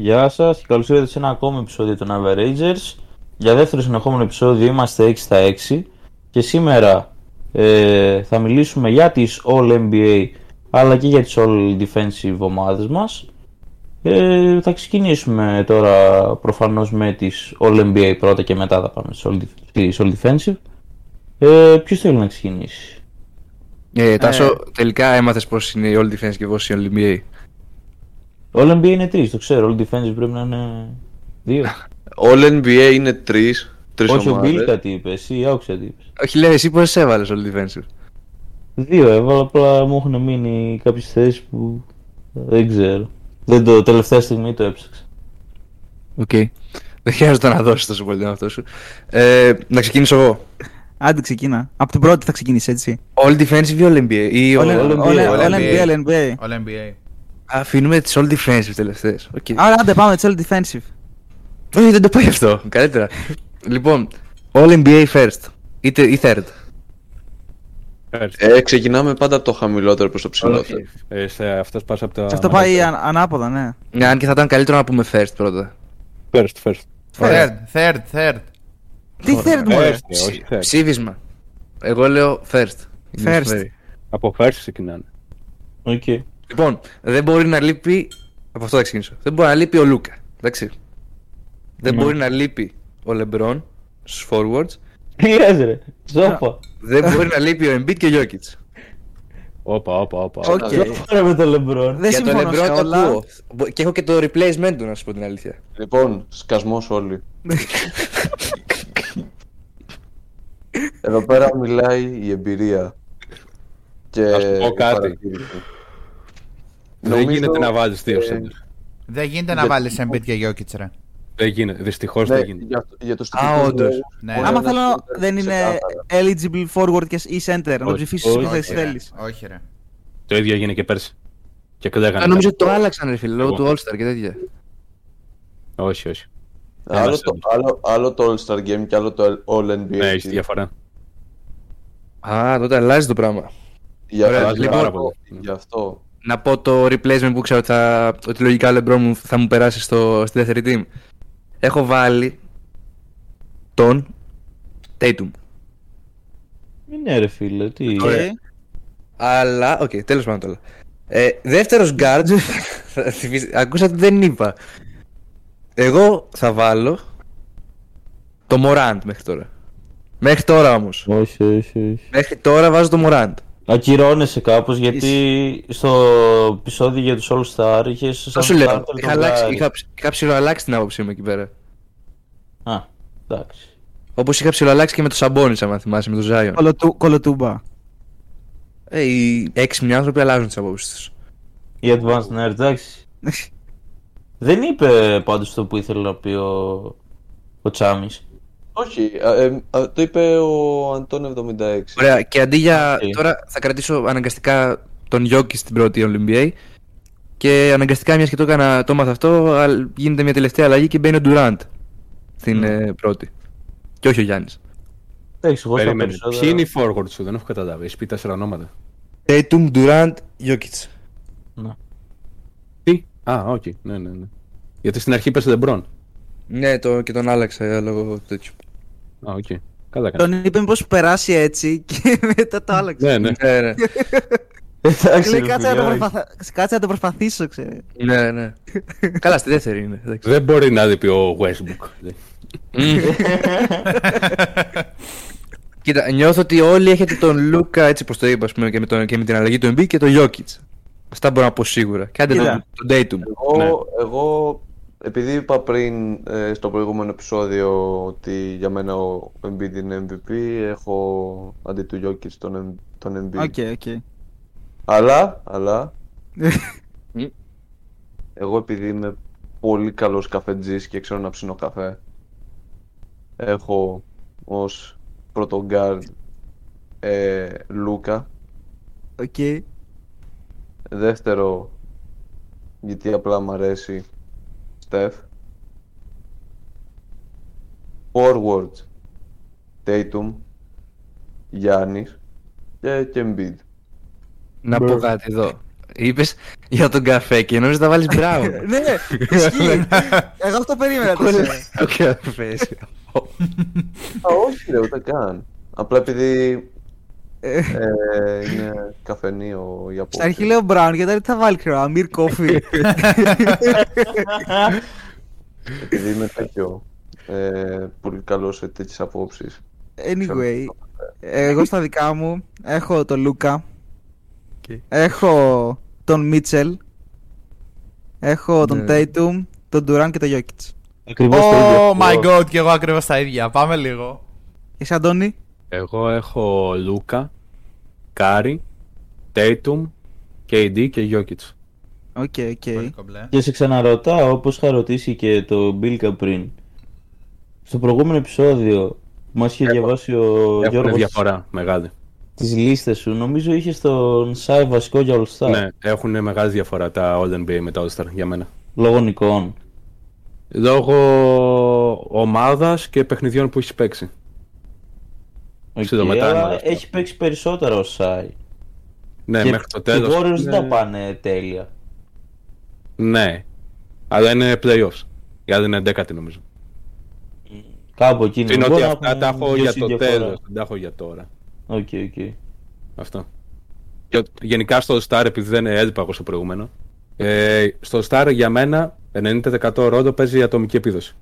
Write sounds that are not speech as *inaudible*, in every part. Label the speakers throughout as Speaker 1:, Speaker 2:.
Speaker 1: Γεια σας και καλώς ήρθατε σε ένα ακόμη επεισόδιο των Averagers. Για δεύτερο συνεχόμενο επεισόδιο είμαστε 6 στα 6 και σήμερα ε, θα μιλήσουμε για τις All NBA αλλά και για τις All Defensive ομάδες μας. Ε, θα ξεκινήσουμε τώρα προφανώς με τις All NBA πρώτα και μετά θα πάμε στις All, Defensive. Ε, ποιος θέλει να ξεκινήσει;
Speaker 2: Ε, Τάσο, ε, τελικά έμαθες πώς είναι η All Defensive και πώς είναι η All NBA.
Speaker 1: All NBA είναι τρεις, το ξέρω. All Defensive πρέπει να είναι δύο.
Speaker 3: All NBA είναι τρεις. Τρεις
Speaker 1: Όχι, ο Bill κάτι είπες, εσύ άκουσα τι είπες.
Speaker 2: Όχι, λέει εσύ πώς έβαλες All Defensive;
Speaker 1: Δύο έβαλα, απλά μου έχουν μείνει κάποιες θέσεις που δεν ξέρω. Δεν το τελευταία στιγμή το έψαξα.
Speaker 2: OK. Okay. Δεν χρειάζεται να δώσεις τόσο πολύ τον αυτό σου. Ε, να ξεκινήσω εγώ.
Speaker 4: Άντε ξεκίνα. Από την πρώτη θα ξεκινήσεις έτσι.
Speaker 2: All defensive ή all NBA. Ή
Speaker 4: all, all, all, all, NBA. All NBA.
Speaker 5: All NBA.
Speaker 2: Αφήνουμε τις all defensive τελευταίες. Okay.
Speaker 4: Άρα άντε πάμε τις all defensive.
Speaker 2: Όχι, δεν το πάει αυτό. Καλύτερα. λοιπόν, all NBA first. Είτε ή third.
Speaker 3: Ε, ξεκινάμε πάντα από το χαμηλότερο προς το ψηλότερο.
Speaker 6: Ε, σε αυτές πας από τα...
Speaker 4: Σε αυτό πάει αν, ανάποδα, ναι.
Speaker 2: Ναι, αν και θα ήταν καλύτερο να πούμε first πρώτα.
Speaker 6: First, first.
Speaker 5: Third, third, third.
Speaker 4: Τι third μου
Speaker 2: Ψήφισμα. Εγώ λέω first.
Speaker 4: First.
Speaker 6: Από first ξεκινάνε.
Speaker 1: OK. Okay.
Speaker 2: Λοιπόν, δεν μπορεί να λείπει. Από αυτό θα ξεκινήσω. Δεν μπορεί να λείπει ο Λούκα. Εντάξει. Δεν μπορεί να λείπει ο Λεμπρόν στους forwards.
Speaker 1: Τι ρε, Ζώπα.
Speaker 2: Δεν μπορεί να λείπει ο Embiid και ο Jokic.
Speaker 6: Όπα, όπα, όπα.
Speaker 4: OK.
Speaker 1: Okay. με τον Λεμπρόν.
Speaker 4: Δεν
Speaker 2: Για τον Λεμπρόν το ακούω. Και έχω και το replacement του, να σου πω την αλήθεια.
Speaker 3: Λοιπόν, σκασμός όλοι. *laughs* Εδώ πέρα μιλάει η εμπειρία. Και
Speaker 6: να σου πω κάτι. Δεν γίνεται να βάλει δύο σέντερ.
Speaker 5: Δεν γίνεται να βάλεις Embiid και Jokic, ρε.
Speaker 6: Δεν γίνεται, δυστυχώς δεν γίνεται.
Speaker 3: Για, για το
Speaker 2: Α, όντως.
Speaker 5: Ναι.
Speaker 4: Άμα θέλω δεν είναι eligible forward και ή center, να το ψηφίσεις ό,τι θέση θέλεις.
Speaker 5: Όχι, ρε.
Speaker 6: Το ίδιο έγινε και πέρσι. Και κλαίγανε.
Speaker 2: Νομίζω ότι το άλλαξαν, ρε φίλε, λόγω του All-Star και τέτοια.
Speaker 6: Όχι, όχι.
Speaker 3: Άλλο το, άλλο, άλλο το All-Star Game και άλλο το All NBA.
Speaker 6: Ναι, έχει διαφορά.
Speaker 2: Α, τότε αλλάζει το πράγμα.
Speaker 3: Για,
Speaker 2: Ωραία,
Speaker 3: λοιπόν,
Speaker 2: λοιπόν,
Speaker 3: γι' αυτό.
Speaker 2: Να πω το replacement που ξέρω ότι, θα, ότι λογικά ο LeBron μου θα μου περάσει στο, στη δεύτερη team. Έχω βάλει τον Tatum.
Speaker 1: Είναι ρε φίλε, τι...
Speaker 2: Okay. Αλλά, OK, okay, τέλος πάντων τώρα. Ε, δεύτερος guard, *laughs* ακούσατε δεν είπα. Εγώ θα βάλω το Morant μέχρι τώρα. Μέχρι τώρα όμως.
Speaker 1: Όχι, όχι, όχι.
Speaker 2: Μέχρι τώρα βάζω το Morant.
Speaker 1: Ακυρώνεσαι κάπως γιατί στο επεισόδιο για τους All Star είχες.
Speaker 2: Θα σου λέω. Είχα, αλλάξει, είχα, είχα ψηλοαλλάξει την άποψή μου εκεί πέρα.
Speaker 1: Α, εντάξει.
Speaker 2: Όπως είχα ψηλοαλλάξει και με το Σαμπόνι, αν θυμάσαι, με το Ζάιον.
Speaker 4: Κολοτού, κολοτούμπα.
Speaker 2: Ε, οι έξυπνοι άνθρωποι αλλάζουν τις απόψεις τους.
Speaker 1: Οι advanced nerd, εντάξει. *laughs* Δεν είπε πάντως το που ήθελε να πει ο, ο Τσάμις.
Speaker 3: Όχι, ε, ε, το είπε ο Αντών 76.
Speaker 2: Ωραία, και αντί για. Okay. Τώρα θα κρατήσω αναγκαστικά τον Γιώκη στην πρώτη NBA. Και αναγκαστικά, μια και το έκανα, το έμαθα αυτό, γίνεται μια τελευταία αλλαγή και μπαίνει ο Ντουραντ στην mm. πρώτη. Και όχι ο Γιάννης.
Speaker 1: Έχει εγώ
Speaker 6: Περιμένει. Ποιοι είναι οι forward σου, δεν έχω καταλάβει. Έχει πει τέσσερα ονόματα.
Speaker 2: Tatum, Durant, Jokic.
Speaker 1: Ναι.
Speaker 6: Τι; Α, OK. Okay. Ναι, ναι, ναι. Γιατί στην αρχή είπες LeBron.
Speaker 2: Ναι, το, και τον άλλαξα λόγω τέτοιου.
Speaker 6: Α, OK. Okay. Καλά
Speaker 4: Τον είπε μήπως περάσει έτσι και *laughs* μετά το άλλαξε.
Speaker 6: Ναι, ναι.
Speaker 2: ναι, ναι.
Speaker 1: Εντάξει,
Speaker 4: Λέει, κάτσε, να το προσπαθ... κάτσε να το προσπαθήσω, ξέρει.
Speaker 2: ναι, ναι. Καλά, στη δεύτερη είναι.
Speaker 6: Δεν μπορεί να δει ο Westbrook.
Speaker 2: Κοίτα, νιώθω ότι όλοι έχετε τον Λούκα έτσι πως το είπα πούμε, και, με τον, και με την αλλαγή του Embiid και τον Jokic. Αυτά μπορώ να πω σίγουρα. Και άντε τον, τον Tatum.
Speaker 3: Εγώ, ναι. εγώ επειδή είπα πριν ε, στο προηγούμενο επεισόδιο ότι για μένα ο Embiid είναι MVP, έχω αντί του Jokic τον, τον Embiid.
Speaker 4: OK, okay, OK. Okay.
Speaker 3: Αλλά, αλλά, *laughs* εγώ επειδή είμαι πολύ καλός καφετζής και ξέρω να ψήνω καφέ, έχω ως πρώτο guard ε, Λούκα.
Speaker 4: OK. Okay.
Speaker 3: Δεύτερο, γιατί απλά μου αρέσει, Στεφ. Forward, Tatum, Γιάννης και, και Embiid.
Speaker 2: Να πω κάτι εδώ. είπες για τον καφέ και νόμιζα θα βάλεις μπράουν. *laughs*
Speaker 4: ναι, ισχύει. Εγώ αυτό περίμενα. τόσο.
Speaker 2: Ο καφέ.
Speaker 3: Α, όχι ρε, ούτε καν. Απλά επειδή
Speaker 4: Ε,
Speaker 3: ε, είναι καφενείο για
Speaker 4: Στην αρχή λέω Brown γιατί δεν θα βάλει ξέρω, Amir Coffee.
Speaker 3: Επειδή είμαι τέτοιο. Ε, πολύ καλό σε τέτοιες απόψεις.
Speaker 4: Anyway, εγώ στα δικά μου έχω τον Λούκα,
Speaker 2: Οκ.
Speaker 4: έχω τον Μίτσελ, έχω τον
Speaker 2: Ναι.
Speaker 4: Tatum, τον Durant και τον Jokic.
Speaker 1: Ακριβώς το
Speaker 5: Oh
Speaker 1: ίδιο.
Speaker 5: my god, και εγώ ακριβώς τα ίδια. Πάμε λίγο.
Speaker 4: Εσύ Αντώνη,
Speaker 6: Εγώ έχω Λούκα, Κάρι, Τέιτουμ, KD και Jokic.
Speaker 4: OK, OK.
Speaker 5: Πολύ κομπλέ.
Speaker 1: Και σε ξαναρωτάω, όπως είχα ρωτήσει και το Μπίλκα πριν. Στο προηγούμενο επεισόδιο που μας είχε διαβάσει ο
Speaker 6: Έχουν
Speaker 1: Γιώργος
Speaker 6: διαφορά μεγάλη.
Speaker 1: τις λίστες σου, νομίζω είχε τον Σάι βασικό για All Star.
Speaker 6: Ναι, έχουν μεγάλη διαφορά τα All NBA με τα All Star για μένα.
Speaker 1: Λόγω νικών.
Speaker 6: Λόγω ομάδας και παιχνιδιών που έχεις παίξει.
Speaker 1: Οκ,
Speaker 6: Σύντομα, τα
Speaker 1: αλλά
Speaker 6: έμαθα αυτό.
Speaker 1: έχει παίξει περισσότερο ο Σάι.
Speaker 6: Ναι,
Speaker 1: και,
Speaker 6: μέχρι το
Speaker 1: και
Speaker 6: τέλος.
Speaker 1: οι Warriors δεν τα πάνε τέλεια.
Speaker 6: Ναι, αλλά είναι playoffs. Η άλλη είναι 11η νομίζω.
Speaker 1: Κάπου εκεί
Speaker 6: Είναι
Speaker 1: Μπορεί
Speaker 6: ότι
Speaker 1: να
Speaker 6: αυτά
Speaker 1: έχουν
Speaker 6: τα έχω
Speaker 1: δύο
Speaker 6: για το
Speaker 1: διαφορά.
Speaker 6: τέλος. Δεν τα έχω για τώρα.
Speaker 1: OK, OK.
Speaker 6: Αυτό. Και γενικά στο Star, επειδή δεν έλειπα εγώ στο προηγούμενο, ε, στο Star για μένα 90% ρόλο παίζει η ατομική επίδοση.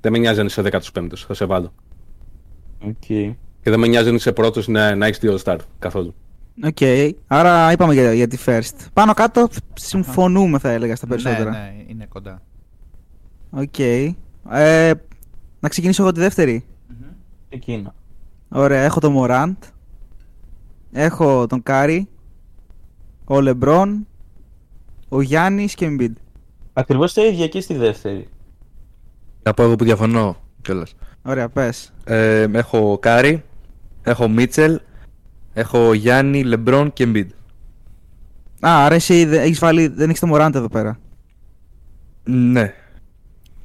Speaker 6: Δεν με νοιάζει αν είσαι 15ο, θα σε βάλω.
Speaker 1: Οκ.
Speaker 6: Και δεν με νοιάζει αν είσαι πρώτος να, να έχεις δύο Star καθόλου.
Speaker 4: Οκ, άρα είπαμε για, για τη first. Πάνω κάτω συμφωνούμε θα έλεγα στα
Speaker 5: Ναι,
Speaker 4: περισσότερα.
Speaker 5: ναι, είναι κοντά.
Speaker 4: Οκ. Ε, να ξεκινήσω εγώ τη δεύτερη;
Speaker 1: Ξεκίνα.
Speaker 4: Ωραία, έχω τον Morant. Έχω τον Κάρι. Ο Λεμπρόν. Ο Γιάννης και ο Embiid.
Speaker 1: Ακριβώς τα ίδια και στη δεύτερη.
Speaker 2: Να πω εγώ που διαφωνώ κιόλας.
Speaker 4: Ωραία, πες.
Speaker 2: Ε, έχω Κάρι, έχω Μίτσελ, έχω Γιάννη, Λεμπρόν και Embiid.
Speaker 4: Α, άρα εσύ δεν έχεις βάλει, δεν έχεις τον Morant εδώ πέρα.
Speaker 2: Ναι.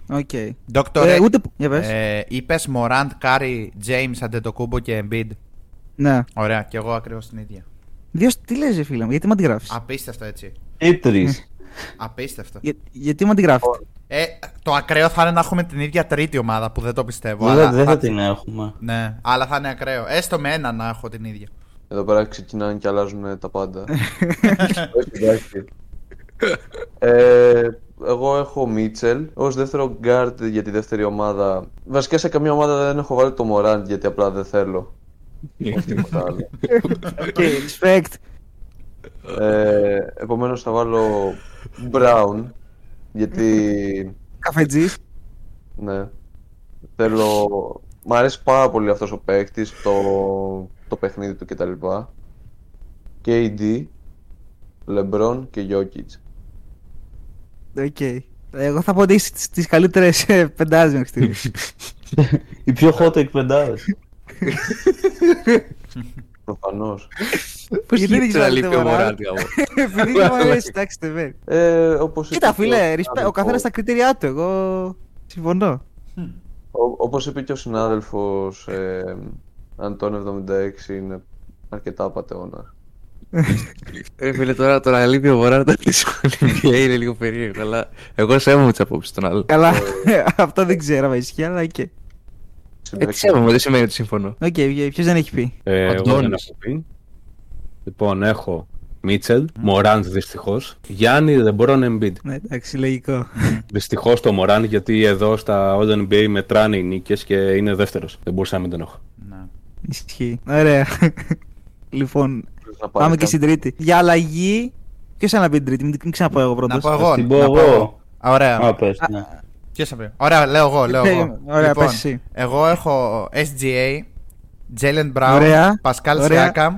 Speaker 4: Οκ.
Speaker 5: Δόκτωρε,
Speaker 4: Ε, ούτε... Για πες.
Speaker 5: ε, είπες Morant, Curry, James, Αντετοκούμπο και Embiid.
Speaker 4: Ναι.
Speaker 5: Ωραία, και εγώ ακριβώς την ίδια.
Speaker 4: Δύο, τι λες ρε φίλε μου, γιατί με αντιγράφεις;
Speaker 5: Απίστευτο έτσι.
Speaker 1: Ή τρεις.
Speaker 5: Απίστευτο.
Speaker 4: Για, γιατί με αντιγράφεις;
Speaker 5: Ε, το ακραίο θα είναι να έχουμε την ίδια τρίτη ομάδα που δεν το πιστεύω.
Speaker 1: Βέβαια
Speaker 5: αλλά
Speaker 1: δεν θα
Speaker 5: θα-
Speaker 1: την έχουμε.
Speaker 5: Ναι, αλλά θα είναι ακραίο. Έστω με ένα να έχω την ίδια.
Speaker 3: Εδώ πέρα ξεκινάνε και αλλάζουν τα πάντα. *laughs* Όχι, εντάξει. Ε, εγώ έχω Μίτσελ ως δεύτερο guard για τη δεύτερη ομάδα. Βασικά σε καμία ομάδα δεν έχω βάλει το Morant γιατί απλά δεν θέλω. Όχι τίποτα άλλο.
Speaker 4: Οκ, respect.
Speaker 3: Ε, επομένως θα βάλω Brown γιατί
Speaker 4: Καφετζής.
Speaker 3: ναι, θέλω... Μ' αρέσει πάρα πολύ αυτός ο παίκτης, το, το παιχνίδι του κτλ. KD, LeBron και Jokic.
Speaker 4: Οκ. Εγώ θα πω ότι είσαι στις- τις καλύτερες ε, πεντάδες μέχρι στιγμής. *laughs*
Speaker 1: Οι πιο hot take πεντάδες.
Speaker 3: Προφανώς.
Speaker 2: Πώς
Speaker 4: Γιατί δεν
Speaker 2: γίνεται να
Speaker 4: έχεις
Speaker 2: λείπει ο
Speaker 4: βάλει το
Speaker 2: Μωράντ, γαμώ.
Speaker 4: Επειδή δεν μου αρέσει, εντάξει, δεν βαίνει.
Speaker 3: Ε, όπως
Speaker 4: Κοίτα,
Speaker 3: είπε και
Speaker 4: φίλε,
Speaker 3: ο
Speaker 4: respect, ο
Speaker 3: συνάδελφος-
Speaker 4: καθένας στα κριτήριά του. Εγώ συμφωνώ.
Speaker 3: Ό- Όπως είπε και ο συνάδελφος, ε, Αντών 76 είναι αρκετά απατεώνα.
Speaker 2: Ρε *laughs* φίλε, τώρα το να λείπει ο Μωράντ από τη NBA είναι λίγο περίεργο, αλλά εγώ σέβομαι τις απόψεις των άλλων.
Speaker 4: Καλά, *laughs* αυτό δεν ξέρω αν ισχύει, αλλά οκ.
Speaker 2: Ε, τι σέβομαι, δεν σημαίνει ότι συμφωνώ.
Speaker 4: Οκ, ποιος δεν έχει πει;
Speaker 6: Ε, εγώ
Speaker 2: Αντώνης.
Speaker 6: Δεν έχω πει. Λοιπόν, έχω Μίτσελ, Μωράντ δυστυχώς. Γιάννη, Λεμπρόν, Embiid.
Speaker 4: Ναι, εντάξει, λογικό.
Speaker 6: Δυστυχώς το Μωράντ γιατί εδώ στα All NBA μετράνε οι νίκες και είναι δεύτερος. Δεν μπορούσα να μην τον έχω.
Speaker 5: Ναι.
Speaker 4: Ισχύει. Ωραία. Λοιπόν,
Speaker 3: Να πάρεις
Speaker 4: πάμε και
Speaker 3: κάποιο.
Speaker 4: στην τρίτη. Για αλλαγή. Ποιος θα να πει την τρίτη, μην μην ξαναπώ εγώ πρώτος.
Speaker 5: Να πω εγώ.
Speaker 1: την πω
Speaker 5: να πω
Speaker 1: εγώ.
Speaker 5: εγώ. Α, Ωραία.
Speaker 1: Α, πες, ναι.
Speaker 5: Ποιος θα πει; Ωραία, λέω εγώ. Λέω
Speaker 4: Ε,
Speaker 5: εγώ.
Speaker 4: ωραία,
Speaker 5: λοιπόν,
Speaker 4: πες εσύ.
Speaker 5: εγώ έχω SGA, Jalen Brown,
Speaker 4: Ωραία,
Speaker 5: Pascal
Speaker 4: ωραία.
Speaker 5: Siakam,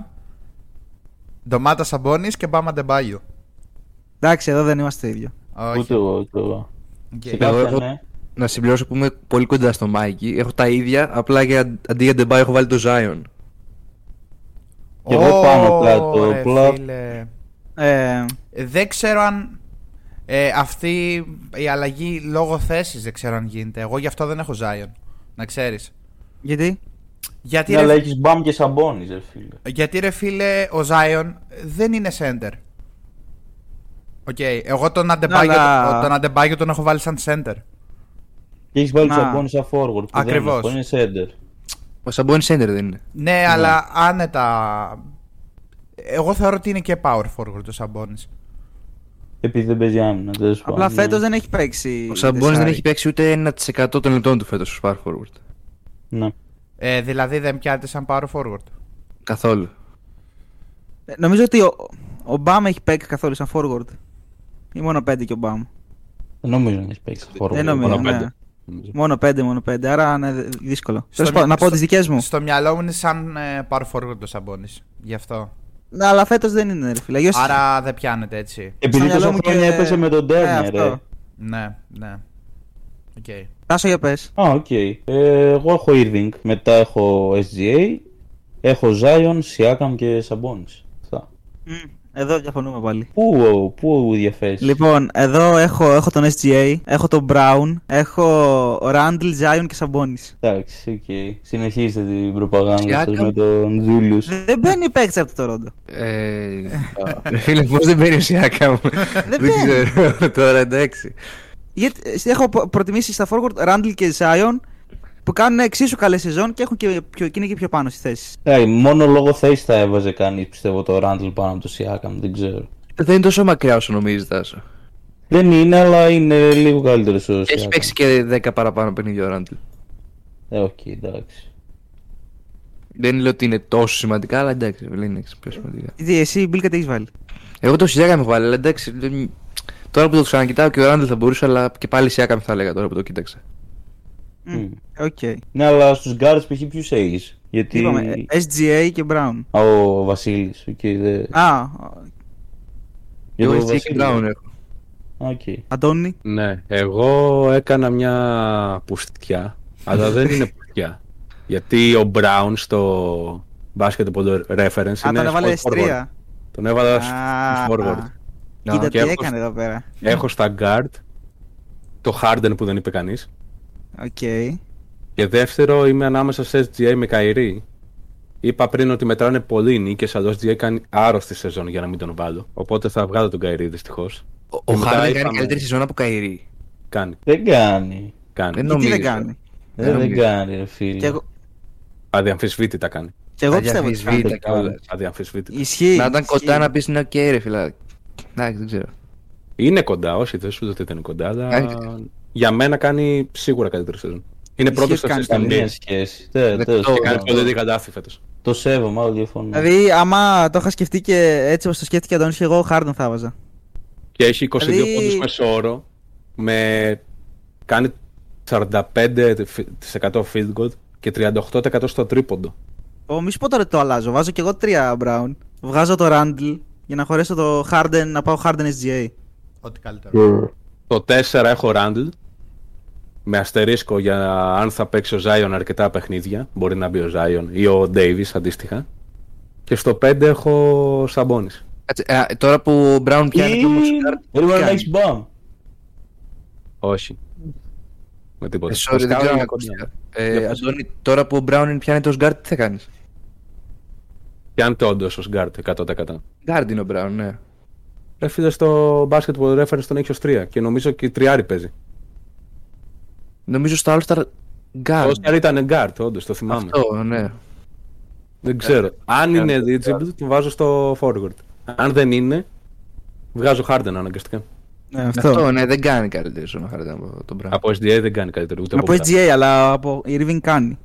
Speaker 5: Ντομάντας Σαμπόνις και Μπαμ Αντεμπάγιο.
Speaker 4: Εντάξει, εδώ δεν είμαστε ίδιο.
Speaker 5: Όχι.
Speaker 1: Ούτε εγώ, ούτε εγώ.
Speaker 5: Οκ.
Speaker 1: Σε
Speaker 2: Εγώ
Speaker 1: κάποια
Speaker 2: έχω-
Speaker 1: ναι.
Speaker 2: Να συμπληρώσω που είμαι πολύ κοντά στο Μάικη. Έχω τα ίδια, απλά για, αντί για Ντεμπά έχω βάλει το Zion.
Speaker 1: Και εγώ πάνω κάτω,
Speaker 5: Ωρε,
Speaker 1: απλά-
Speaker 5: φίλε.
Speaker 4: Ε,
Speaker 5: Δεν ξέρω αν ε, αυτή η αλλαγή λόγω θέσης δεν ξέρω αν γίνεται. Εγώ γι' αυτό δεν έχω Zion. Να ξέρεις.
Speaker 4: γιατί;
Speaker 5: Γιατί,
Speaker 1: Ναι,
Speaker 5: ρε,
Speaker 1: αλλά έχεις Μπαμ και Σαμπόνις, ρε φίλε.
Speaker 5: γιατί ρε φίλε ο Zion δεν είναι center. Οκ, εγώ τον Αντεμπάγιο,
Speaker 4: Αλλά-
Speaker 5: τον Αντεμπάγιο τον έχω βάλει σαν center.
Speaker 1: Και έχεις βάλει
Speaker 4: Να.
Speaker 1: τον Σαμπόνις σαν forward. που δεν
Speaker 5: Ακριβώς.
Speaker 1: είναι, που είναι center.
Speaker 2: Ο Σαμπόνι Σέντερ δεν είναι.
Speaker 5: Ναι, αλλά άνετα. Εγώ θεωρώ ότι είναι και power forward ο Σαμπόνις.
Speaker 1: Επειδή δεν παίζει άμυνα. τέλος
Speaker 4: Απλά
Speaker 1: πάντων,
Speaker 4: φέτος
Speaker 1: ναι.
Speaker 4: δεν έχει παίξει.
Speaker 2: Ο Σαμπόνι δεν
Speaker 4: τεσσάρι.
Speaker 2: έχει παίξει ούτε 1% των λεπτών του φέτος στο Spark Forward.
Speaker 1: Ναι.
Speaker 5: Ε, δηλαδή δεν πιάνεται σαν power forward.
Speaker 2: Καθόλου.
Speaker 4: Ε, Νομίζω ότι ο, ο Μπαμ έχει παίξει καθόλου σαν forward. Ή μόνο 5 και ο Μπαμ.
Speaker 1: Δεν νομίζω να έχει παίξει forward.
Speaker 4: Δεν νομίζω.
Speaker 6: μόνο
Speaker 4: ναι.
Speaker 6: πέντε, νομίζω.
Speaker 4: Μόνο 5, μόνο 5. Άρα είναι δυ- δύσκολο.
Speaker 5: Στο
Speaker 4: Τέλος πάντων,
Speaker 5: μυ-
Speaker 4: να πω
Speaker 5: στο-
Speaker 4: τι δικές μου.
Speaker 5: Στο μυαλό μου είναι σαν ε, power forward ο Σαμπόνις. Γι' αυτό.
Speaker 4: Ναι, αλλά φέτος δεν είναι, ρε φίλε. Αλλιώς-
Speaker 5: Άρα δεν πιάνεται έτσι.
Speaker 1: Επειδή
Speaker 4: στο μυαλό
Speaker 1: τόσα
Speaker 4: μου
Speaker 1: χρόνια
Speaker 4: και-
Speaker 1: έπεσε με τον
Speaker 4: Ε,
Speaker 1: Turner,
Speaker 4: αυτό.
Speaker 1: ρε.
Speaker 5: Ναι, ναι. Οκ.
Speaker 4: Τάσο για πες.
Speaker 1: Α, οκ. Ε, εγώ έχω Irving, μετά έχω SGA, έχω Zion, Siakam και Sabonis. Αυτά.
Speaker 4: Εδώ διαφωνούμε πάλι.
Speaker 1: Πού, πού διαφέρεις;
Speaker 4: Λοιπόν, εδώ έχω, έχω τον SGA, έχω τον Brown, έχω Randall, Zion και Sabonis.
Speaker 1: Εντάξει, οκ. Συνεχίστε την προπαγάνδα σας
Speaker 2: Siakam;
Speaker 1: με τον Julius.
Speaker 4: Δεν μπαίνει παίκτης από το Toronto.
Speaker 2: Ε, ρε Φίλε, πώς δεν μπαίνει ο Σιάκαμ. Δεν
Speaker 4: μπαίνει.
Speaker 2: ξέρω τώρα, εντάξει.
Speaker 4: Γιατί ε, έχω πο- προτιμήσει στα forward Randall και Zion που κάνουν εξίσου καλή σεζόν και, έχουν και, πιο, και είναι και πιο πάνω στις θέσεις.
Speaker 1: Ε, μόνο λόγω θέσης θα έβαζε κανείς πιστεύω το Randall πάνω από το Siakam, δεν ξέρω.
Speaker 2: Δεν είναι τόσο μακριά όσο νομίζεις, Τάσο.
Speaker 1: Δεν είναι, αλλά είναι λίγο καλύτερος ο
Speaker 2: Και έχει
Speaker 1: Siakam.
Speaker 2: παίξει και 10 παραπάνω παιχνίδια ο Ράντλ.
Speaker 1: Ε, οκ, εντάξει.
Speaker 2: Δεν λέω ότι είναι τόσο σημαντικά, αλλά εντάξει, δεν είναι πιο σημαντικά.
Speaker 4: Τι, εσύ, Μπίλκα, τι έχεις βάλει;
Speaker 2: Εγώ τον Σιάκαμ έχω βάλει, αλλά εντάξει. δεν- Τώρα που το ξανακοιτάω και ο Ράντλ θα μπορούσε, αλλά και πάλι Σιάκαμ θα έλεγα τώρα που το κοίταξα.
Speaker 1: Μμ.
Speaker 4: Οκ.
Speaker 1: Ναι, αλλά στους guards π.χ. ποιους έχεις; Γιατί...
Speaker 4: Είπαμε ε, SGA και Brown.
Speaker 1: Α, ο Βασίλης, οκ, δε...
Speaker 4: Α,
Speaker 1: Για
Speaker 2: Εγώ
Speaker 1: τον
Speaker 2: έτσι και
Speaker 1: Βασίλη.
Speaker 2: Brown έχω.
Speaker 1: Α, οκ.
Speaker 4: Αντώνη.
Speaker 6: Ναι, εγώ έκανα μια πουστιά, αλλά δεν είναι *laughs* πουστιά. Γιατί ο Brown στο Basketball Reference
Speaker 4: Α,
Speaker 6: είναι
Speaker 4: τον έβαλε
Speaker 6: small forward.
Speaker 4: S3.
Speaker 6: Τον έβαλα
Speaker 4: Α,
Speaker 6: στο forward.
Speaker 2: Να,
Speaker 4: Κοίτα
Speaker 6: και
Speaker 4: τι
Speaker 6: έχω-
Speaker 4: έκανε εδώ πέρα.
Speaker 6: Έχω στα guard το Harden που δεν είπε κανείς.
Speaker 4: Οκ.
Speaker 6: Και δεύτερο είμαι ανάμεσα σε SGA με Kyrie. Είπα πριν ότι μετράνε πολύ νίκες, αλλά ο SGA κάνει άρρωστη σεζόν για να μην τον βάλω. Οπότε θα βγάλω τον Kyrie δυστυχώς.
Speaker 2: Ο- Ο
Speaker 6: Και μετά
Speaker 2: Χάρντεν κάνει
Speaker 6: είπαμε-
Speaker 2: καλύτερη σεζόν από Καϊρή.
Speaker 6: Κάνει,
Speaker 1: Δεν κάνει.
Speaker 6: κάνει.
Speaker 2: Δεν
Speaker 4: Γιατί
Speaker 2: νομίζω.
Speaker 4: δεν κάνει.
Speaker 1: Ε, δεν
Speaker 2: νομίζω.
Speaker 1: κάνει, ρε φίλε.
Speaker 4: Και εγώ,
Speaker 6: Αδιαμφισβήτητα κάνει.
Speaker 4: και εγώ πιστεύω ότι
Speaker 2: Αδιαμφισβήτητα
Speaker 4: κάνει.
Speaker 2: κιόλας.
Speaker 6: Αδιαμφισβήτητα.
Speaker 4: Ισχύει.
Speaker 2: Να ήταν
Speaker 4: ισχύει.
Speaker 2: κοντά να πεις είναι οκ, ρε φίλε. Εντάξει, δεν ξέρω.
Speaker 6: Είναι κοντά, όχι, δεν σου λέω ότι δεν είναι κοντά, αλλά
Speaker 2: Εντάξει.
Speaker 6: για μένα κάνει σίγουρα καλύτερη σεζόν. Είναι πρώτος στο
Speaker 4: κάνει
Speaker 6: assist στην
Speaker 1: Καμία
Speaker 6: NBA.
Speaker 1: σχέση. Τε-
Speaker 2: Δεκτό.
Speaker 1: τέλος
Speaker 2: Και
Speaker 6: Και κάνει
Speaker 1: πάντων.
Speaker 6: πολύ λίγα λάθη φέτος.
Speaker 1: Το σέβομαι, άλλο διαφωνώ.
Speaker 4: Δηλαδή, άμα το είχα σκεφτεί και έτσι όπως το σκέφτηκε ο Αντώνης και εγώ, Χάρντον θα βάζα.
Speaker 6: Και έχει 22
Speaker 4: Δηλαδή-
Speaker 6: πόντους μέσω όρο, με... κάνει 45% field goal και 38% στο τρίποντο.
Speaker 4: Ω, μη σου πω τώρα ότι το αλλάζω. Βάζω και εγώ τρία Brown. Βγάζω το Randall για να χωρέσω το Harden, να πάω Harden SGA.
Speaker 5: Ό,τι καλύτερο.
Speaker 6: Το 4 έχω Randall, με αστερίσκο για αν θα παίξει ο Zion αρκετά παιχνίδια. Μπορεί να μπει ο Zion ή ο Davis αντίστοιχα. Και στο 5 έχω Sabonis.
Speaker 2: Κάτσε, α, τώρα που ο Brown πιάνει το Μοσικάρ.
Speaker 1: Δεν μπορεί να έχει μπαμ.
Speaker 6: Όχι. Με τίποτα.
Speaker 2: Ε,
Speaker 6: Το
Speaker 2: sorry, δεν
Speaker 6: Scout
Speaker 2: ξέρω
Speaker 6: είναι
Speaker 2: αν
Speaker 6: κοντά.
Speaker 2: ακούστηκα. Ε,
Speaker 6: Για πες.
Speaker 2: Αντώνη, τώρα που ο Brown πιάνει το Sgard, τι θα κάνεις;
Speaker 6: Πιάνεται όντως ο Guard 100%.
Speaker 2: Guard είναι ο Brown, ναι.
Speaker 6: Ρε φίλε στο basketball reference τον έχει ως 3 και νομίζω και η τριάρι παίζει.
Speaker 2: Νομίζω στο All-Star Guard.
Speaker 6: Ο Oscar ήταν guard, όντως, το θυμάμαι.
Speaker 2: Αυτό, ναι.
Speaker 6: Δεν ξέρω. Αν είναι eligible, τον βάζω στο forward. Αν δεν είναι, βγάζω Harden αναγκαστικά.
Speaker 4: Ναι,
Speaker 2: Αυτό,
Speaker 4: αυτό.
Speaker 2: ναι, δεν κάνει καλύτερη στον Harden από τον Brown.
Speaker 6: Από SDA δεν κάνει καλύτερο. Ούτε
Speaker 4: Από
Speaker 6: από,
Speaker 4: SGA, αλλά από Irving κάνει.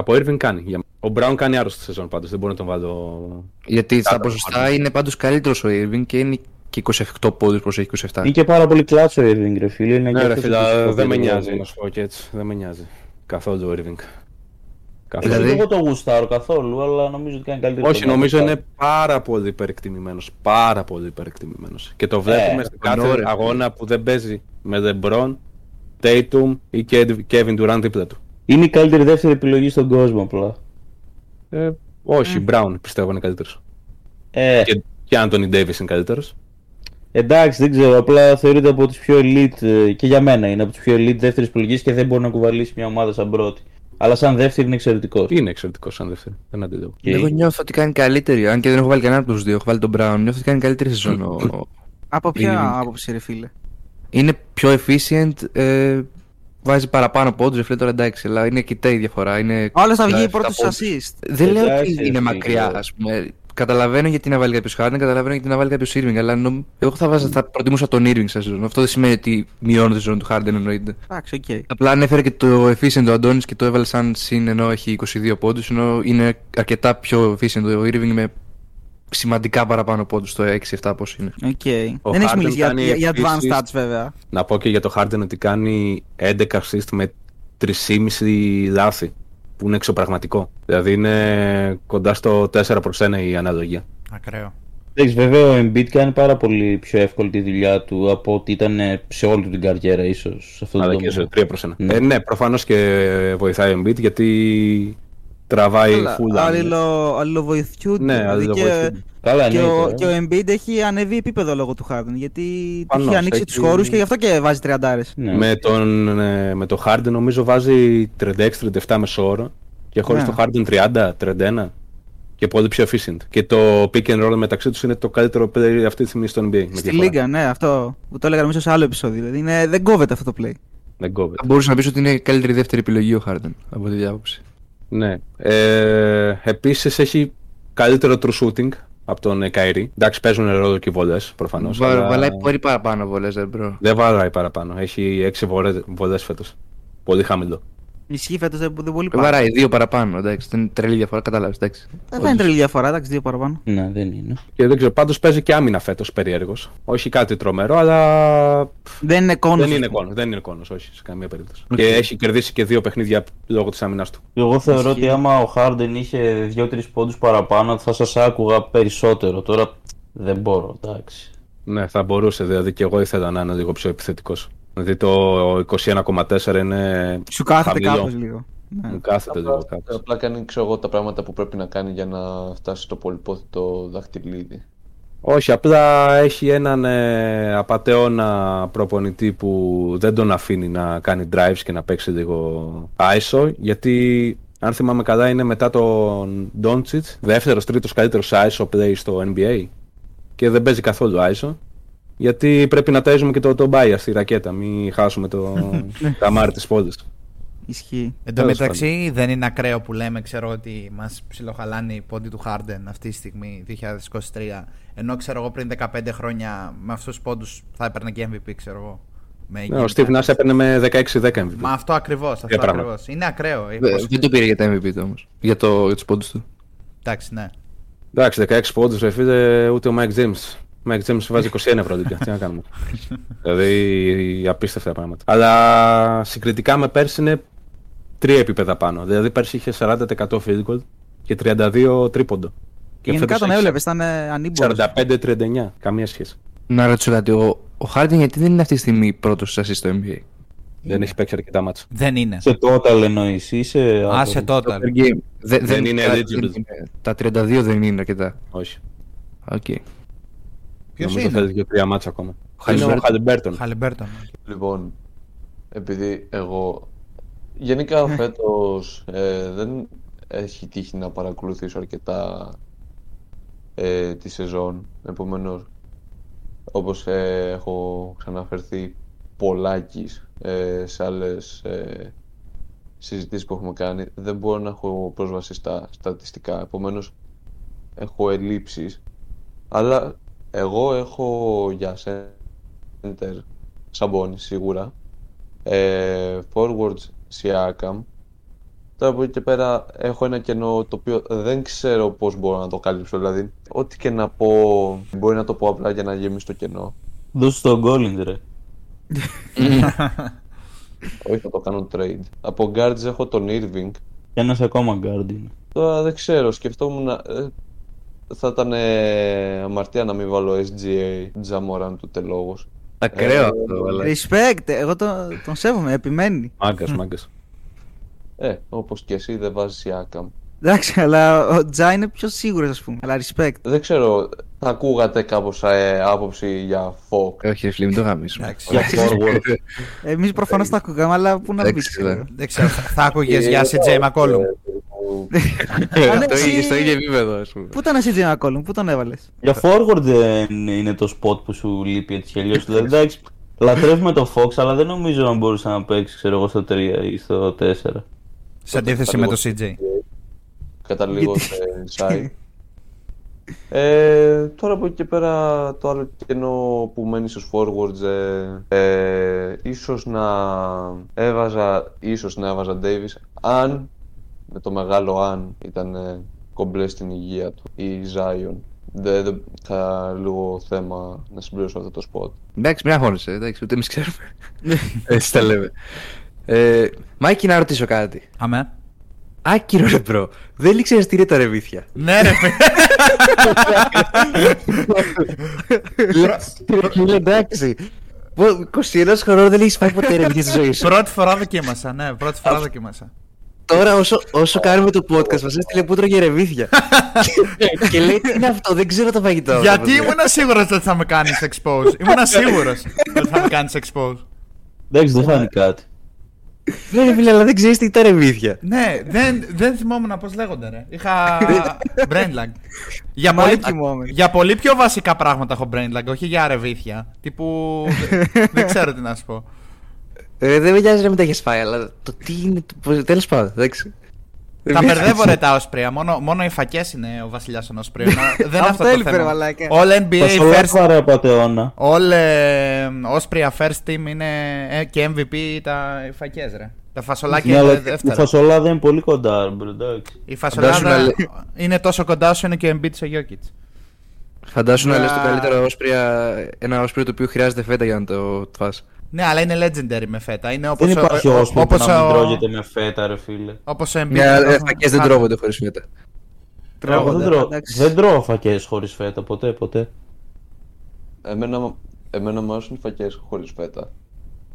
Speaker 6: Από Irving κάνει. για μένα. Ο Brown κάνει άρρωστη σεζόν πάντως, δεν μπορώ να τον βάλω.
Speaker 2: Γιατί στα
Speaker 6: Κάτω,
Speaker 2: ποσοστά
Speaker 6: Harden.
Speaker 2: είναι πάντως καλύτερος ο Irving και είναι και 28 πόντους προς έχει 27.
Speaker 1: Είναι και πάρα πολύ κλάτσο ο Irving, ρε φίλε. Είναι
Speaker 6: Ναι,
Speaker 1: και
Speaker 6: ρε
Speaker 1: αυτός
Speaker 6: φίλε,
Speaker 1: που
Speaker 6: δεν με
Speaker 1: το
Speaker 6: νοιάζει
Speaker 1: βάζει.
Speaker 6: να σου πω και έτσι. Δεν με νοιάζει. Καθόλου ο Irving. Καθόλου.
Speaker 2: Δηλαδή-
Speaker 1: Εγώ το γουστάρω καθόλου, αλλά νομίζω ότι κάνει καλύτερο.
Speaker 6: Όχι,
Speaker 1: τον
Speaker 6: νομίζω
Speaker 1: Άντων.
Speaker 6: είναι πάρα πολύ υπερεκτιμημένος. Πάρα πολύ υπερεκτιμημένος. Και το βλέπουμε
Speaker 1: Ε,
Speaker 6: σε κάθε
Speaker 2: ωραία.
Speaker 6: αγώνα που δεν παίζει με LeBron, Tatum ή και Kevin Durant δίπλα του.
Speaker 1: Είναι η καλύτερη δεύτερη επιλογή στον κόσμο απλά.
Speaker 6: Ε, όχι, Brown πιστεύω είναι καλύτερος.
Speaker 1: Ε,
Speaker 6: Και, και Anthony Davis είναι καλύτερος.
Speaker 1: εντάξει, δεν ξέρω. Απλά θεωρείται από τι πιο elite ε, και για μένα είναι από τι πιο elite δεύτερε επιλογέ και δεν μπορεί να κουβαλήσει μια ομάδα σαν πρώτη. Αλλά σαν δεύτερη είναι εξαιρετικός.
Speaker 6: Είναι εξαιρετικός σαν δεύτερη. Δεν αντιλέγω.
Speaker 1: Και-
Speaker 2: Εγώ νιώθω ότι κάνει καλύτερη. Αν και δεν έχω βάλει κανένα από τους δύο, έχω βάλει τον Brown. Νιώθω ότι κάνει καλύτερη σεζόν. ο- ο- *coughs*
Speaker 4: Από ποια
Speaker 2: Irving.
Speaker 4: άποψη, ρε φίλε;
Speaker 2: Είναι πιο efficient, ε, βάζει παραπάνω πόντους, ρε φίλε τώρα εντάξει, αλλά είναι κοντά η διαφορά. Είναι...
Speaker 4: Ο άλλος θα βγει
Speaker 2: Ναι,
Speaker 4: πρώτος
Speaker 2: στα
Speaker 4: στου
Speaker 2: πόντους.
Speaker 4: assist.
Speaker 2: Δεν λέω
Speaker 1: Εντάξει,
Speaker 2: ότι
Speaker 1: ρε
Speaker 2: είναι
Speaker 1: φίλε.
Speaker 2: μακριά, ας πούμε. Καταλαβαίνω γιατί να βάλει κάποιος Harden, καταλαβαίνω γιατί να βάλει κάποιος Irving, αλλά νομ... εγώ θα, βάζα, θα προτιμούσα τον Irving σε σεζόν. Αυτό δεν σημαίνει ότι μειώνω τη σεζόν του Harden εννοείται.
Speaker 4: Εντάξει, οκ.
Speaker 2: Απλά ανέφερε και το efficient ο Αντώνης και το έβαλε σαν συν ενώ έχει 22 πόντους ενώ είναι αρκετά πιο efficient ο Irving με σημαντικά παραπάνω πόντους στο 6-7 πώς είναι.
Speaker 4: Οκ.
Speaker 6: Ο
Speaker 4: Δεν έχεις
Speaker 6: Harden
Speaker 4: μιλήσει για,
Speaker 6: κάνει
Speaker 4: για, για advanced
Speaker 6: επίσης-
Speaker 4: stats, βέβαια.
Speaker 6: Να πω και για το Harden ότι κάνει 11 assist με 3,5 λάθη. Που είναι εξωπραγματικό. Δηλαδή είναι κοντά στο 4 προς 1 η αναλογία.
Speaker 5: Ακραίο.
Speaker 1: Εντάξει, βέβαια ο Embiid κάνει πάρα πολύ πιο εύκολη τη δουλειά του από ότι ήταν σε όλη του την καριέρα, ίσως. Σε αυτό το
Speaker 6: Αλλά και
Speaker 1: τομέα.
Speaker 6: σε 3 προς 1.
Speaker 1: Ναι.
Speaker 6: Ε, ναι, προφανώς και βοηθάει ο Embiid γιατί τραβάει
Speaker 4: Αλλά
Speaker 6: full down.
Speaker 4: αλληλο- αλληλοβοηθιούνται.
Speaker 6: Ναι,
Speaker 4: δηλαδή και,
Speaker 6: αλληλοβοηθούνται.
Speaker 1: Καλά,
Speaker 4: και,
Speaker 1: ναι.
Speaker 4: ο, και ο Embiid έχει ανέβει επίπεδο λόγω του Harden. Γιατί του
Speaker 6: Προφανώς,
Speaker 4: έχει ανοίξει
Speaker 6: έχει-
Speaker 4: τους χώρους και γι' αυτό και βάζει τριαντάρες.
Speaker 1: ναι.
Speaker 6: Με, τον, ε, με το Harden νομίζω βάζει 36-37 μέσο όρο και χωρίς
Speaker 4: Ναι.
Speaker 6: το Harden 30-31 και πολύ πιο efficient. Και το pick and roll μεταξύ τους είναι το καλύτερο play αυτή τη στιγμή στο NBA. με
Speaker 4: Στη
Speaker 6: διαφορά.
Speaker 4: Λίγκα, ναι, αυτό που το έλεγα νομίζω σε άλλο επεισόδιο. Δηλαδή είναι, δεν κόβεται αυτό το play.
Speaker 6: Δεν κόβεται.
Speaker 2: Θα μπορούσε να πεις ότι είναι η καλύτερη δεύτερη επιλογή ο Harden από τη διάποψη.
Speaker 6: Ναι. Ε, επίσης έχει καλύτερο true shooting από τον ε, Kyrie. Εντάξει παίζουν ρόλο και οι βολές προφανώς.
Speaker 2: Βα,
Speaker 6: αλλά
Speaker 2: Βαράει πολύ παραπάνω βολές, δεν bro.
Speaker 6: Δεν βαράει παραπάνω. Έχει 6 βολές, βολές φέτος. Πολύ χαμηλό.
Speaker 4: Ισχύει φέτος δεν, δεν πολύ
Speaker 2: Δεν
Speaker 4: πάρα.
Speaker 2: βαράει δύο παραπάνω, εντάξει. Δεν είναι τρελή διαφορά, κατάλαβες, εντάξει.
Speaker 4: Δεν θα είναι τρελή διαφορά, εντάξει, δύο παραπάνω.
Speaker 1: ναι, δεν είναι.
Speaker 6: Και δεν ξέρω, πάντως παίζει και άμυνα φέτος περιέργως. Όχι κάτι τρομερό, αλλά
Speaker 4: Δεν είναι κόνος.
Speaker 6: δεν είναι κόνος. Δεν είναι κόνος, όχι, σε καμία περίπτωση. Και έχει κερδίσει και δύο παιχνίδια λόγω της άμυνας του.
Speaker 1: Εγώ θεωρώ
Speaker 4: Ισχύει.
Speaker 1: ότι άμα ο Harden είχε 2-3 πόντους παραπάνω θα σας άκουγα περισσότερο. Τώρα δεν μπορώ, εντάξει.
Speaker 6: Ναι, θα μπορούσε, δηλαδή και εγώ ήθελα να είναι λίγο πιο επιθετικός. Δηλαδή το 21,4 είναι
Speaker 4: Σου κάθεται
Speaker 6: χαμηλό.
Speaker 4: κάπως λίγο. Ναι.
Speaker 6: Μου κάθεται λίγο
Speaker 3: Απλά,
Speaker 6: κάπως.
Speaker 3: απλά κάνει ξέρω εγώ, τα πράγματα που πρέπει να κάνει για να φτάσει στο πολυπόθητο δαχτυλίδι.
Speaker 6: Όχι, απλά έχει έναν ε, απατεώνα προπονητή που δεν τον αφήνει να κάνει drives και να παίξει λίγο ISO, γιατί αν θυμάμαι καλά είναι μετά τον Doncic, δεύτερος, τρίτος καλύτερος ISO play στο NBA και δεν παίζει καθόλου ISO. Γιατί πρέπει να ταΐζουμε και το, το bias στη ρακέτα, μην χάσουμε το *laughs* καμάρι της πόλης.
Speaker 4: Ισχύει.
Speaker 5: Εν τω
Speaker 6: Τέλος
Speaker 5: μεταξύ δεν είναι ακραίο που λέμε, ξέρω ότι μας ψιλοχαλάνε οι πόντοι του Harden αυτή τη στιγμή, 2023. Ενώ ξέρω εγώ πριν 15 χρόνια με αυτούς τους πόντους θα έπαιρνε και MVP, ξέρω εγώ. Με
Speaker 6: Ναι, ο
Speaker 5: γενικά.
Speaker 6: Steve Nash έπαιρνε με 16-10 MVP.
Speaker 5: Μα αυτό ακριβώς. Αυτό
Speaker 6: Για πράγματα.
Speaker 5: ακριβώς. Είναι ακραίο. ε,
Speaker 2: Δε-
Speaker 5: πώς-
Speaker 2: Δεν το πήρε για τα MVP του όμως. Για, το, για τους πόντους του.
Speaker 5: Εντάξει, ναι.
Speaker 6: Εντάξει, 16 πόντους ρε φίλε, ούτε ο Mike James. Ο Mike James βάζει 21 ευρώ δίπλα. Τι να *laughs* κάνουμε. δηλαδή, απίστευτα πράγματα. Αλλά συγκριτικά με πέρσι είναι τρία επίπεδα πάνω. Δηλαδή, πέρσι είχε 40% field goal και 32 τρίποντο.
Speaker 4: Και γενικά
Speaker 6: φέτος
Speaker 4: τον
Speaker 6: έχεις
Speaker 4: έβλεπες, ήταν ε, ανήμπορος.
Speaker 6: 45-39. Καμία σχέση.
Speaker 2: Να ρωτήσω κάτι, ο, ο Harden γιατί δεν είναι αυτή τη στιγμή πρώτος assist στο NBA.
Speaker 6: Δεν έχει παίξει αρκετά μάτσα.
Speaker 5: Δεν είναι.
Speaker 1: Σε total εννοείς ή σε...
Speaker 5: Α, σε total.
Speaker 2: Per game. Δε-
Speaker 6: Δεν είναι
Speaker 2: τα-
Speaker 6: eligible.
Speaker 2: δεν είναι. Τα 32 δεν είναι αρκετά.
Speaker 6: Όχι.
Speaker 2: Οκ.
Speaker 5: Ποιος
Speaker 6: Νομίζω
Speaker 5: είναι;
Speaker 6: θέλει και τρία μάτσα ακόμα.
Speaker 2: Χαλιμπέρτον.
Speaker 6: Είναι ο Haliburton.
Speaker 5: Haliburton.
Speaker 3: Λοιπόν, επειδή εγώ γενικά *laughs* φέτος ε, δεν έχει τύχει να παρακολουθήσω αρκετά ε, τη σεζόν. Επομένως, όπως ε, έχω ξαναφερθεί πολλάκις ε, σε άλλες ε, συζητήσεις που έχουμε κάνει, δεν μπορώ να έχω πρόσβαση στα στατιστικά. Επομένως, έχω ελλείψεις. Αλλά εγώ έχω για center Σαμπόνι σίγουρα. Ε, forwards Siakam. Τώρα από εκεί και πέρα έχω ένα κενό το οποίο δεν ξέρω πώς μπορώ να το καλύψω. Δηλαδή, ό,τι και να πω, μπορεί να το πω απλά για να γεμίσει το κενό.
Speaker 1: Δώσε τον Γκόλιντ, ρε. *laughs*
Speaker 3: Όχι, θα το κάνω trade. Από guards έχω τον Irving.
Speaker 1: Και ένας ακόμα Guardian.
Speaker 3: Τώρα δεν ξέρω, σκεφτόμουν. Ε, θα ήταν ε, αμαρτία να μην βάλω SGA Jamoran του τελόγος.
Speaker 2: Ακραίο
Speaker 3: Ε,
Speaker 2: αυτό, αλλά...
Speaker 4: Respect, εγώ τον, τον σέβομαι, επιμένει.
Speaker 6: Μάγκας, μάγκας.
Speaker 3: Ε, όπως και εσύ δεν βάζεις Siakam.
Speaker 4: Εντάξει, αλλά ο Τζα είναι πιο σίγουρος, ας πούμε. Αλλά respect.
Speaker 3: Δεν ξέρω, θα ακούγατε κάπως ε, άποψη για Φοκ.
Speaker 2: Όχι, ρε φίλε, μην το γαμίσουμε.
Speaker 5: Εντάξει.
Speaker 1: Για forward.
Speaker 4: Εμείς προφανώς τα ακούγαμε, αλλά πού να μπεις.
Speaker 2: Εντάξει, ναι.
Speaker 5: Δεν ξέρω, θα- θα άκουγες
Speaker 3: Ε,
Speaker 5: για
Speaker 3: ε,
Speaker 5: CJ McCollum.
Speaker 3: Ε,
Speaker 4: Α, ναι,
Speaker 2: Το ίδιο-
Speaker 4: εσύ-
Speaker 2: Στο ίδιο επίπεδο, ας πούμε.
Speaker 4: Πού ήταν ο CJ McCollum, πού τον έβαλες;
Speaker 1: Για forward δεν είναι το spot που σου λείπει έτσι κι αλλιώς. Δηλαδή, εντάξει, λατρεύουμε το Fox, αλλά δεν νομίζω να μπορούσε να παίξει, ξέρω εγώ, στο 3 ή στο 4.
Speaker 5: Σε αντίθεση με το CJ.
Speaker 3: Κατά λίγο σε *laughs* side. Ε, τώρα από εκεί και πέρα το άλλο κενό που μένει στους forwards ε, ε, ίσως να έβαζα ίσως να έβαζα Davis αν με το μεγάλο αν ήταν ε, κομπλέ στην υγεία του ή Zion δεν δε, θα λίγο θέμα να συμπληρώσω αυτό το spot
Speaker 2: Εντάξει, μην αγχώνεσαι, εντάξει, ούτε εμείς ξέρουμε. *laughs* Έτσι τα λέμε. Ε, Μάικη, να ρωτήσω κάτι.
Speaker 5: Αμέ.
Speaker 2: Άκυρο ρε bro. Δεν ήξερες τι είναι τα ρεβίθια.
Speaker 5: Ναι, ρε φίλε.
Speaker 2: Φίλε, εντάξει. Πω- 21 χρονών δεν έχεις πάει ποτέ ρεβίθια στη ζωή σου.
Speaker 5: Πρώτη φορά δοκίμασα, ναι, πρώτη φορά δοκίμασα.
Speaker 2: Τώρα, όσο, όσο κάνουμε το podcast, μας έστειλε που τρώγε ρεβίθια. *laughs* και λέει τι είναι αυτό, δεν ξέρω το φαγητό.
Speaker 5: Γιατί ήμουν σίγουρος ότι θα με κάνεις expose. Ήμουν σίγουρος ότι θα με κάνεις expose.
Speaker 1: Εντάξει, δεν φάνηκε κάτι.
Speaker 2: Ναι, ρε φίλε, αλλά δεν ξέρεις τι είναι τα ρεβίθια.
Speaker 5: Ναι, δεν, δεν θυμόμουν πώς λέγονται, ρε. Είχα *laughs* brain lag. Για πολύ,
Speaker 4: Mikey moment.
Speaker 5: για πολύ πιο βασικά πράγματα έχω brain lag, όχι για ρεβίθια. Τύπου. δεν- δεν ξέρω τι να σου πω.
Speaker 2: Ε, δεν με νοιάζει να μην τα έχεις φάει, αλλά το τι είναι. Τέλος πάντων, εντάξει.
Speaker 5: Τα μπερδεύω ρε τα όσπρια. Μόνο, μόνο οι φακές είναι ο βασιλιάς των όσπριων. *laughs* Δεν είναι αυτό
Speaker 4: Αυτό
Speaker 5: το
Speaker 4: έλειπε, ρε
Speaker 5: θέμα.
Speaker 4: μαλάκα.
Speaker 5: All NBA
Speaker 1: Θα σου
Speaker 5: first.
Speaker 1: λέω ρε πατεώνα.
Speaker 5: All ε, όσπρια first team είναι ε, και MVP τα οι φακές ρε. Τα φασολάκια
Speaker 1: Ναι,
Speaker 5: είναι
Speaker 1: αλλά η
Speaker 5: δεύτερα.
Speaker 1: φασολάδα είναι πολύ κοντά, bro, εντάξει.
Speaker 5: Η
Speaker 2: Φαντάσου
Speaker 5: φασολάδα
Speaker 2: να λέ-
Speaker 5: είναι τόσο κοντά όσο είναι και ο Embiid σε Jokic.
Speaker 2: Φαντάσου να
Speaker 4: Να.
Speaker 2: λε το καλύτερο όσπρια, ένα όσπριο το οποίο χρειάζεται φέτα για να το φας.
Speaker 5: Ναι, αλλά είναι legendary με φέτα. Είναι όπως
Speaker 1: Δεν υπάρχει
Speaker 5: ο,
Speaker 1: όσο που
Speaker 5: όπως
Speaker 1: να μην
Speaker 5: ο,
Speaker 1: τρώγεται με φέτα, ρε φίλε.
Speaker 5: όπως ο Embiid.
Speaker 2: Μια
Speaker 5: είναι
Speaker 2: ε,
Speaker 5: το-
Speaker 2: φακές δεν
Speaker 5: Α,
Speaker 2: τρώγονται χωρίς φέτα.
Speaker 1: Εγώ
Speaker 4: Τρώγονται,
Speaker 1: δεν τρώω,
Speaker 4: εντάξει.
Speaker 1: δεν τρώω φακές χωρίς φέτα, ποτέ, ποτέ.
Speaker 3: εμένα, εμένα μου άρεσουν οι φακές χωρίς φέτα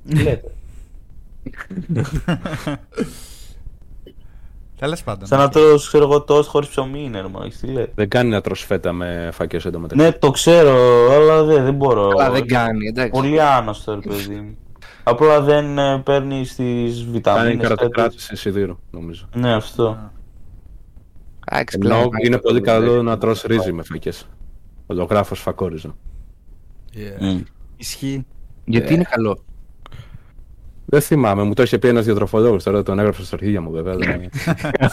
Speaker 1: Λέτε; *laughs* *laughs*
Speaker 5: Τέλος πάντων.
Speaker 1: Σαν να τρώω, ξέρω εγώ, τόστ χωρίς ψωμί είναι, ρε μαλάκα, τι λέτε.
Speaker 6: Δεν κάνει να τρως φέτα με φακές εντωμεταξύ.
Speaker 1: Ναι, το ξέρω, αλλά δεν, δεν μπορώ.
Speaker 2: Αλλά δεν κάνει, εντάξει.
Speaker 1: Πολύ άνωστο, ρε παιδί μου. Απλά δεν ε, παίρνεις τις
Speaker 6: Κάνει
Speaker 1: βιταμίνες. τέτοιες.
Speaker 6: καρατοκράτηση σιδήρου, νομίζω.
Speaker 1: Ναι, αυτό.
Speaker 2: Εντάξει,
Speaker 6: Ενώ
Speaker 2: πλέον,
Speaker 6: είναι
Speaker 2: πάει,
Speaker 6: πολύ
Speaker 2: το-
Speaker 6: καλό να τρως ρύζι με φακές. Ολογράφος φακόριζο.
Speaker 5: Yeah.
Speaker 1: Μμ.
Speaker 4: Ισχύει.
Speaker 2: Γιατί είναι καλό;
Speaker 6: Δεν θυμάμαι, μου το είχε πει ένας διατροφολόγος, τώρα τον έγραψα στα αρχίδια μου βέβαια. δεν-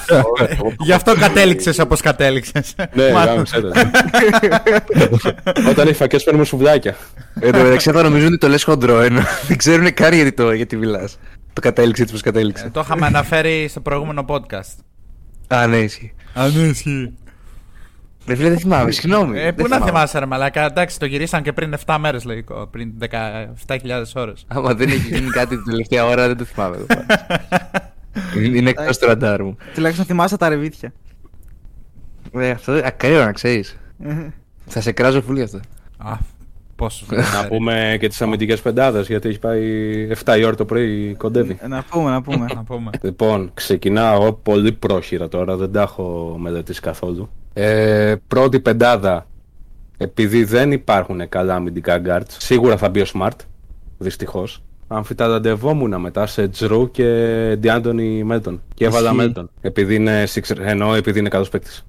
Speaker 6: *laughs*
Speaker 5: Γι' αυτό κατέληξες όπως κατέληξες.
Speaker 6: Ναι,
Speaker 5: Μάλλον.
Speaker 6: γάμισε το. *laughs* Όταν έχει φακές παίρνουμε σουβλάκια.
Speaker 2: Εν τω μεταξύ θα νομίζουν ότι το λες χοντρό, ενώ δεν ξέρουν καν γιατί, το, γιατί μιλάς. Το κατέληξε έτσι πως
Speaker 5: Ε,
Speaker 2: κατέληξε.
Speaker 5: Το είχαμε αναφέρει στο προηγούμενο podcast.
Speaker 2: Α, ναι, ισχύει.
Speaker 5: Αν ισχύει.
Speaker 2: Ρε φίλε, δεν θυμάμαι, συγγνώμη.
Speaker 5: Ε,
Speaker 2: δεν
Speaker 5: πού να
Speaker 2: θυμάμαι.
Speaker 5: θυμάσαι ρε μαλάκα, εντάξει το γυρίσαν και πριν 7 μέρες λογικό, πριν 17.000 ώρες.
Speaker 2: Άμα δεν έχει γίνει κάτι την τελευταία ώρα, δεν το θυμάμαι. εδώ πάντως. Είναι- Είναι εκτός του ραντάρ μου.
Speaker 4: Τουλάχιστον θυμάσαι τα ρεβίθια.
Speaker 2: Ε, αυτό ακραίο να ξέρεις. Θα σε κράζω φουλή αυτό.
Speaker 5: Α, πόσο. *laughs*
Speaker 6: Να πούμε και τις αμυντικές πεντάδες, γιατί έχει πάει 7 η ώρα το πρωί, κοντεύει.
Speaker 4: Ε, Να πούμε, να πούμε.
Speaker 5: Να πούμε.
Speaker 6: Λοιπόν, ξεκινάω πολύ πρόχειρα τώρα, δεν τα έχω μελετήσει καθόλου. Ε, πρώτη πεντάδα, επειδή δεν υπάρχουν καλά αμυντικά guards, σίγουρα θα μπει ο Smart, δυστυχώς. Αμφιταλαντευόμουν μετά σε Τζρου και Ντιάντονι Μέλτον. Και έβαλα
Speaker 1: Ισχύει.
Speaker 6: Μέλτον. Επειδή είναι Sixer, ενώ επειδή είναι καλός παίκτης.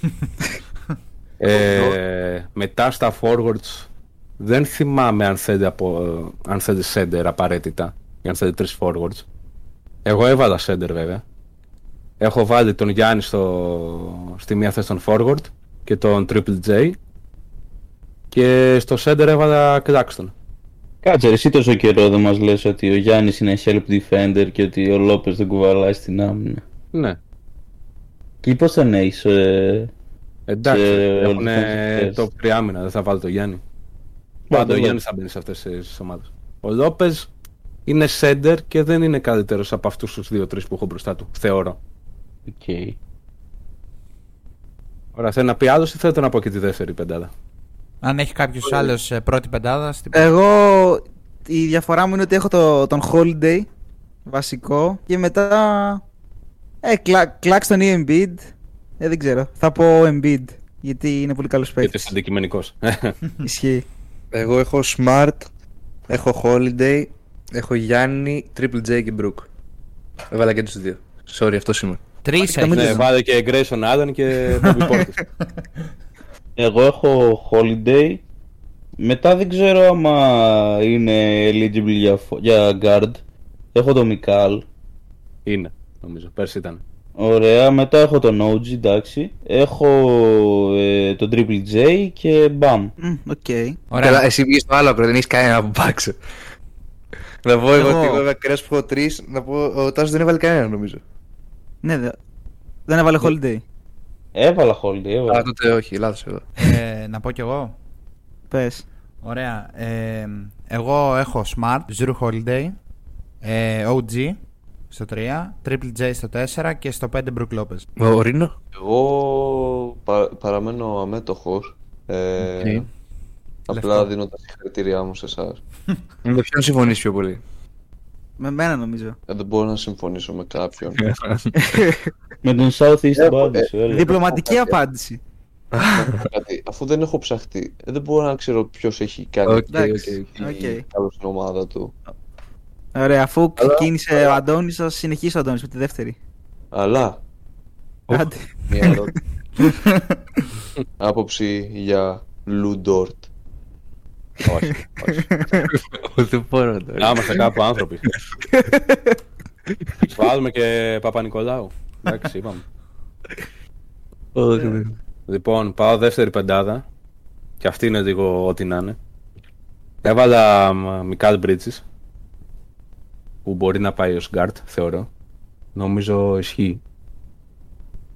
Speaker 6: *laughs* ε, μετά στα forwards δεν θυμάμαι αν θέλει, από, αν θέλει center απαραίτητα ή αν θέλει τρεις forwards. Εγώ έβαλα center βέβαια. Έχω βάλει τον Γιάννη στο, στη μία θέση των forward και τον Triple J και στο center έβαλα Claxton.
Speaker 1: Κάτσε, ρε, εσύ τόσο καιρό δεν μας λες ότι ο Γιάννης είναι help defender και ότι ο Λόπες δεν κουβαλάει στην άμυνα.
Speaker 6: Ναι,
Speaker 1: Και πώς τον έχεις, ε...
Speaker 6: εντάξει,
Speaker 1: Σε
Speaker 6: έχουν
Speaker 1: όλες τις
Speaker 6: top 3 άμυνα, δεν θα βάλω το Γιάννη.
Speaker 1: Πάντα
Speaker 6: Πάντα ο
Speaker 1: εγώ.
Speaker 6: Γιάννης θα μπαίνει σε αυτές τις ομάδες. Ο Λόπες είναι center και δεν είναι καλύτερος από αυτούς τους 2-3 που έχω μπροστά του, θεωρώ.
Speaker 1: Οκ.
Speaker 6: Ωραία, θέλει να πει άλλος ή θέλετε να πω και τη δεύτερη πεντάδα;
Speaker 5: Αν έχει κάποιος άλλος πρώτη πεντάδα. Στην...
Speaker 4: Εγώ η διαφορά μου είναι ότι έχω το, τον Holiday βασικό και μετά ε, Claxton ή Embiid ε, δεν ξέρω, θα πω Embiid γιατί είναι πολύ καλός
Speaker 6: Γιατί
Speaker 4: παίκτης
Speaker 6: είσαι αντικειμενικός. *laughs*
Speaker 4: Ισχύει
Speaker 2: Εγώ έχω Smart, έχω Holiday, έχω Γιάννη, Triple J και Brook. Έβαλα και τους δύο. Sorry, αυτό είμαι.
Speaker 5: Τρεις
Speaker 4: Μάλιστα,
Speaker 5: έχεις.
Speaker 4: μην
Speaker 6: Ναι,
Speaker 4: το-
Speaker 6: βάλε και Grayson Allen και Bobby *laughs* Portis.
Speaker 1: Εγώ έχω Holiday. Μετά δεν ξέρω άμα είναι eligible για, φο- για guard. Έχω τον Μικάλ.
Speaker 6: Είναι, νομίζω. Πέρσι ήταν.
Speaker 1: Ωραία, μετά έχω τον OG, εντάξει. Έχω ε, τον Triple J και μπαμ.
Speaker 4: Μμ, Οκ.
Speaker 5: Ωραία.
Speaker 2: Καλά, εσύ βγήκε στο άλλο άκρο, δεν έχεις κανένα από Bucks. Να πω εγώ
Speaker 4: Εγώ-
Speaker 2: ότι εγώ είμαι ακραίο που έχω τρεις, να πω ο Τάσος δεν έβαλε κανένα νομίζω.
Speaker 4: Ναι, δε- δεν έβαλε Holiday.
Speaker 1: Έβαλα Holiday,
Speaker 2: Α,
Speaker 1: έβαλα.
Speaker 2: τότε όχι, λάθος εγώ.
Speaker 5: Ε, να πω κι εγώ.
Speaker 4: Πες.
Speaker 5: Ωραία. Ε, εγώ έχω Smart, Jrue Holiday, ε, OG στο 3, Triple J στο 4 και στο 5 Brook Lopez.
Speaker 2: Ο Ρίνο.
Speaker 3: Εγώ πα- παραμένω αμέτοχος. Ε,
Speaker 2: Οκ.
Speaker 3: Απλά
Speaker 5: Λεπτό.
Speaker 3: δίνω τα συγχαρητήριά μου σε εσάς.
Speaker 2: Με το ποιον συμφωνήσει πιο πολύ;
Speaker 4: Με μένα νομίζω.
Speaker 3: δεν μπορώ να συμφωνήσω με κάποιον.
Speaker 1: Με τον Southeast
Speaker 3: Έχω-
Speaker 1: Bandits,
Speaker 3: ε,
Speaker 1: έλα.
Speaker 4: Διπλωματική
Speaker 3: κάτι.
Speaker 4: απάντηση.
Speaker 3: Κάτι, αφού δεν έχω ψαχτεί, ε, δεν μπορώ να ξέρω ποιο έχει κάνει
Speaker 2: Οκ,
Speaker 4: Εντάξει.
Speaker 2: OK.
Speaker 4: OK.
Speaker 3: καλό στην ομάδα του.
Speaker 4: Ωραία, αφού
Speaker 3: Αλλά-
Speaker 4: ξεκίνησε ο Αντώνης, θα συνεχίσει ο Αντώνης με τη δεύτερη.
Speaker 3: Αλλά
Speaker 4: Άντε.
Speaker 3: μια ερώτηση. Άποψη για Λουντόρτ.
Speaker 6: Όχι, όχι.
Speaker 2: Δεν μπορώ τώρα.
Speaker 6: Να είμαστε κάπου άνθρωποι. Βάλουμε και Παπα-Νικολάου. Εντάξει, είπαμε.
Speaker 2: Όχι, δεν.
Speaker 6: Λοιπόν, πάω δεύτερη πεντάδα. Και αυτή είναι λίγο ό,τι να είναι. Έβαλα Μικάλ Bridges. Που μπορεί να πάει ως guard, θεωρώ. Νομίζω ισχύει.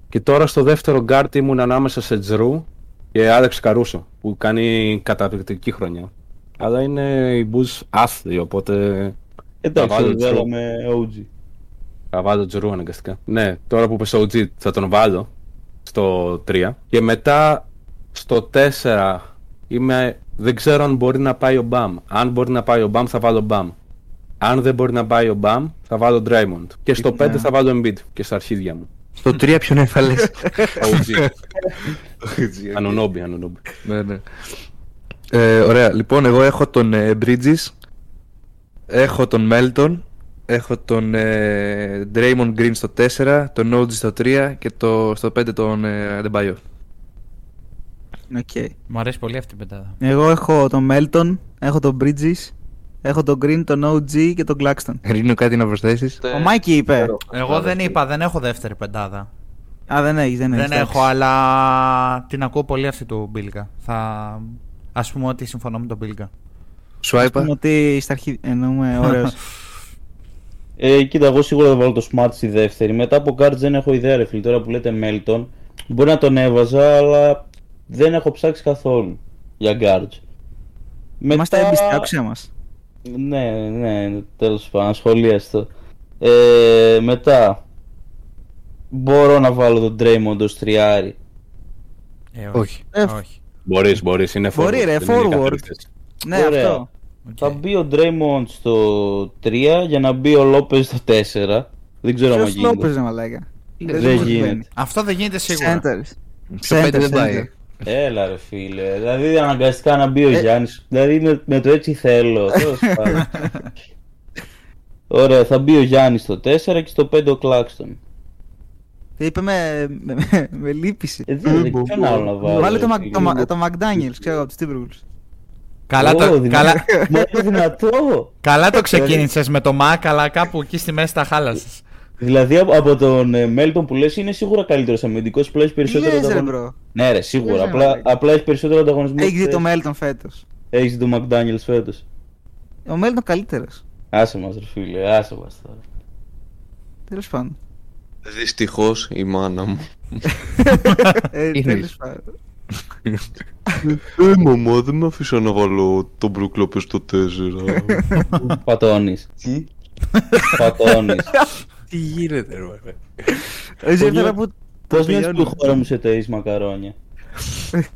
Speaker 6: Και τώρα στο δεύτερο guard ήμουν ανάμεσα σε Τζρου και Άλεξ Καρούσο. Που κάνει καταπληκτική χρονιά. Αλλά είναι οι Bulls άθλοι, οπότε
Speaker 1: Εντάξει,
Speaker 6: θα βάλω
Speaker 1: τον
Speaker 6: Τζρου.
Speaker 1: βάλαμε OG.
Speaker 6: Θα βάλω Τζρου αναγκαστικά. Ναι, τώρα που πες OG θα τον βάλω στο 3. Και μετά στο 4 είμαι... δεν ξέρω αν μπορεί να πάει ο Μπαμ. Αν μπορεί να πάει ο Μπαμ θα βάλω Μπαμ. Αν δεν μπορεί να πάει ο Μπαμ θα βάλω Draymond. Και στο 5 θα βάλω Embiid και στα αρχίδια μου.
Speaker 2: Στο 3 ποιον έβαλες; *laughs*
Speaker 6: OG. Anunoby, Anunoby.
Speaker 2: ναι, ναι. Ε, ωραία, λοιπόν, εγώ έχω τον ε, Bridges, έχω τον Melton, έχω τον ε, Draymond Green στο 4, τον OG στο 3 και το, στο 5 τον ε, Adebayo.
Speaker 4: OK.
Speaker 5: Μου αρέσει πολύ αυτή η πεντάδα.
Speaker 4: Εγώ έχω τον Melton, έχω τον Bridges, έχω τον Green, τον OG και τον Claxton.
Speaker 2: Ρίνο, κάτι να προσθέσεις;
Speaker 3: Ε,
Speaker 4: Ο Μάικη είπε.
Speaker 5: Εγώ δεν είπα, δεν έχω δεύτερη πεντάδα.
Speaker 4: Α, δεν έχεις, δεν έχεις.
Speaker 5: Δεν έχω, αλλά την ακούω πολύ αυτή του Μπίλκα. Θα... Ας πούμε ότι συμφωνώ με τον Μπίλκα.
Speaker 2: Swipe.
Speaker 4: ότι στα αρχή εννοούμε ωραίος. *laughs*
Speaker 1: Ε, κοίτα, εγώ σίγουρα θα βάλω το Smart στη δεύτερη. Μετά από guards δεν έχω ιδέα, ρε φίλε. Τώρα που λέτε Melton, μπορεί να τον έβαζα, αλλά δεν έχω ψάξει καθόλου για guards.
Speaker 4: Είμαστε έμπιστοι, άκουσε μας.
Speaker 1: Ναι, ναι, τέλος πάντων, ασχολίαστο. Ε, μετά, μπορώ να βάλω τον Draymond ως τριάρι.
Speaker 5: Ε,
Speaker 2: Όχι.
Speaker 4: Ε,
Speaker 5: όχι.
Speaker 6: Μπορείς, μπορείς, είναι forward.
Speaker 4: Μπορεί, ρε,
Speaker 6: δεν είναι
Speaker 4: forward.
Speaker 6: καθαρή θέση.
Speaker 4: Ναι,
Speaker 1: Ωραία.
Speaker 4: αυτό.
Speaker 5: Οκ.
Speaker 1: Θα μπει ο Draymond στο 3 για να μπει ο Lopez στο 4. Δεν ξέρω αν
Speaker 4: Ποιος
Speaker 1: γίνεται.
Speaker 4: Λόπες, ρε μαλάκα.
Speaker 1: Δεν γίνεται.
Speaker 5: Αυτό δεν γίνεται σίγουρα.
Speaker 4: Centers.
Speaker 2: Στο 5
Speaker 4: Center,
Speaker 2: δεν πάει.
Speaker 4: Center.
Speaker 1: Έλα ρε φίλε, δηλαδή αναγκαστικά να μπει ο
Speaker 4: Ε.
Speaker 1: Γιάννης, δηλαδή με, με το έτσι θέλω, τέλος πάντων. Ωραία, θα μπει ο Γιάννης στο 4 και στο 5 ο Κλάξτον.
Speaker 4: Τι είπε με, με, με, με λύπηση.
Speaker 1: Ε, δεν δεν ποιον άλλο να βάλω.
Speaker 4: Βάλε το,
Speaker 1: ρε
Speaker 4: Mac-
Speaker 1: φίλε.
Speaker 4: το, Mac- το McDaniels, ξέρω από τους Timberwolves.
Speaker 5: Καλά
Speaker 1: Ω,
Speaker 5: το,
Speaker 1: δυνα-
Speaker 5: καλά,
Speaker 1: Μα είναι δυνατό!
Speaker 5: καλά το ξεκίνησες με το Mac, αλλά κάπου εκεί στη μέση τα χάλασες.
Speaker 1: Δηλαδή από, από τον ε, Melton που λες είναι σίγουρα καλύτερος αμυντικός, απλά έχει
Speaker 4: Τι
Speaker 1: περισσότερο
Speaker 4: λες ρε
Speaker 1: ανταγωνισμό.
Speaker 4: bro.
Speaker 1: Ναι ρε, σίγουρα,
Speaker 4: Λες, ρε,
Speaker 1: απλά,
Speaker 4: μαλάκα.
Speaker 1: απλά έχει περισσότερο ανταγωνισμό.
Speaker 4: Έχεις δει
Speaker 1: και
Speaker 4: το Melton φέτος.
Speaker 1: Έχεις δει το McDaniels φέτος.
Speaker 4: Ο Melton καλύτερος.
Speaker 1: Άσε μας ρε φίλε, άσε μας τώρα.
Speaker 4: Τέλος πάντων.
Speaker 3: Δυστυχώς η μάνα μου. *laughs*
Speaker 4: Ε,
Speaker 2: Είναι.
Speaker 4: τέλος πάντων.
Speaker 3: Ε, μαμά, δεν με αφήσα να βάλω τον Μπρουκ Λόπες στο 4.
Speaker 1: Πατώνεις,
Speaker 3: Τι;
Speaker 1: πατώνεις. *laughs*
Speaker 2: Τι γίνεται, ρε μαλάκα.
Speaker 4: Έτσι έφερα που το
Speaker 1: Πώς νιώθεις που η
Speaker 4: πηγαίνω.
Speaker 1: χώρα μου σε ταΐς μακαρόνια; *laughs*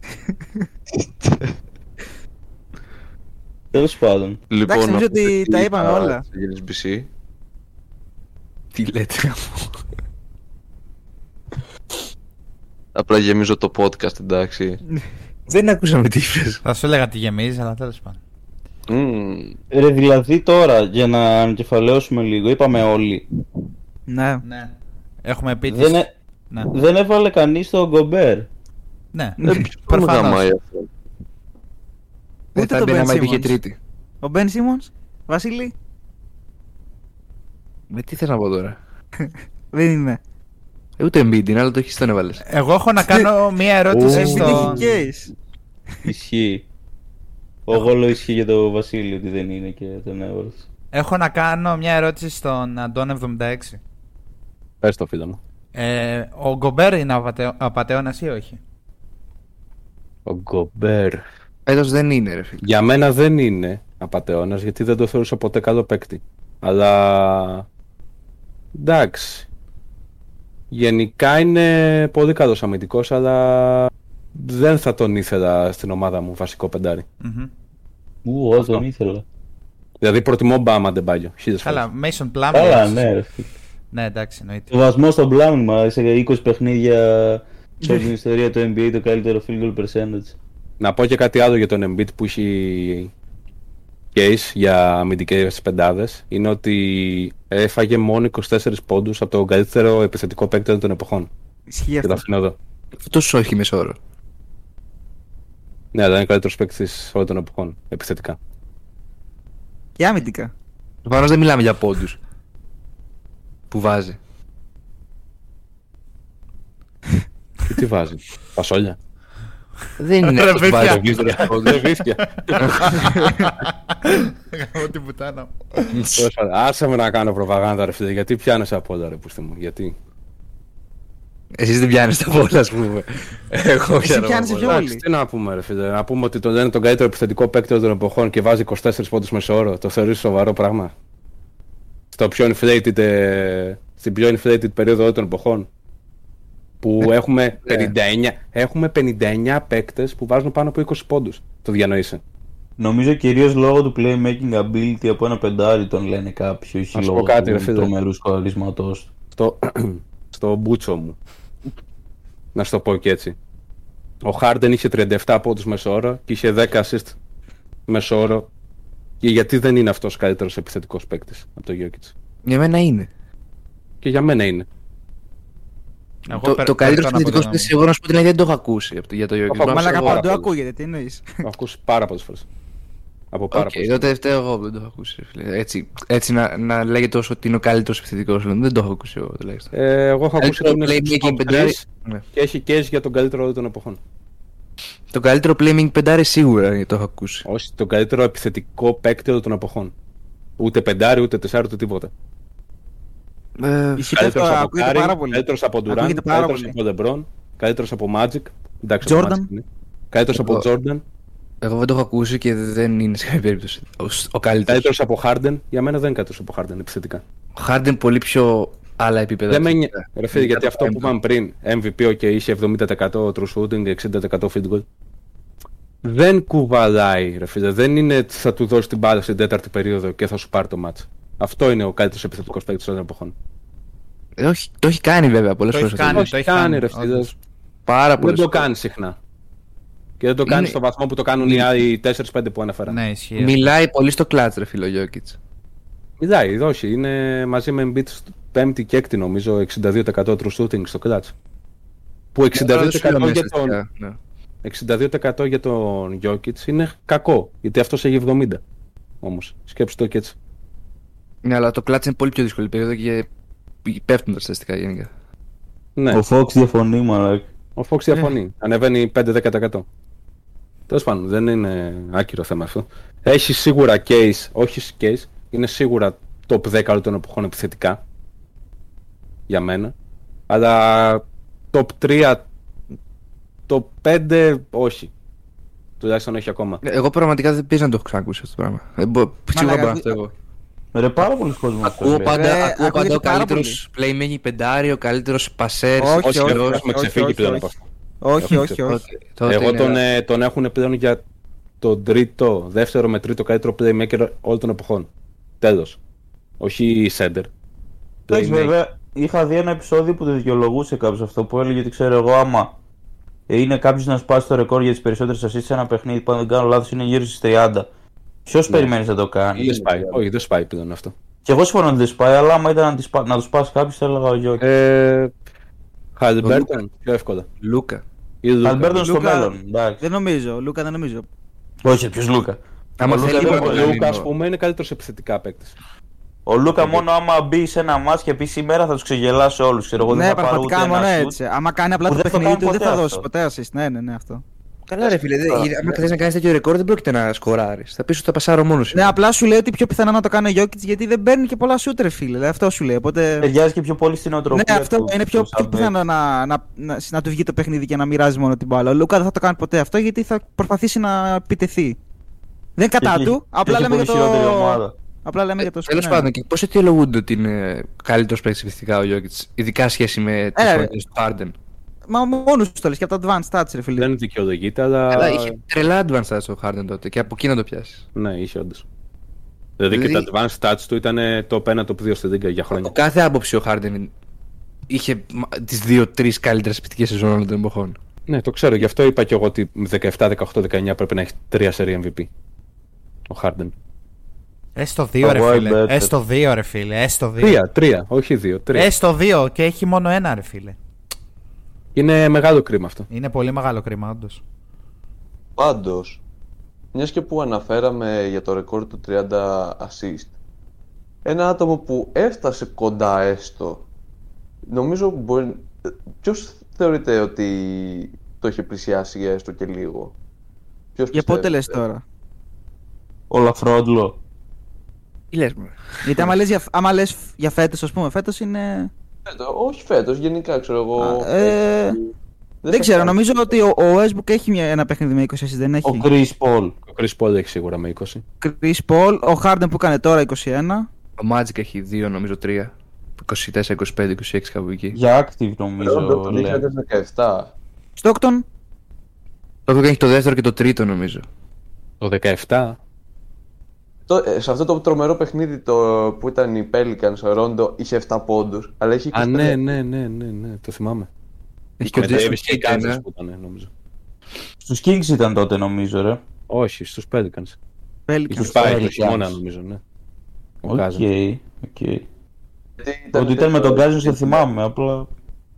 Speaker 1: Τέλος πάντων.
Speaker 3: Λοιπόν,
Speaker 4: νομίζω ότι
Speaker 3: αυτή
Speaker 4: τα
Speaker 3: η
Speaker 4: είπαμε
Speaker 3: τα-
Speaker 4: όλα.
Speaker 3: της GSBC.
Speaker 2: Τι λέτε.
Speaker 3: Απλά γεμίζω το podcast, εντάξει.
Speaker 2: Δεν ακούσαμε τι είπες.
Speaker 5: Θα σου έλεγα τι γεμίζεις, αλλά τέλος πάντων.
Speaker 3: Μμμ.
Speaker 1: Ρε δηλαδή τώρα για να ανακεφαλαίωσουμε λίγο, είπαμε όλοι.
Speaker 4: Ναι.
Speaker 5: Ναι. Έχουμε πει τις...
Speaker 1: Δεν, ε-
Speaker 5: Ναι,
Speaker 1: δεν έβαλε κανείς τον Γκομπέρ.
Speaker 5: ναι.
Speaker 3: Ε, ποιον
Speaker 5: Προφανώς.
Speaker 3: γαμάει αυτό;
Speaker 4: Ούτε
Speaker 2: Θα
Speaker 4: το
Speaker 2: μπαίνει
Speaker 4: Ben
Speaker 2: άμα υπήρχε
Speaker 4: Simmons.
Speaker 2: τρίτη.
Speaker 4: Ο Μπεν Σίμον, Βασίλη,
Speaker 2: Με τι θες να πω τώρα; *laughs*
Speaker 4: δεν είναι.
Speaker 2: Ε, ούτε Embiid είναι, αλλά το έχεις τον έβαλες.
Speaker 5: Εγώ έχω να κάνω *laughs* μία ερώτηση
Speaker 1: Ου.
Speaker 4: Embiid
Speaker 5: στον...
Speaker 4: έχει case.
Speaker 1: Ισχύει. Ο Γόλο ισχύει για τον Βασίλη ότι δεν είναι και τον έβαλες.
Speaker 5: Έχω να κάνω μια ερώτηση στον Αντών 76.
Speaker 6: Πες το φίλο μου.
Speaker 5: Ε, ο Γκομπέρ είναι απατε... απατεώνας ή όχι;
Speaker 6: Ο Γκομπέρ.
Speaker 2: Έτος δεν είναι ρε φίλε.
Speaker 6: Για μένα δεν είναι απατεώνας γιατί δεν το θεωρούσα ποτέ καλό παίκτη. Αλλά. Εντάξει. Γενικά είναι πολύ καλός αμυντικός, αλλά δεν θα τον ήθελα στην ομάδα μου βασικό πεντάρι.
Speaker 5: Μμμ.
Speaker 1: Ου, εγώ τον ήθελα.
Speaker 6: Δηλαδή προτιμώ Μπάμα Ντεμπάγιο. Χίλιες φορές.
Speaker 5: Καλά, Mason Plumlee.
Speaker 1: Καλά, ναι, ρε. φίλε.
Speaker 5: Ναι, εντάξει, εννοείται.
Speaker 1: Το βασμό στον Πλάμινγκ, μα σε 20 παιχνίδια σε όλη την ιστορία του NBA το καλύτερο field goal percentage.
Speaker 6: Να πω και κάτι άλλο για τον Embiid που έχει case για αμυντικές πεντάδες είναι ότι έφαγε μόνο 24 πόντους από τον καλύτερο επιθετικό παίκτη όλων των εποχών.
Speaker 4: Ισχύει
Speaker 6: Και το
Speaker 4: αυτό.
Speaker 6: αφήνω εδώ.
Speaker 2: Αυτός όχι μεσόωρο.
Speaker 6: Ναι, αλλά είναι ο καλύτερος παίκτης όλων των εποχών, επιθετικά.
Speaker 4: Και άμυντικα.
Speaker 2: Προφανώς δεν μιλάμε για πόντους. Που βάζει.
Speaker 6: Και τι βάζει, Πασόλια.
Speaker 2: Δεν είναι
Speaker 5: Ρε,
Speaker 2: αυτός που
Speaker 5: παιδιά.
Speaker 2: βάζει ο γύριστος πόντους. *laughs*
Speaker 6: Δεν βρίσκια.
Speaker 5: Γαμώ την πουτάνα μου.
Speaker 6: Τέλος πάντων, Άσε με να κάνω προπαγάνδα ρε φίλε, γιατί πιάνεσαι από όλα ρε πούστη μου, γιατί;
Speaker 2: Εσείς δεν πιάνεστε από όλα ας πούμε. Εγώ
Speaker 4: Εσύ
Speaker 2: πιάνω
Speaker 4: πιάνεις
Speaker 2: από
Speaker 4: πιο
Speaker 2: όλα.
Speaker 4: όλοι.
Speaker 6: Εντάξει, τι να πούμε ρε φίλε, να πούμε ότι τον λένε τον καλύτερο επιθετικό παίκτη όλων των εποχών και βάζει 24 πόντους μεσόωρο, το θεωρείς σοβαρό πράγμα; Στο πιο inflated, ε, στην πιο inflated περίοδο όλων των εποχών. Που έχουμε, 59, έχουμε 59 παίκτες που βάζουν πάνω από 20 πόντους. Το διανοείσαι.
Speaker 1: Νομίζω κυρίως λόγω του playmaking ability από ένα πεντάρι τον λένε κάποιοι, όχι
Speaker 6: Να σου πω
Speaker 1: λόγω
Speaker 6: κάτι, ρε
Speaker 1: του
Speaker 6: φίλε.
Speaker 1: τρομερούς σκοαρισματός του.
Speaker 6: στο, *clears throat* στο μπούτσο μου. Να σου το πω και έτσι. Ο Χάρντεν είχε 37 πόντους μεσόωρο και είχε 10 assist μεσόωρο. Και γιατί δεν είναι αυτός καλύτερος επιθετικός παίκτης από το Jokic.
Speaker 2: Για μένα είναι.
Speaker 6: Και για μένα είναι.
Speaker 5: Εγώ
Speaker 2: Το,
Speaker 5: περ-
Speaker 2: το καλύτερο
Speaker 5: παίρνω από
Speaker 2: συνδετικό
Speaker 5: τον-
Speaker 2: παίκτης, εγώ να σου πω την αλήθεια, δεν το έχω ακούσει από το- για το Jokic.
Speaker 6: έχω
Speaker 2: Μπορώ να
Speaker 6: ακούσει
Speaker 2: σου
Speaker 4: Μαλάκα
Speaker 6: πάρα
Speaker 4: παντού
Speaker 6: πολύ.
Speaker 4: ακούγεται, τι εννοείς;
Speaker 6: Το έχω ακούσει πάρα πολλές φορές. Από πάρα
Speaker 2: Οκ,
Speaker 6: πολλές
Speaker 2: τότε φταίω εγώ που δεν το έχω ακούσει. ρε φίλε. Έτσι, έτσι να, να λέγεται όσο ότι είναι ο καλύτερος επιθετικός. Δεν το έχω ακούσει εγώ τουλάχιστον.
Speaker 6: Ε, εγώ έχω ακούσει
Speaker 2: Καλύτερο
Speaker 6: ότι είναι στους
Speaker 2: playmaking
Speaker 6: top
Speaker 2: πεντάρι.
Speaker 6: 3
Speaker 2: Ναι.
Speaker 6: και έχει case για τον καλύτερο όλων των εποχών.
Speaker 2: Το καλύτερο playmaking πεντάρι σίγουρα το έχω ακούσει.
Speaker 6: Όχι, τον καλύτερο επιθετικό παίκτη όλων των εποχών. Ούτε πεντάρι, ούτε τεσσάρι, ούτε τίποτα.
Speaker 2: Ε,
Speaker 4: Ισχύει
Speaker 6: Καλύτερος
Speaker 4: αυτό,
Speaker 6: από
Speaker 4: ακούγεται
Speaker 6: Κάρι,
Speaker 4: πάρα πολύ.
Speaker 6: καλύτερος από Ντουράν,
Speaker 4: Ακούγεται πάρα
Speaker 6: καλύτερος
Speaker 4: πολύ.
Speaker 6: από Λεμπρόν, καλύτερος από Magic. Εντάξει,
Speaker 4: Jordan.
Speaker 6: ο Magic είναι. Καλύτερος από
Speaker 2: Εγώ-
Speaker 6: Τζόρνταν,
Speaker 2: εγώ δεν το έχω ακούσει και δεν είναι σε καμία περίπτωση ο, ο καλύτερος.
Speaker 6: καλύτερος από Χάρντεν. Για μένα δεν είναι καλύτερος από Χάρντεν επιθετικά.
Speaker 2: Ο Harden πολύ πιο άλλα επίπεδα.
Speaker 6: Δεν με νοιάζει.
Speaker 2: επιθετικά.
Speaker 6: Ρε φίλε, γιατί
Speaker 2: Είναι
Speaker 6: αυτό που
Speaker 2: κάτω
Speaker 6: είπαμε πριν, MVP και είχε 70% true shooting, 60% field goal. Δεν κουβαλάει, ρε φίλε. Δεν είναι ότι θα του δώσει την μπάλα στην τέταρτη περίοδο και θα σου πάρει το match. Αυτό είναι ο καλύτερος επιθετικός παίκτης των εποχών.
Speaker 2: Ε, όχι, το έχει κάνει βέβαια πολλές
Speaker 5: Το
Speaker 2: φορές.
Speaker 5: έχει κάνει,
Speaker 6: Όχι,
Speaker 5: το έχει
Speaker 6: κάνει,
Speaker 5: κάνει.
Speaker 6: ρε φίλε.
Speaker 5: όντως.
Speaker 2: Πάρα
Speaker 6: Δεν
Speaker 2: πολλές
Speaker 6: το κάνει συχνά. Και δεν το κάνει
Speaker 2: Είναι-
Speaker 6: στο βαθμό που το κάνουν οι άλλοι 4-5 που ανέφερα.
Speaker 5: Ναι, ισχύει.
Speaker 2: Μιλάει πολύ στο κλατ, ρε φίλο Γιώκητ.
Speaker 6: Μιλάει, όχι. Είναι μαζί με Embiid στο πέμπτη και έκτη νομίζω 62% true shooting στο clutch. Που 62% για τον,
Speaker 2: Ναι.
Speaker 6: 62% για τον Jokic είναι κακό. Γιατί αυτός έχει 70. Όμως, σκέψου το και έτσι.
Speaker 2: ναι, αλλά το κλατ είναι πολύ πιο δύσκολη περίοδο και πέφτουν τα στατιστικά γενικά.
Speaker 6: Ναι,
Speaker 1: Ο Fox διαφωνεί, μαλάκα.
Speaker 6: ο Fox διαφωνεί. Ανεβαίνει 5-10%. Τέλος πάντων, δεν είναι άκυρο θέμα αυτό. Έχει σίγουρα case, όχι case, είναι σίγουρα top 10 όλων των εποχών επιθετικά. Για μένα. Αλλά top 3, top 5, όχι. Τουλάχιστον όχι ακόμα.
Speaker 2: Ε, Εγώ πραγματικά δεν πειράζει να το έχω ξανακούσει αυτό το πράγμα. Ε, μπο- Σίγουρα μπορώ να αυτό εγώ.
Speaker 1: Ρε, πάρα πολλοί κόσμοι αυτό
Speaker 2: Ακούω
Speaker 1: λέει.
Speaker 2: πάντα,
Speaker 4: Ρε,
Speaker 2: ακούω πάντα
Speaker 4: ακούγεται
Speaker 2: ο
Speaker 4: πάρα
Speaker 2: καλύτερος playmaking πεντάρι, ο καλύτερος πασέρ.
Speaker 4: Όχι,
Speaker 6: Όχι,
Speaker 4: όχι,
Speaker 6: έχουμε
Speaker 4: όχι,
Speaker 6: ξεφύγει
Speaker 4: όχι,
Speaker 6: πλέον
Speaker 4: όχι.
Speaker 6: από αυτό.
Speaker 4: Όχι, όχι, όχι.
Speaker 6: Εγώ τον, ε, τον έχουν πλέον για τον τρίτο, δεύτερο με τρίτο καλύτερο playmaker όλων των εποχών. Τέλος. Όχι center.
Speaker 1: Εντάξει,
Speaker 6: Playmaker.
Speaker 1: βέβαια, είχα δει ένα επεισόδιο που το δικαιολογούσε κάποιος αυτό που έλεγε ότι ξέρω εγώ άμα είναι κάποιος να σπάσει το ρεκόρ για τις περισσότερες assists σε ένα παιχνίδι που αν δεν κάνω λάθος είναι γύρω στις 30. Ποιος περιμένεις να το κάνει;
Speaker 6: Δεν σπάει. Όχι, δεν σπάει πλέον αυτό.
Speaker 1: Και εγώ συμφωνώ ότι δεν σπάει, αλλά άμα ήταν να, τις πα- να το σπάσει κάποιος, θα έλεγα ο Γιόκιτς.
Speaker 6: Ε, Χαλιμπέρτον, πιο εύκολα.
Speaker 2: Λούκα.
Speaker 6: Ή Λούκα.
Speaker 1: Χαλιμπέρτον στο
Speaker 4: Λούκα-
Speaker 1: μέλλον. Εντάξει.
Speaker 4: Δεν νομίζω, Λούκα δεν νομίζω.
Speaker 1: Όχι, ποιος Λούκα;
Speaker 2: Άμα
Speaker 1: Ο Λούκα
Speaker 2: θέλει
Speaker 1: δεν
Speaker 2: λίγο
Speaker 6: Ο
Speaker 1: μπορεί.
Speaker 2: πολύ
Speaker 6: Λούκα,
Speaker 2: λίγο.
Speaker 6: ας πούμε, είναι καλύτερος επιθετικά παίκτης.
Speaker 1: Ο Λούκα μόνο άμα μπει σε ένα μάτς και πει σήμερα θα τους ξεγελάσει όλους. Ξέρω εγώ δεν
Speaker 4: Ναι,
Speaker 1: θα πάρω ούτε
Speaker 4: πραγματικά μόνο
Speaker 1: ένα shoot.
Speaker 4: έτσι. Άμα κάνει απλά
Speaker 1: Που
Speaker 4: το
Speaker 1: δεν το
Speaker 4: παιχνίδι
Speaker 1: κάνει
Speaker 4: του, δεν
Speaker 1: ποτέ
Speaker 4: θα δώσει
Speaker 1: αυτό.
Speaker 4: ποτέ assist. Ναι, ναι, ναι, αυτό.
Speaker 2: Καλά, ρε φίλε. δεν- άμα θες να κάνεις τέτοιο ρεκόρ, δεν πρόκειται να σκοράρεις. Θα πεις ότι θα πασάρω μόνος σου.
Speaker 4: Ναι, απλά σου λέει ότι πιο πιθανό να το κάνει ο Γιώκητς γιατί δεν παίρνει και πολλά σούτ, ρε φίλε. Δηλαδή, αυτό σου λέει. Οπότε.
Speaker 1: Ταιριάζει και πιο πολύ στην οτροπία.
Speaker 4: Ναι, αυτό
Speaker 1: του-
Speaker 4: είναι πιο,
Speaker 1: του
Speaker 4: πιο
Speaker 1: σαν
Speaker 4: πιθανό να, να, να, να του βγει το παιχνίδι και να μοιράζει μόνο την μπάλα. Ο Λούκα δεν θα το κάνει ποτέ αυτό γιατί θα προσπαθήσει να επιτεθεί. Δεν
Speaker 1: παίκτη.
Speaker 4: κατά
Speaker 1: Και
Speaker 4: του,
Speaker 1: έχει-
Speaker 4: απλά
Speaker 1: έχει
Speaker 4: λέμε για
Speaker 1: πολύ χειρότερη
Speaker 4: το.
Speaker 1: Ομάδα.
Speaker 4: Απλά λέμε για το
Speaker 2: Τέλος
Speaker 4: ναι.
Speaker 2: πάντων, και πώς αιτιολογούνται ότι είναι καλύτερος παίκτης επιθετικά ο Γιώκητς, ειδικά σχέση με τι
Speaker 4: Ε,
Speaker 2: χρονιέ του Harden;
Speaker 4: Μα μόνος του το λες και από τα advanced stats, ρε φίλε.
Speaker 6: Δεν δικαιολογείται, αλλά.
Speaker 2: Αλλά είχε τρελά advanced stats ο Harden τότε και από εκεί να το πιάσεις.
Speaker 6: Ναι, είχε όντως. Δηλαδή και
Speaker 2: Δηλαδή-
Speaker 6: τα advanced stats του ήταν top 1, top 2 στη Λίγκα για χρόνια.
Speaker 2: Από κάθε άποψη ο Harden είχε τις δύο-τρει καλύτερες επιθετικέ σεζόν όλων των εποχών.
Speaker 6: Ναι, το ξέρω. Γι' αυτό είπα και εγώ ότι 17, 18, 19 πρέπει να έχει τρία σερή MVP. Ο Harden.
Speaker 5: Έστω δύο, ρε
Speaker 1: Εγώ
Speaker 5: φίλε.
Speaker 1: better.
Speaker 5: Έστω δύο, ρε φίλε. Έστω δύο.
Speaker 6: Τρία, τρία, όχι δύο. Τρία.
Speaker 5: Έστω δύο και έχει μόνο ένα, ρε φίλε.
Speaker 6: Είναι μεγάλο κρίμα αυτό.
Speaker 5: Είναι πολύ μεγάλο κρίμα, όντως.
Speaker 3: Πάντως, μιας και που αναφέραμε για το ρεκόρ του 30 assist, ένα άτομο που έφτασε κοντά έστω, νομίζω μπορεί... Ποιος θεωρείτε ότι το είχε πλησιάσει έστω και λίγο; Ποιος
Speaker 4: Για πότε λες
Speaker 3: πιστεύετε;
Speaker 4: τώρα;
Speaker 1: Ο Λαφρόντλο.
Speaker 2: Τι λες, μωρέ;
Speaker 4: Γιατί άμα λες για, άμα λες για φέτος, ας πούμε, φέτος είναι...
Speaker 3: Φέτος, όχι φέτος, γενικά ξέρω εγώ.
Speaker 4: Α, ε,
Speaker 3: έχει-
Speaker 4: Δεν,
Speaker 3: θα
Speaker 4: ξέρω,
Speaker 3: φτάσει.
Speaker 4: νομίζω ότι ο, ο Westbrook έχει μια, ένα παιχνίδι με 20 assist, δεν
Speaker 1: Ο
Speaker 4: έχει.
Speaker 1: Chris Paul.
Speaker 6: Ο Chris Paul έχει σίγουρα με 20.
Speaker 4: Chris Paul, ο Harden που έκανε τώρα 21.
Speaker 2: Ο Magic έχει δύο, νομίζω τρία. 24, 25, 26 κάπου εκεί.
Speaker 1: Για active
Speaker 3: Ρόντο
Speaker 1: νομίζω.
Speaker 3: το
Speaker 1: λέει.
Speaker 3: 2017.
Speaker 4: Stockton,
Speaker 2: Τότε έχει το δεύτερο και το τρίτο, νομίζω.
Speaker 6: Το 17.
Speaker 3: Το- ε, σε αυτό το τρομερό παιχνίδι το, που ήταν οι Pelicans, ο Ρόντο είχε 7 πόντους, αλλά είχε 25.
Speaker 6: Α, ναι, ναι, ναι, ναι, ναι, το θυμάμαι.
Speaker 2: Έχει και ο
Speaker 6: Με τα
Speaker 2: Jason
Speaker 6: Davis και οι
Speaker 2: Kidd,
Speaker 6: Kansas
Speaker 2: ένα.
Speaker 6: που ήταν, νομίζω.
Speaker 1: Στους Kings ήταν τότε νομίζω ρε.
Speaker 6: Όχι, στους Pelicans.
Speaker 4: Pelicans.
Speaker 6: Στους
Speaker 1: Pelicans.
Speaker 6: πάει το χειμώνα, νομίζω, ναι. Ο
Speaker 1: Οκ,
Speaker 6: Cousins.
Speaker 1: οκ.
Speaker 3: Γιατί
Speaker 1: Ότι ήταν με τον
Speaker 3: τέτοιο-
Speaker 1: Cousins δεν θυμάμαι, απλά...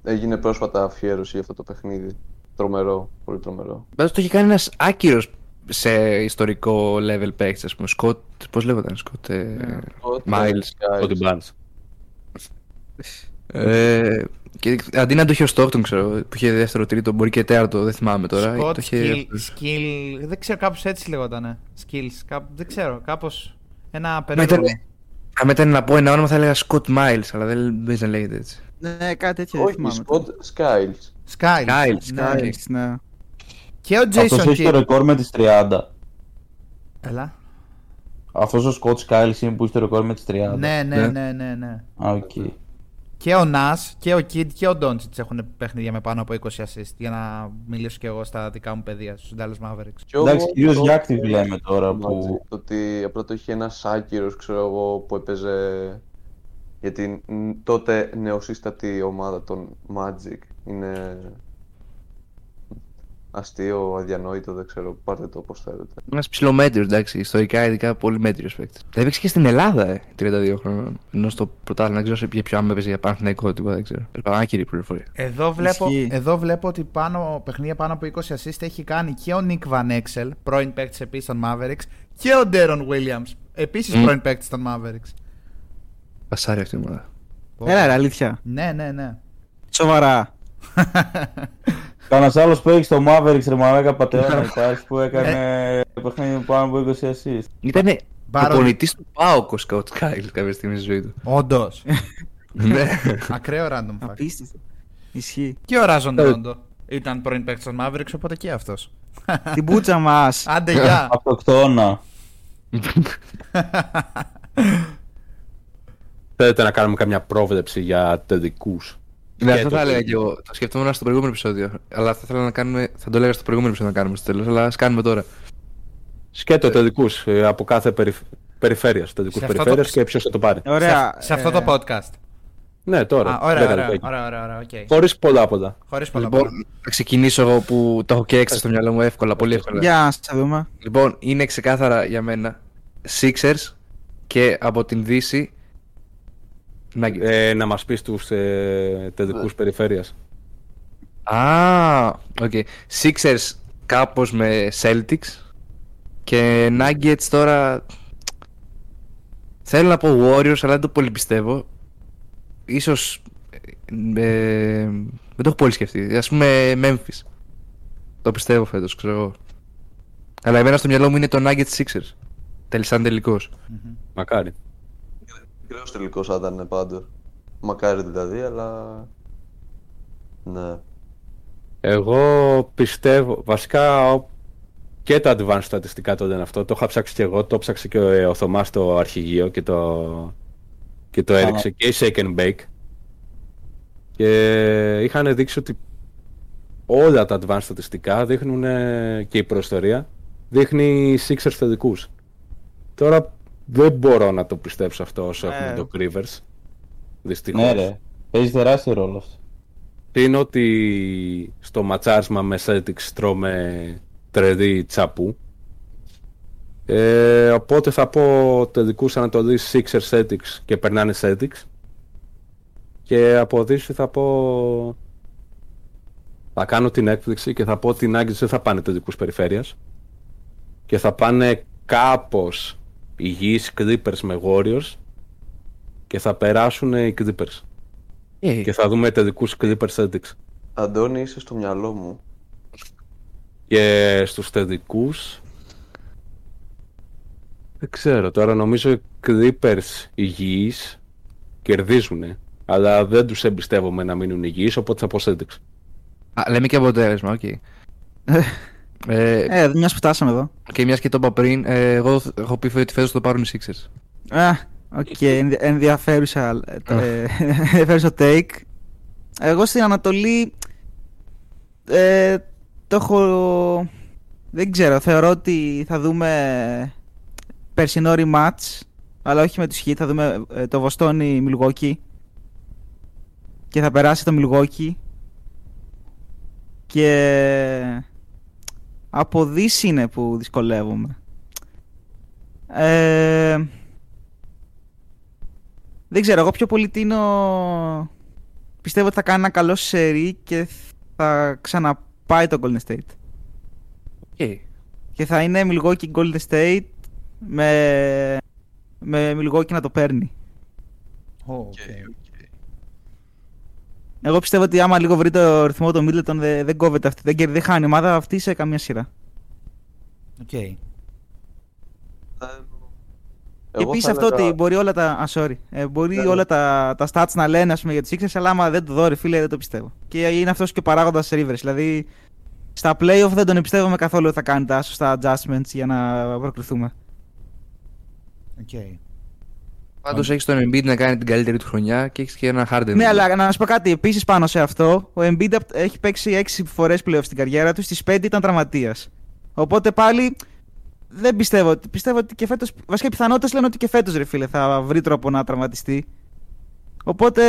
Speaker 3: Έγινε πρόσφατα αφιέρωση για αυτό το παιχνίδι. Τρομερό, πολύ τρομερό.
Speaker 2: Πάντως το είχε κάνει ένας άκυρος σε ιστορικό level παίκτης, ας πούμε. Σκοτ, πώς λέγονταν, Σκοτ, ε, Miles.
Speaker 6: Ο Barnes.
Speaker 2: Ε, και αντί να το είχε ο Stockton, ξέρω, που είχε δεύτερο, τρίτο, μπορεί και τέταρτο, δεν θυμάμαι τώρα.
Speaker 5: Scott,
Speaker 2: το είχε...
Speaker 5: skill, skill, δεν ξέρω, κάπως έτσι λεγότανε. Skills, κάπου, δεν ξέρω, κάπως ένα
Speaker 2: Μα
Speaker 5: περίεργο.
Speaker 2: ήταν, αν ήταν να πω ένα όνομα θα έλεγα Scott Miles, αλλά δεν παίζει να λέγεται έτσι.
Speaker 4: Ναι, κάτι τέτοιο δεν
Speaker 3: Όχι,
Speaker 4: θυμάμαι.
Speaker 3: Scott Skiles.
Speaker 5: Skiles.
Speaker 2: Skiles,
Speaker 5: ναι.
Speaker 2: Skiles.
Speaker 4: Nice, ναι.
Speaker 5: Και ο
Speaker 1: Αυτός
Speaker 5: Jason
Speaker 1: έχει το
Speaker 5: Kidd.
Speaker 1: ρεκόρ με τις 30.
Speaker 5: Έλα.
Speaker 1: Αυτός ο Scott Skiles είναι που έχει το ρεκόρ με τις 30.
Speaker 5: Ναι, ναι,
Speaker 2: Ναι.
Speaker 5: ναι, ναι, ναι.
Speaker 1: Α, οκ.
Speaker 5: Και ο Nash και ο Kidd και ο Doncic έχουν παιχνίδια με πάνω από 20 assist για να μιλήσω και εγώ στα δικά μου παιδιά στους Dallas Mavericks.
Speaker 3: Και
Speaker 1: Εντάξει,
Speaker 3: όμως
Speaker 1: κυρίως
Speaker 3: το-
Speaker 1: για active λέμε τώρα
Speaker 3: το
Speaker 1: που...
Speaker 3: Magic, Το ότι απλά το είχε ένας άκυρος, ξέρω εγώ, που έπαιζε για την μ, τότε νεοσύστατη ομάδα των Magic. Είναι αστείο, αδιανόητο, δεν ξέρω. Πάρτε το όπως θέλετε.
Speaker 2: Ένας ψηλομέτριος, εντάξει, ιστορικά ειδικά πολύ μέτριος παίκτης. Τα έπαιξε και στην Ελλάδα, ε, 32 χρόνων. Ενώ στο πρωτάθλημα δεν ξέρω σε ποιο άμα έπαιζε για Παναθηναϊκό τίποτα, δεν ξέρω. Ελπίζω άκυρη πληροφορία.
Speaker 5: Εδώ βλέπω,
Speaker 4: Ισχύει.
Speaker 5: εδώ βλέπω ότι πάνω, παιχνίδια πάνω από 20 assist έχει κάνει και ο Nick Van Exel, πρώην παίκτης επίσης των Mavericks, και ο Darren Williams, επίσης
Speaker 2: Μμ.
Speaker 5: πρώην παίκτης των Mavericks.
Speaker 2: Πασάρι αυτή η ομάδα.
Speaker 4: Έλα, ρε, αλήθεια.
Speaker 5: Ναι, ναι, ναι.
Speaker 4: Σοβαρά. *laughs*
Speaker 1: Κανένας άλλος που έχει στο Mavericks ρε μαλάκα πατεώνα υπάρχει που έκανε παιχνίδι με πάνω από 20 assist.
Speaker 2: Ήταν
Speaker 5: Baron-
Speaker 2: προπονητή του Πάοκ ο Σκοτ Κάιλ κάποια στιγμή στη ζωή του.
Speaker 5: Όντως. *laughs*
Speaker 2: Ναι.
Speaker 5: Ακραίο random fact.
Speaker 4: Απίστευτο. Ισχύει.
Speaker 5: και ο Ράζον Ρόντο ήταν πρώην παίκτης των Mavericks, οπότε και αυτός. *laughs*
Speaker 4: Την πούτσα μας.
Speaker 5: Άντε, γεια. *laughs*
Speaker 1: Αυτοκτόνα.
Speaker 6: Θέλετε να κάνουμε καμιά πρόβλεψη για τελικούς;
Speaker 2: Ναι, αυτό
Speaker 6: Σκέτο
Speaker 2: θα έλεγα
Speaker 6: το-
Speaker 2: και εγώ. Το σκεφτόμουν στο προηγούμενο επεισόδιο. Αλλά θα ήθελα να κάνουμε. Θα το έλεγα στο προηγούμενο επεισόδιο να κάνουμε στο τέλος. Αλλά ας κάνουμε τώρα.
Speaker 6: Σκέτο τελικούς ε, από κάθε περιφ... περιφέρειας. Τελικούς
Speaker 5: Σε αυτό
Speaker 6: περιφέρειας
Speaker 5: το-
Speaker 6: και ποιος θα το πάρει.
Speaker 4: Ωραία.
Speaker 5: σε, σε αυτό το
Speaker 4: ε,
Speaker 5: podcast.
Speaker 6: Ναι, τώρα.
Speaker 5: Α, ωραία,
Speaker 6: δέκα
Speaker 5: ωραία,
Speaker 6: λεπτά.
Speaker 5: ωραία, ωραία, ωραία, οκ.
Speaker 6: Χωρίς πολλά πολλά.
Speaker 5: Χωρίς πολλά
Speaker 2: Λοιπόν,
Speaker 5: πολλά.
Speaker 2: θα ξεκινήσω εγώ που το έχω και έχω στο μυαλό μου εύκολα, πολύ εύκολα.
Speaker 4: Για να σε δούμε.
Speaker 2: Λοιπόν, είναι ξεκάθαρα για μένα Sixers και από την Δύση Nuggets.
Speaker 6: Ε, να μας πεις τους ε, τελικούς περιφέρειας.
Speaker 2: Α, οκ. Sixers κάπως με Celtics και Nuggets τώρα θέλω να πω Warriors αλλά δεν το πολύ πιστεύω. Ίσως ε, δεν το έχω πολύ σκεφτεί. Ας πούμε Memphis. Το πιστεύω φέτος, ξέρω εγώ. Αλλά εμένα στο μυαλό μου είναι το Nuggets Sixers. Τελ- Σαν τελικός.
Speaker 6: Μακάρι.
Speaker 3: Μικρός τελικός θα ήταν πάντως. Μακάρι δηλαδή, αλλά... Ναι.
Speaker 6: Εγώ πιστεύω, βασικά ο- και τα advanced στατιστικά το λένε αυτό. Το είχα ψάξει και εγώ, το ψάξε και ο, ο Θωμάς στο αρχηγείο και το, και το έριξε και η Shake and Bake. Και είχαν δείξει ότι όλα τα advanced στατιστικά δείχνουν ε, και η προϊστορία δείχνει Sixers θετικούς. Τώρα δεν μπορώ να το πιστέψω αυτό όσο
Speaker 4: Ε.
Speaker 6: έχουμε το Rivers. Δυστυχώς.
Speaker 1: Ναι, ρε. Παίζει τεράστιο ρόλο αυτό.
Speaker 6: είναι ότι στο ματσάρισμα με Celtics τρώμε τρεδί τσαπού. Ε, οπότε θα πω τελικούς Ανατολής Sixers Celtics και περνάνε Celtics. Και από Δύση θα πω... Θα κάνω την έκπληξη και θα πω ότι οι Nuggets δεν θα πάνε τελικούς περιφέρειας. Και θα πάνε κάπως υγιείς Clippers με Warriors. Και θα περάσουν οι Clippers.
Speaker 2: Ε,
Speaker 6: Και θα δούμε τελικούς Clippers Celtics.
Speaker 3: Αντώνη, είσαι στο μυαλό μου.
Speaker 6: Και στους τελικούς... Δεν ξέρω, τώρα νομίζω οι Clippers υγιείς κερδίζουν. Αλλά δεν τους εμπιστεύομαι να μείνουν υγιείς, οπότε θα πω Celtics.
Speaker 2: α, λέμε και αποτέλεσμα, οκ. Ε,
Speaker 4: Ε, μιας που φτάσαμε εδώ.
Speaker 2: και μιας και το είπα πριν, ε, εγώ έχω πει ότι φέτος το πάρουν οι Sixers.
Speaker 4: Α, οκ, ενδια- ενδιαφέρουσα, ε, το- ε, ενδιαφέρουσα take. Εγώ στην Ανατολή ε, το έχω... Δεν ξέρω, θεωρώ ότι θα δούμε περσινό rematch, αλλά όχι με τους Heat, θα δούμε ε, το Βοστόνι Milwaukee και θα περάσει το Milwaukee και από Δύση είναι που δυσκολεύομαι. Ε, δεν ξέρω, εγώ πιο πολύ τείνω... Πιστεύω ότι θα κάνει ένα καλό σερί και θα ξαναπάει το Golden State.
Speaker 2: Okay.
Speaker 4: Και θα είναι Milwaukee Golden State με, με Milwaukee να το παίρνει.
Speaker 5: Ω, οκ.
Speaker 4: Εγώ πιστεύω ότι άμα λίγο βρει το ρυθμό ο Middleton δεν, δεν κόβεται αυτή. Δεν, κερδί- δεν χάνει η ομάδα αυτή σε καμία σειρά.
Speaker 5: Οκ.
Speaker 3: Εγώ
Speaker 4: Επίσης
Speaker 3: θα
Speaker 4: αυτό
Speaker 3: έλεγα-
Speaker 4: ότι μπορεί όλα τα. Α, sorry. Ε, μπορεί
Speaker 3: Ναι, ναι.
Speaker 4: όλα τα, τα stats να λένε ας πούμε, για τους Sixers, αλλά άμα δεν το δω, ρε φίλε, δεν το πιστεύω. Και είναι αυτός και ο παράγοντας Rivers. Δηλαδή, στα playoff δεν τον εμπιστεύομαι καθόλου ότι θα κάνει τα σωστά adjustments για να προκριθούμε.
Speaker 5: Οκ.
Speaker 2: Πάντως έχεις τον Embiid να κάνει την καλύτερη του χρονιά και έχεις και ένα Harden.
Speaker 4: Ναι, αλλά να σου πω κάτι επίσης πάνω σε αυτό. Ο Embiid απ- έχει παίξει 6 φορές playoff στην καριέρα του, στις 5 ήταν τραυματίας. Οπότε πάλι δεν πιστεύω. ότι- Πιστεύω ότι και φέτος. Βασικά οι πιθανότητες λένε ότι και φέτος ρε φίλε θα βρει τρόπο να τραυματιστεί. Οπότε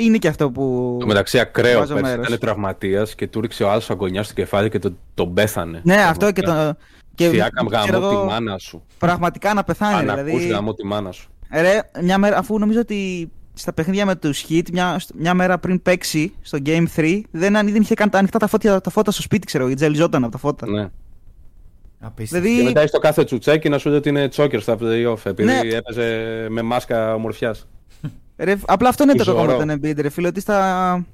Speaker 4: είναι και αυτό που.
Speaker 6: Το μεταξύ ακραίο
Speaker 4: βάζω
Speaker 6: πέρσι
Speaker 4: μέρος.
Speaker 6: ήταν τραυματίας και του ρίξε ο άλλος αγκονιά στο κεφάλι και τον, τον πέθανε.
Speaker 4: Ναι, αυτό και το. Και
Speaker 6: Σιάκαμ
Speaker 4: ξέρω
Speaker 6: γαμώ
Speaker 4: εγώ,
Speaker 6: τη μάνα σου.
Speaker 4: Πραγματικά να πεθάνει.
Speaker 6: Αν ακούς
Speaker 4: δηλαδή,
Speaker 6: γαμώ τη μάνα σου.
Speaker 4: Ρε, μια μέρα, αφού νομίζω ότι στα παιχνίδια με του Heat, μια, μια μέρα πριν παίξει στο Game 3, δεν, δεν είχε καν τα ανοιχτά τα φώτα, τα φώτα στο σπίτι, ξέρω, γιατί ζελιζόταν από τα φώτα.
Speaker 6: Ναι.
Speaker 5: Απίστευτο.
Speaker 4: Δηλαδή,
Speaker 6: Και μετά έχει το κάθε τσουτσέκι να σου λέει ότι είναι τσόκερ στα playoff επειδή
Speaker 4: Ναι.
Speaker 6: έπαιζε με μάσκα ομορφιάς.
Speaker 4: Ρε, απλά αυτό είναι το
Speaker 6: Ζωρό.
Speaker 4: κακό με τον Embiid, ρε φίλε, ότι στα,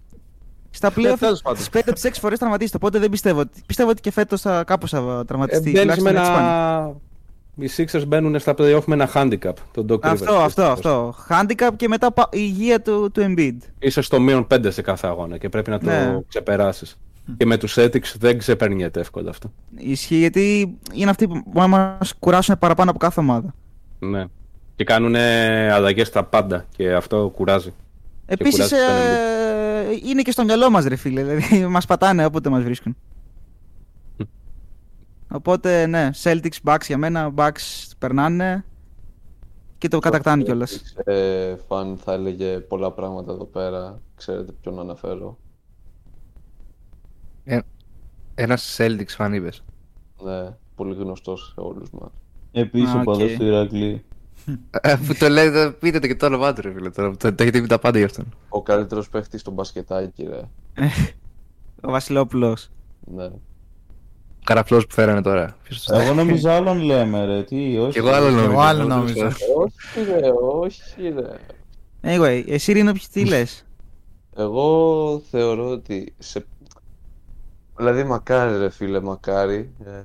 Speaker 4: στα playoff
Speaker 6: τέλος πάντων.
Speaker 4: τις 5 από τις 6 φορές τραυματίζεται, οπότε δεν πιστεύω. ότι- Πιστεύω ότι και φέτος θα κάπως θα
Speaker 6: Ε,
Speaker 4: τραυματιστεί.
Speaker 6: μπαίνεις με
Speaker 4: τουλάχιστον έτσι πάνε.
Speaker 6: ένα... Οι Sixers μπαίνουν στα playoff με ένα handicap, τον Doc Rivers.
Speaker 4: Αυτό, αυτό, αυτό. Handicap και μετά πα- η υγεία του, του Embiid.
Speaker 6: Είσαι στο μείον 5 σε κάθε αγώνα και πρέπει να το
Speaker 4: Ναι.
Speaker 6: ξεπεράσεις. Και με τους Celtics δεν ξεπερνιέται εύκολα αυτό.
Speaker 4: Ισχύει γιατί είναι αυτοί που μπορεί να μας κουράσουν παραπάνω από κάθε ομάδα.
Speaker 6: Ναι. Και κάνουν αλλαγές στα πάντα και αυτό κουράζει.
Speaker 4: Επίσης
Speaker 6: κουράζει τον
Speaker 4: ε, είναι και στο μυαλό μας ρε φίλε, δηλαδή *laughs* μας πατάνε όποτε μας βρίσκουν. Οπότε ναι, Celtics, Bucks για μένα, Bucks περνάνε και το κατακτάνε κιόλας.
Speaker 3: Ε, φαν θα έλεγε πολλά πράγματα εδώ πέρα. Ξέρετε ποιον αναφέρω.
Speaker 2: Ένας Celtics fan είπες.
Speaker 3: Ναι, πολύ γνωστός σε όλους μας.
Speaker 1: Επίσης
Speaker 4: Α,
Speaker 1: ο
Speaker 4: οκ.
Speaker 1: οπαδός του Ηρακλή.
Speaker 2: Ε, Που το λέτε, πείτε το και το όνομά του, ρε φίλε. Τώρα, το, το έχετε πει τα πάντα γι' αυτόν.
Speaker 3: Ο καλύτερος παίχτης στο μπασκετάκι, ρε. *laughs*
Speaker 4: Ο Βασιλόπουλος.
Speaker 3: Ναι.
Speaker 2: Ο καραφλός που φέρανε τώρα. Ποιος το
Speaker 1: Εγώ νομίζω άλλον λέμε, ρε. Τι, όχι.
Speaker 2: Κι εγώ άλλο νόμιζα.
Speaker 5: Εγώ άλλο νόμιζα.
Speaker 3: όχι ρε, όχι ρε.
Speaker 4: Anyway, εσύ Ρίνο, ποιος τι λες;
Speaker 3: Εγώ θεωρώ ότι σε... Δηλαδή μακάρι ρε φίλε, μακάρι ε,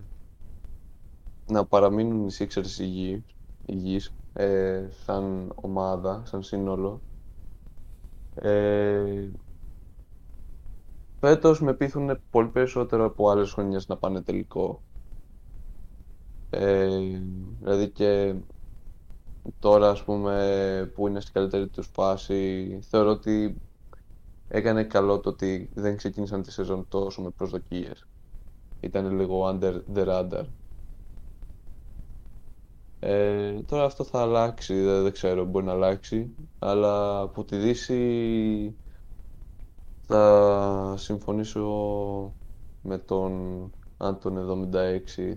Speaker 3: να παραμείνουν οι Sixers υγιείς, υγιείς ε, σαν ομάδα, σαν σύνολο. Ε, φέτος με πείθουν πολύ περισσότερο από άλλες χρονιές να πάνε τελικό. Ε, δηλαδή και τώρα ας πούμε που είναι στην καλύτερη τους φάση θεωρώ ότι έκανε καλό το ότι δεν ξεκίνησαν τη σεζόν τόσο με προσδοκίες. Ήταν λίγο under the radar. Ε, τώρα αυτό θα αλλάξει, δεν, δεν ξέρω, μπορεί να αλλάξει. Αλλά από τη Δύση θα συμφωνήσω με τον Άντων 76.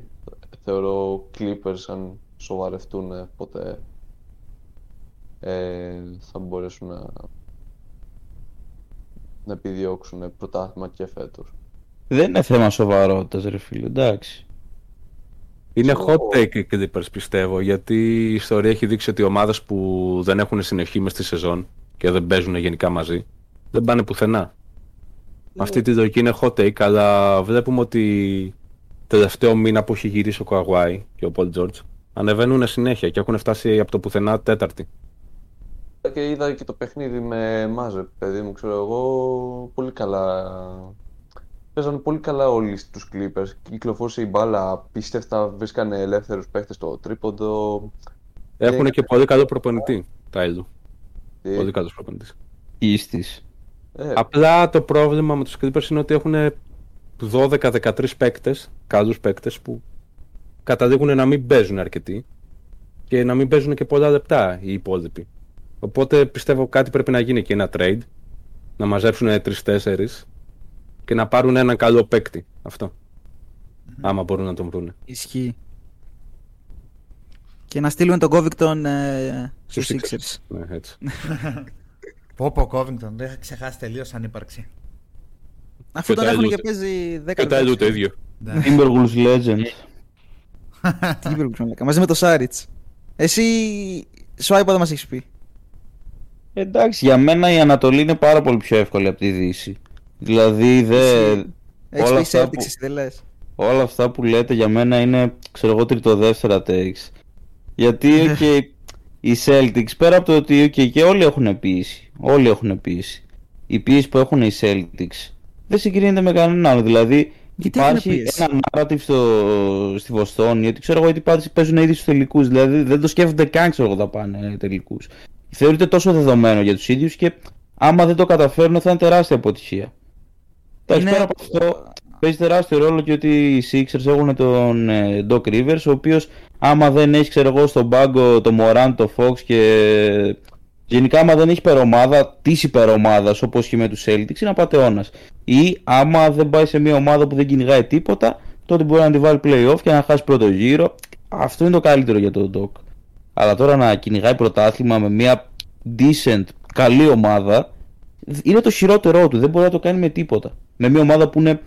Speaker 3: Θεωρώ Clippers αν σοβαρευτούν ποτέ ε, θα μπορέσουν να, να επιδιώξουν πρωτάθλημα και φέτος.
Speaker 1: Δεν είναι θέμα σοβαρότητας, ρε φίλε, εντάξει.
Speaker 6: Είναι
Speaker 3: Εγώ-
Speaker 6: hot take οι Clippers πιστεύω, γιατί η ιστορία έχει δείξει ότι οι ομάδες που δεν έχουν συνεχή μες στη σεζόν και δεν παίζουν γενικά μαζί, δεν πάνε πουθενά. Αυτή τη λογική είναι hot take, αλλά βλέπουμε ότι τελευταίο μήνα που έχει γυρίσει ο Καουάι και ο Πολ Τζόρτζ ανεβαίνουν συνέχεια και έχουν φτάσει από το πουθενά τέταρτη.
Speaker 3: Και είδα και το παιχνίδι με Μάζε, παιδί μου, ξέρω εγώ, πολύ καλά. Παίζανε πολύ καλά όλοι στους Clippers. Κυκλοφόρησε η μπάλα, απίστευτα, βρίσκανε ελεύθερους παίχτες στο τρίποντο.
Speaker 6: Έχουν
Speaker 3: Και-
Speaker 6: και πολύ καλό προπονητή, Τάιλου.
Speaker 3: Ε,
Speaker 6: Πολύ καλός προπονητής.
Speaker 1: Ίστης.
Speaker 3: Ε,
Speaker 6: Απλά το πρόβλημα με τους Clippers είναι ότι έχουν 12-13 παίκτες, καλούς παίκτες που καταλήγουν να μην παίζουν αρκετοί και να μην παίζουν και πολλά λεπτά οι υπόλοιποι. Οπότε πιστεύω κάτι πρέπει να γίνει και ένα trade, να μαζέψουν 3-4 και να πάρουν έναν καλό παίκτη. Αυτό. Άμα μπορούν να τον βρούνε.
Speaker 4: Ισχύει. Και να στείλουμε τον Covington ε, στους
Speaker 6: Στους
Speaker 4: Sixers.
Speaker 6: Ναι, έτσι. *laughs*
Speaker 5: Πω πω Covington, δεν είχα ξεχάσει τελείως ανύπαρξη.
Speaker 4: Αφού
Speaker 6: Και
Speaker 4: τον
Speaker 6: τα
Speaker 4: έχουν
Speaker 6: Elwood.
Speaker 4: και παίζει 10
Speaker 6: Και τα Elu το ίδιο.
Speaker 5: Ναι. *laughs*
Speaker 1: Timberwolves Legend. *laughs*
Speaker 4: Τι είπε, μαλάκα, μαζί με το Σάριτς. Εσύ, Σουάιπα δεν μας έχεις πει.
Speaker 1: Εντάξει, για μένα η Ανατολή είναι πάρα πολύ πιο εύκολη από τη Δύση. Δηλαδή, δε,
Speaker 4: Έχεις
Speaker 1: όλα
Speaker 4: πει
Speaker 1: αυτά
Speaker 4: Celtics,
Speaker 1: που-
Speaker 4: εσύ δεν λες.
Speaker 1: όλα αυτά που λέτε για μένα είναι, ξέρω εγώ, τριτοδεύτερα takes. Γιατί, okay, οι Celtics, πέρα από το ότι okay, και όλοι έχουν πίεση, όλοι έχουν πίεση. Η πίεση που έχουν οι Celtics δεν συγκρίνεται με κανέναν άλλο. Δηλαδή,
Speaker 4: Γιατί έχουν
Speaker 1: υπάρχει
Speaker 4: πίεση;
Speaker 1: ένα narrative στο, στη Βοστόνη, ότι ξέρω εγώ, ότι οι παίζουν ήδη στους τελικούς. Δηλαδή, δεν το σκέφτονται καν, ξέρω εγώ, θα πάνε τελικούς. Θεωρείται τόσο δεδομένο για τους ίδιους και άμα δεν το καταφέρουν θα είναι τεράστια αποτυχία. Εντάξει,
Speaker 4: Είναι-
Speaker 1: πέρα από αυτό, παίζει τεράστιο ρόλο και ότι οι Sixers έχουν τον ε, Doc Rivers, ο οποίος άμα δεν έχει, ξέρω εγώ, στον πάγκο το Morant, το Fox και γενικά άμα δεν έχει υπερομάδα, της υπερομάδας όπως και με τους Celtics, είναι απατεώνας. Ή άμα δεν πάει σε μια ομάδα που δεν κυνηγάει τίποτα, τότε μπορεί να τη βάλει playoff και να χάσει πρώτο γύρο. Αυτό είναι το καλύτερο για τον Doc. Αλλά τώρα να κυνηγάει πρωτάθλημα με μια decent, καλή ομάδα, είναι το χειρότερό του. Δεν μπορεί να το κάνει με τίποτα. Με μια ομάδα που είναι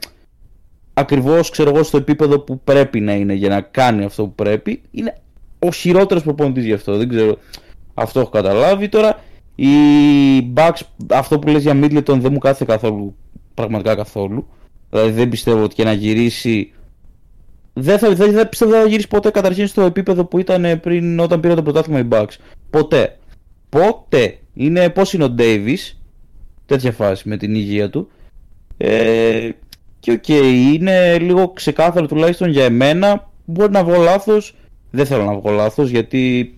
Speaker 1: ακριβώς, ξέρω εγώ, στο επίπεδο που πρέπει να είναι για να κάνει αυτό που πρέπει. Είναι ο χειρότερος προπονητής γι' αυτό. Δεν ξέρω. Αυτό έχω καταλάβει. Τώρα, οι Bucks, αυτό που λες για Middleton δεν μου κάθεται καθόλου, πραγματικά καθόλου. Δηλαδή δεν πιστεύω ότι και να γυρίσει δεν θα, δεν, δεν πιστεύω ότι θα γυρίσει ποτέ καταρχήν στο επίπεδο που ήταν πριν όταν πήρε το πρωτάθλημα οι Bucks. Ποτέ. Ποτέ. Είναι πώς είναι ο Davis, τέτοια φάση με την υγεία του. Ε, και οκ, είναι λίγο ξεκάθαρο τουλάχιστον για εμένα. Μπορεί να βγω λάθος, δεν θέλω να βγω λάθος γιατί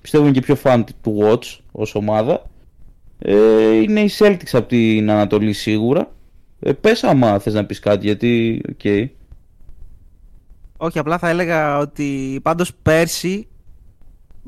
Speaker 1: πιστεύω είναι και πιο fun to watch ως ομάδα. Ε, είναι οι Celtics από την Ανατολή σίγουρα. Ε, πες άμα θες να πεις κάτι γιατί, οκ.
Speaker 4: Όχι, απλά θα έλεγα ότι πάντως πέρσι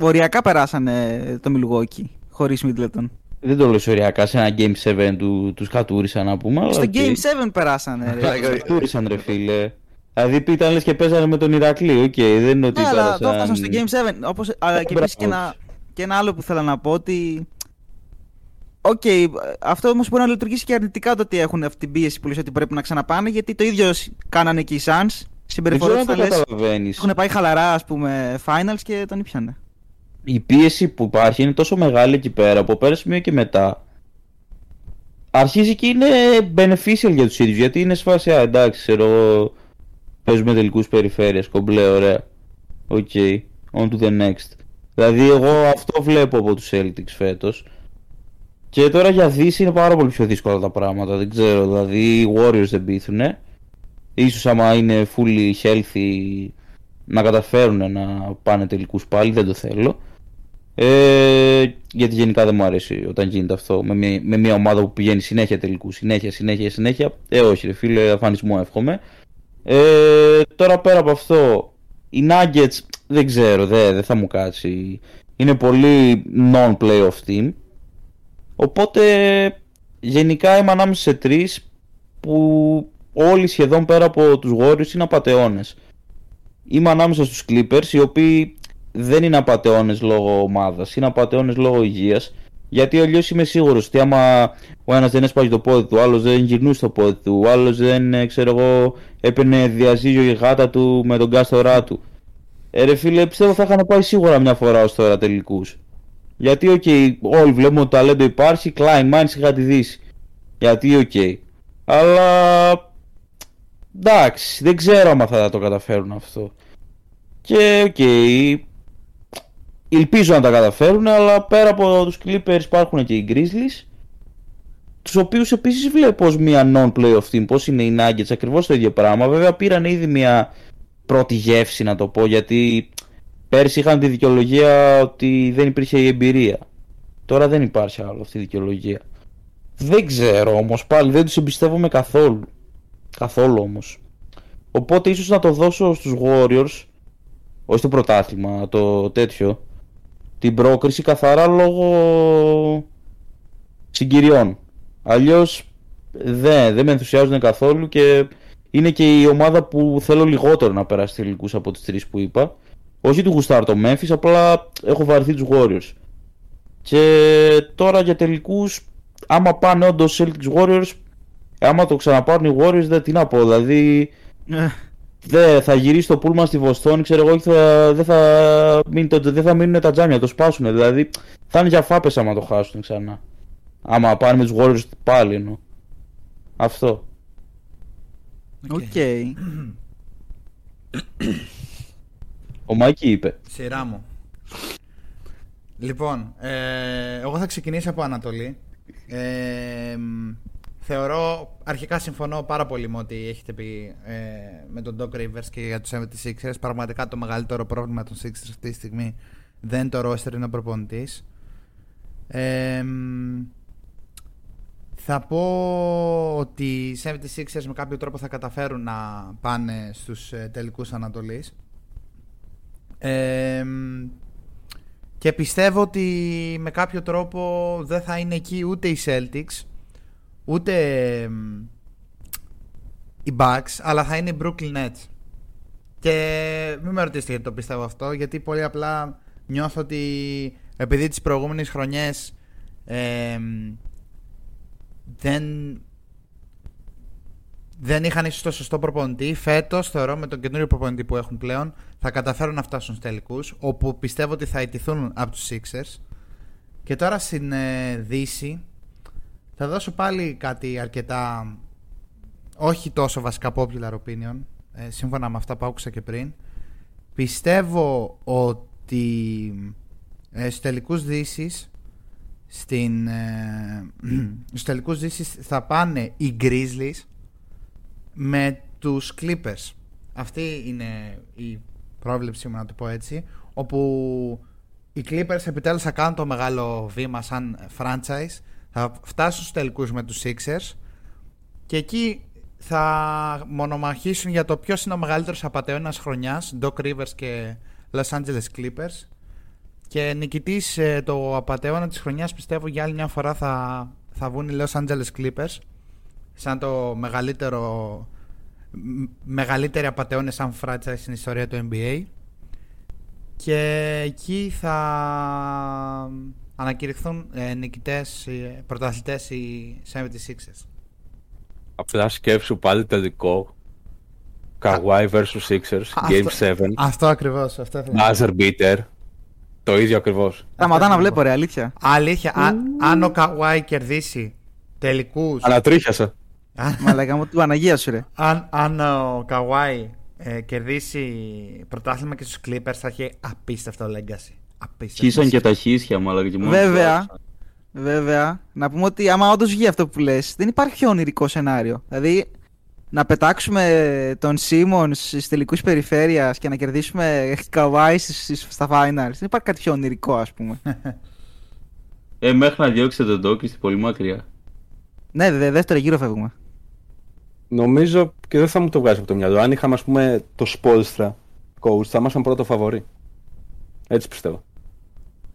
Speaker 4: οριακά περάσανε το Milwaukee χωρίς Middleton.
Speaker 1: Δεν το λέω οριακά, σε ένα Game 7 του, τους κατούρισαν να πούμε. αλλά
Speaker 4: Στο
Speaker 1: οκ.
Speaker 4: Game 7 περάσανε. ρε.
Speaker 1: Τους κατούρισαν ρε φίλε. Δηλαδή ήταν λες και παίζανε με τον Ηρακλή, οκ, δεν είναι ότι
Speaker 4: Ναι, αλλά το
Speaker 1: πέρασαν...
Speaker 4: έφτασαν στο Game 7. Όπως, αλλά και
Speaker 1: Μπράβο.
Speaker 4: επίσης και να, Και ένα άλλο που θέλω να πω ότι. Οκ, αυτό όμως μπορεί να λειτουργήσει και αρνητικά το ότι έχουν αυτή την πίεση που λες ότι πρέπει να ξαναπάνε, γιατί το ίδιο σ- κάνανε και οι Suns.
Speaker 1: Δεν
Speaker 4: Συμπεριφορά
Speaker 1: ξέρω
Speaker 4: του
Speaker 1: αν
Speaker 4: θα
Speaker 1: το
Speaker 4: λες,
Speaker 1: καταλαβαίνεις.
Speaker 4: Έχουν πάει χαλαρά, ας πούμε, finals και τον ήπιανε.
Speaker 1: Η πίεση που υπάρχει είναι τόσο μεγάλη εκεί πέρα από πέρα σημείο και μετά. Αρχίζει και είναι beneficial για τους ίδιους γιατί είναι σε φάση, α, εντάξει, ξέρω εγώ, παίζουμε τελικούς περιφέρειας, κομπλέ, ωραία. Οκ, on to the next. Δηλαδή εγώ αυτό βλέπω από τους Celtics φέτος. Και τώρα για Δύση είναι πάρα πολύ πιο δύσκολα τα πράγματα, δεν ξέρω, δηλαδή οι Warriors δεν πείθουνε. Ίσως άμα είναι fully healthy να καταφέρουν να πάνε τελικούς πάλι, δεν το θέλω. Ε, γιατί γενικά δεν μου αρέσει όταν γίνεται αυτό με μια, με μια ομάδα που πηγαίνει συνέχεια τελικού, συνέχεια, συνέχεια, συνέχεια. Ε, όχι, ρε φίλε, αφανισμό εύχομαι. Ε, τώρα πέρα από αυτό, οι Nuggets δεν ξέρω, δεν, δεν θα μου κάτσει. Είναι πολύ non-playoff team. Οπότε γενικά είμαι ανάμεσα σε τρεις που όλοι σχεδόν πέρα από τους Warriors είναι απατεώνες. Είμαι ανάμεσα στους Clippers οι οποίοι δεν είναι απατεώνες λόγω ομάδας, είναι απατεώνες λόγω υγείας. Γιατί αλλιώς είμαι σίγουρος ότι άμα ο ένας δεν έσπαγε το πόδι του, ο άλλος δεν γυρνούσε το πόδι του, ο άλλος δεν, ε, ξέρω εγώ, έπαιρνε διαζύγιο η γάτα του με τον κάστορά του. Ε, ρε φίλε, πιστεύω θα είχαν πάει σίγουρα μια φορά ως τώρα τελικούς. Γιατί, οκ, όλοι βλέπουμε ότι το ταλέντο υπάρχει, Klein Mines είχα τη δύση. Γιατί, οκ. Αλλά. Εντάξει, δεν ξέρω αν θα το καταφέρουν αυτό. Και, οκ, ελπίζω να τα καταφέρουν, αλλά πέρα από τους Clippers υπάρχουν και οι Grizzlies, τους οποίους επίσης βλέπω ως μια non-playoff team, πώς είναι οι Nuggets, ακριβώς το ίδιο πράγμα. Βέβαια πήραν ήδη μια πρώτη γεύση να το πω, γιατί πέρσι είχαν τη δικαιολογία ότι δεν υπήρχε η εμπειρία. Τώρα δεν υπάρχει άλλο αυτή η δικαιολογία. Δεν ξέρω όμως πάλι, δεν τους εμπιστεύομαι καθόλου. Καθόλου όμως. Οπότε ίσως να το δώσω στους Warriors, όχι το πρωτάθλημα, το τέτοιο, την πρόκριση καθαρά λόγω συγκυριών. Αλλιώς δεν, δεν με ενθουσιάζουν καθόλου και είναι και η ομάδα που θέλω λιγότερο να περάσει τελικούς από τις τρεις που είπα. Όχι του γουστάρ το Memphis, απλά έχω βαρθεί τους Warriors. Και τώρα για τελικούς, άμα πάνε όντως Celtics Warriors, άμα το ξαναπάρουν οι Warriors, δεν τι να πω, δηλαδή δεν θα γυρίσει το πούλμα στη Βοστόνη, ξέρω εγώ, και θα, δεν, θα μείνει, το, δεν θα μείνουν τα τζάμια, το σπάσουν. Δηλαδή θα είναι για φάπες άμα το χάσουν ξανά. Άμα πάνε με τους Warriors πάλι εννοώ. Αυτό.
Speaker 4: Οκ.
Speaker 1: Ο Μάικη είπε.
Speaker 5: Σειρά μου. Λοιπόν, ε, εγώ θα ξεκινήσω από Ανατολή. Ε, μ, θεωρώ, αρχικά συμφωνώ πάρα πολύ με ό,τι έχετε πει ε, με τον Doc Rivers και για τους 76ers. Πραγματικά το μεγαλύτερο πρόβλημα των Sixers αυτή τη στιγμή δεν είναι το roster, είναι ο προπονητής. Ε, μ, θα πω ότι οι 76ers με κάποιο τρόπο θα καταφέρουν να πάνε στους ε, τελικούς Ανατολής. Ε, μ, και πιστεύω ότι με κάποιο τρόπο δεν θα είναι εκεί ούτε οι Celtics ούτε μ, οι Bucks αλλά θα είναι οι Brooklyn Nets και μην με ρωτήσετε γιατί το πιστεύω αυτό γιατί πολύ απλά νιώθω ότι επειδή τις προηγούμενες χρονιές ε, μ, δεν δεν είχαν ίσως το σωστό προπονητή. Φέτος, θεωρώ με τον καινούριο προπονητή που έχουν πλέον, θα καταφέρουν να φτάσουν στους τελικούς. Όπου πιστεύω ότι θα ιτηθούν από τους Sixers. Και τώρα στην ε, Δύση θα δώσω πάλι κάτι αρκετά. Όχι τόσο βασικά popular opinion. ε, σύμφωνα με αυτά που άκουσα και πριν. Πιστεύω ότι ε, στους τελικούς Δύσης στην, ε, *clears throat* στους τελικούς Δύσης θα πάνε οι Grizzlies με τους Clippers. Αυτή είναι η πρόβλεψή μου να το πω έτσι. Όπου οι Clippers επιτέλους θα κάνουν το μεγάλο βήμα σαν franchise. Θα φτάσουν στους τελικούς με τους Sixers. Και εκεί θα μονομαχήσουν για το ποιος είναι ο μεγαλύτερος απατεώνας χρονιάς. Doc Rivers και Los Angeles Clippers. Και νικητής ε, το απατεώνα της χρονιάς πιστεύω για άλλη μια φορά θα, θα βγουν οι Los Angeles Clippers σαν το μεγαλύτερο μ- μεγαλύτερη απατεώνε σαν franchise στην ιστορία του NBA Και εκεί θα ανακηρυχθούν ε, νικητές, ε, πρωταθλητές οι 76ers.
Speaker 6: Απλά σκέψου πάλι τελικό. Kawhi vs Sixers, Game 7.
Speaker 5: Αυτό ακριβώς. Αυτό ήθελα.
Speaker 6: Buzzer beater. Το ίδιο ακριβώς.
Speaker 4: Σταματά να βλέπω ρε, αλήθεια.
Speaker 5: Αλήθεια, αν, αν ο Καουάι κερδίσει τελικούς
Speaker 6: Ανατρίχιασα.
Speaker 4: Μαλάκα μου, του Παναγία σου ρε.
Speaker 5: αν, αν ο Καουάι ε, κερδίσει πρωτάθλημα και στους Clippers θα έχει απίστευτο legacy. Απίστευτος.
Speaker 1: Χύσαν και τα χίσια μου, αλλά και μόνο
Speaker 4: Βέβαια, βέβαια, να πούμε ότι άμα όντως βγει αυτό που λες, δεν υπάρχει πιο ονειρικό σενάριο. Δηλαδή, να πετάξουμε τον Σίμονς στις τελικούς περιφέρειας και να κερδίσουμε Καβάη στις- στα finals. Δεν υπάρχει κάτι πιο ονειρικό, ας πούμε. *laughs*
Speaker 1: Ε, μέχρι να διώξετε τον Τόκι στην πολύ μακριά.
Speaker 4: ναι, δε, δεύτερο γύρο φεύγουμε.
Speaker 6: Νομίζω και δεν θα μου το βγάζει από το μυαλό. Αν είχαμε, ας πούμε, το Spolstra coach, θα ήμασταν πρώτο φαβορή. Έτσι πιστεύω.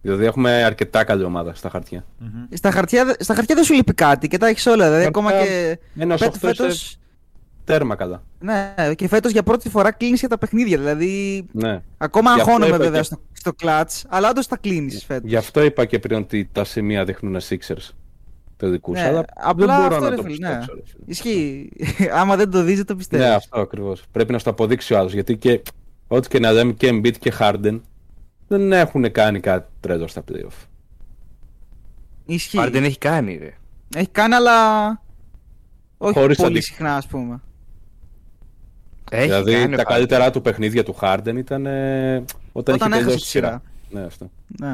Speaker 6: Δηλαδή έχουμε αρκετά καλή ομάδα στα χαρτιά.
Speaker 4: Στα χαρτιά, δε- στα χαρτιά δεν σου λείπει κάτι και τα έχεις όλα. Δηλαδή,
Speaker 6: Κάποια-
Speaker 4: ακόμα και.
Speaker 6: Ένας
Speaker 4: φέτος-
Speaker 6: οχτώ είσαι-
Speaker 4: φέτος-
Speaker 6: Τέρμα καλά.
Speaker 4: Ναι, και φέτος για πρώτη φορά κλείνεις για τα παιχνίδια. Δηλαδή,
Speaker 6: Ναι.
Speaker 4: ακόμα
Speaker 6: Γι' αυτό
Speaker 4: αγχώνομαι
Speaker 6: είπα
Speaker 4: βέβαια
Speaker 6: και-
Speaker 4: στο, στο clutch, αλλά όντως τα κλείνεις φέτος.
Speaker 6: Γι' αυτό είπα και πριν ότι τα σημεία δείχνουν Sixers τελικούς.
Speaker 4: Ναι,
Speaker 6: αλλά
Speaker 4: απλά
Speaker 6: δεν μπορώ
Speaker 4: αυτό,
Speaker 6: να
Speaker 4: ρε
Speaker 6: το
Speaker 4: φίλε,
Speaker 6: πιστέψω.
Speaker 4: ναι.
Speaker 6: ρε φίλε.
Speaker 4: Ισχύει. *laughs* Άμα δεν το δεις, δεν το πιστεύει.
Speaker 6: Ναι, αυτό ακριβώς. Πρέπει να στο αποδείξει ο άλλος. Γιατί και ό,τι και να λέμε και Embiid και Harden δεν έχουν κάνει κάτι τρελό στα playoff.
Speaker 4: Ισχύει.
Speaker 2: Πάρντεν έχει κάνει, ρε.
Speaker 4: Έχει κάνει, αλλά. Όχι
Speaker 6: Χωρίς
Speaker 4: πολύ
Speaker 6: αντίκτυπο.
Speaker 4: συχνά, ας πούμε.
Speaker 2: Έχει
Speaker 6: δηλαδή
Speaker 2: κάνει
Speaker 6: τα
Speaker 2: ο Harden.
Speaker 6: καλύτερά του παιχνίδια του Harden ήταν ε, όταν,
Speaker 4: Όταν
Speaker 6: είχε
Speaker 4: έχασε
Speaker 6: τελειώσει
Speaker 4: τη
Speaker 6: τη σειρά.
Speaker 4: σειρά.
Speaker 6: Ναι, αυτό.
Speaker 4: Ναι.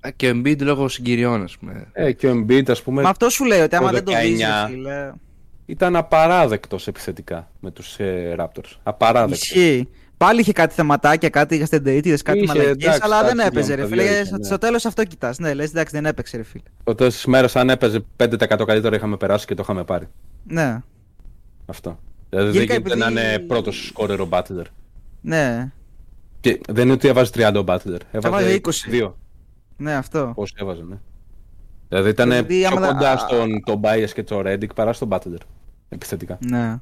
Speaker 2: Α, Και ο Embiid λόγω συγκυριών, ας πούμε.
Speaker 6: Ε, και ο Embiid, ας πούμε,
Speaker 4: Μα αυτό σου λέει ότι άμα
Speaker 6: το
Speaker 4: δεν το δεις,
Speaker 6: 19.
Speaker 4: φίλε.
Speaker 6: ήταν απαράδεκτος επιθετικά με τους ε, Raptors. Απαράδεκτος.
Speaker 4: Ισχύει. Πάλι είχε κάτι θεματάκια, κάτι για στεντείτιδε, κάτι
Speaker 6: Είχε,
Speaker 4: μαλακίες,
Speaker 6: εντάξει,
Speaker 4: αλλά δεν
Speaker 6: εντάξει,
Speaker 4: έπαιζε,
Speaker 6: για
Speaker 4: ρε
Speaker 6: τα δύο
Speaker 4: φίλε.
Speaker 6: είχε,
Speaker 4: Στο-
Speaker 6: ναι.
Speaker 4: Στο τέλος αυτό κοιτάς. Ναι, λες, εντάξει, δεν έπαιξε, ρε φίλε.
Speaker 6: Το τέλος της μέρας αν έπαιζε 5% καλύτερα είχαμε περάσει και το είχαμε πάρει.
Speaker 4: Ναι,
Speaker 6: Αυτό. Δηλαδή
Speaker 4: Γενικά,
Speaker 6: δεν γίνεται
Speaker 4: επειδή-
Speaker 6: να είναι πρώτος σκόρερ ο Butler.
Speaker 4: ναι,
Speaker 6: Και δεν είναι ότι έβαζε 30 ο Butler.
Speaker 4: Έβαζε
Speaker 6: Έβαζε
Speaker 4: 20.
Speaker 6: 22.
Speaker 4: ναι, αυτό.
Speaker 6: Πώς έβαζε, ναι. Δηλαδή ήταν
Speaker 4: Δηλαδή,
Speaker 6: πιο
Speaker 4: άμα δεν-
Speaker 6: κοντά
Speaker 4: α-
Speaker 6: στον τον Bias και τον Reddick παρά στον Butler. Επιθετικά.
Speaker 4: Ναι.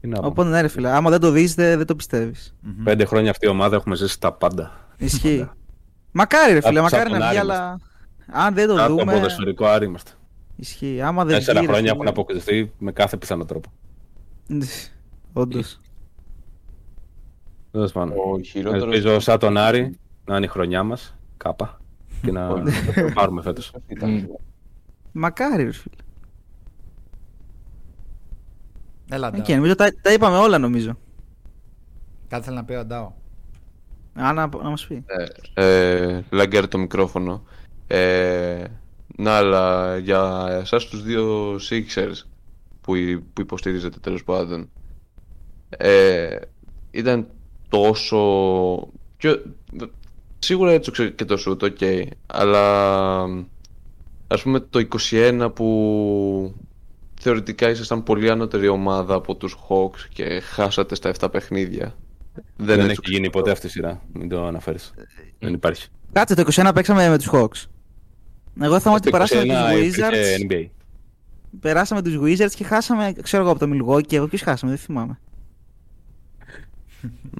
Speaker 6: Τι να πω.
Speaker 4: Οπότε ναι, ρε φίλε, άμα δεν το δεις, δεν, δεν το πιστεύεις.
Speaker 6: Πέντε χρόνια αυτή η ομάδα έχουμε ζήσει τα πάντα.
Speaker 4: Ισχύει. Μακάρι, ρε φίλε,
Speaker 6: Σαν- σαν
Speaker 4: μακάρι να
Speaker 6: τον
Speaker 4: βγει,
Speaker 6: Άρη
Speaker 4: αλλά. Αν δεν το
Speaker 6: Κάτω από
Speaker 4: δούμε.
Speaker 6: ποδοσφαιρικό άρι είμαστε.
Speaker 4: Ισχύει. Άμα δεν
Speaker 6: Τέσσερα
Speaker 4: βγει, ρε
Speaker 6: χρόνια
Speaker 4: φίλε.
Speaker 6: έχουν αποκτηθεί με κάθε πιθανό τρόπο.
Speaker 4: Όντως.
Speaker 6: Τέλος πάντων.
Speaker 3: Ο χειρότερος...
Speaker 6: Ελπίζω σαν τον Άρη να είναι η χρονιά μας. Κάπα. Και να να το πάρουμε φέτος.
Speaker 3: Ήταν.
Speaker 4: Μακάρι, ρε φίλε.
Speaker 5: Έλα, Ντάο.
Speaker 4: Οκ, νομίζω τα, τα είπαμε όλα, νομίζω.
Speaker 5: Κάτι θέλει να πει ο Ντάο.
Speaker 4: Α, να, να μας πει.
Speaker 3: Ε, Λάγκαρε το μικρόφωνο. Ε, να, αλλά για εσάς τους δύο Sixers που, υ- που υποστηρίζετε τέλος πάντων ε, ήταν τόσο... Και, σίγουρα έτσι ξε- και το σουτ, οκ, αλλά ας πούμε το 21 που θεωρητικά ήσασταν πολύ ανώτερη ομάδα από τους Hawks και χάσατε στα 7 παιχνίδια.
Speaker 6: Δεν
Speaker 3: έτσι
Speaker 6: έχει γίνει ποτέ αυτή η σειρά. Μην το αναφέρεις. Δεν υπάρχει.
Speaker 4: Κάτσε, το 21 παίξαμε με τους Hawks. Εγώ θα ότι
Speaker 6: Στο
Speaker 4: περάσαμε
Speaker 6: 21
Speaker 4: τους
Speaker 6: υπήρχε
Speaker 4: Wizards.
Speaker 6: NBA.
Speaker 4: Περάσαμε τους Wizards και χάσαμε, ξέρω εγώ, από το Milwaukee. Εγώ ποιους χάσαμε, δεν θυμάμαι.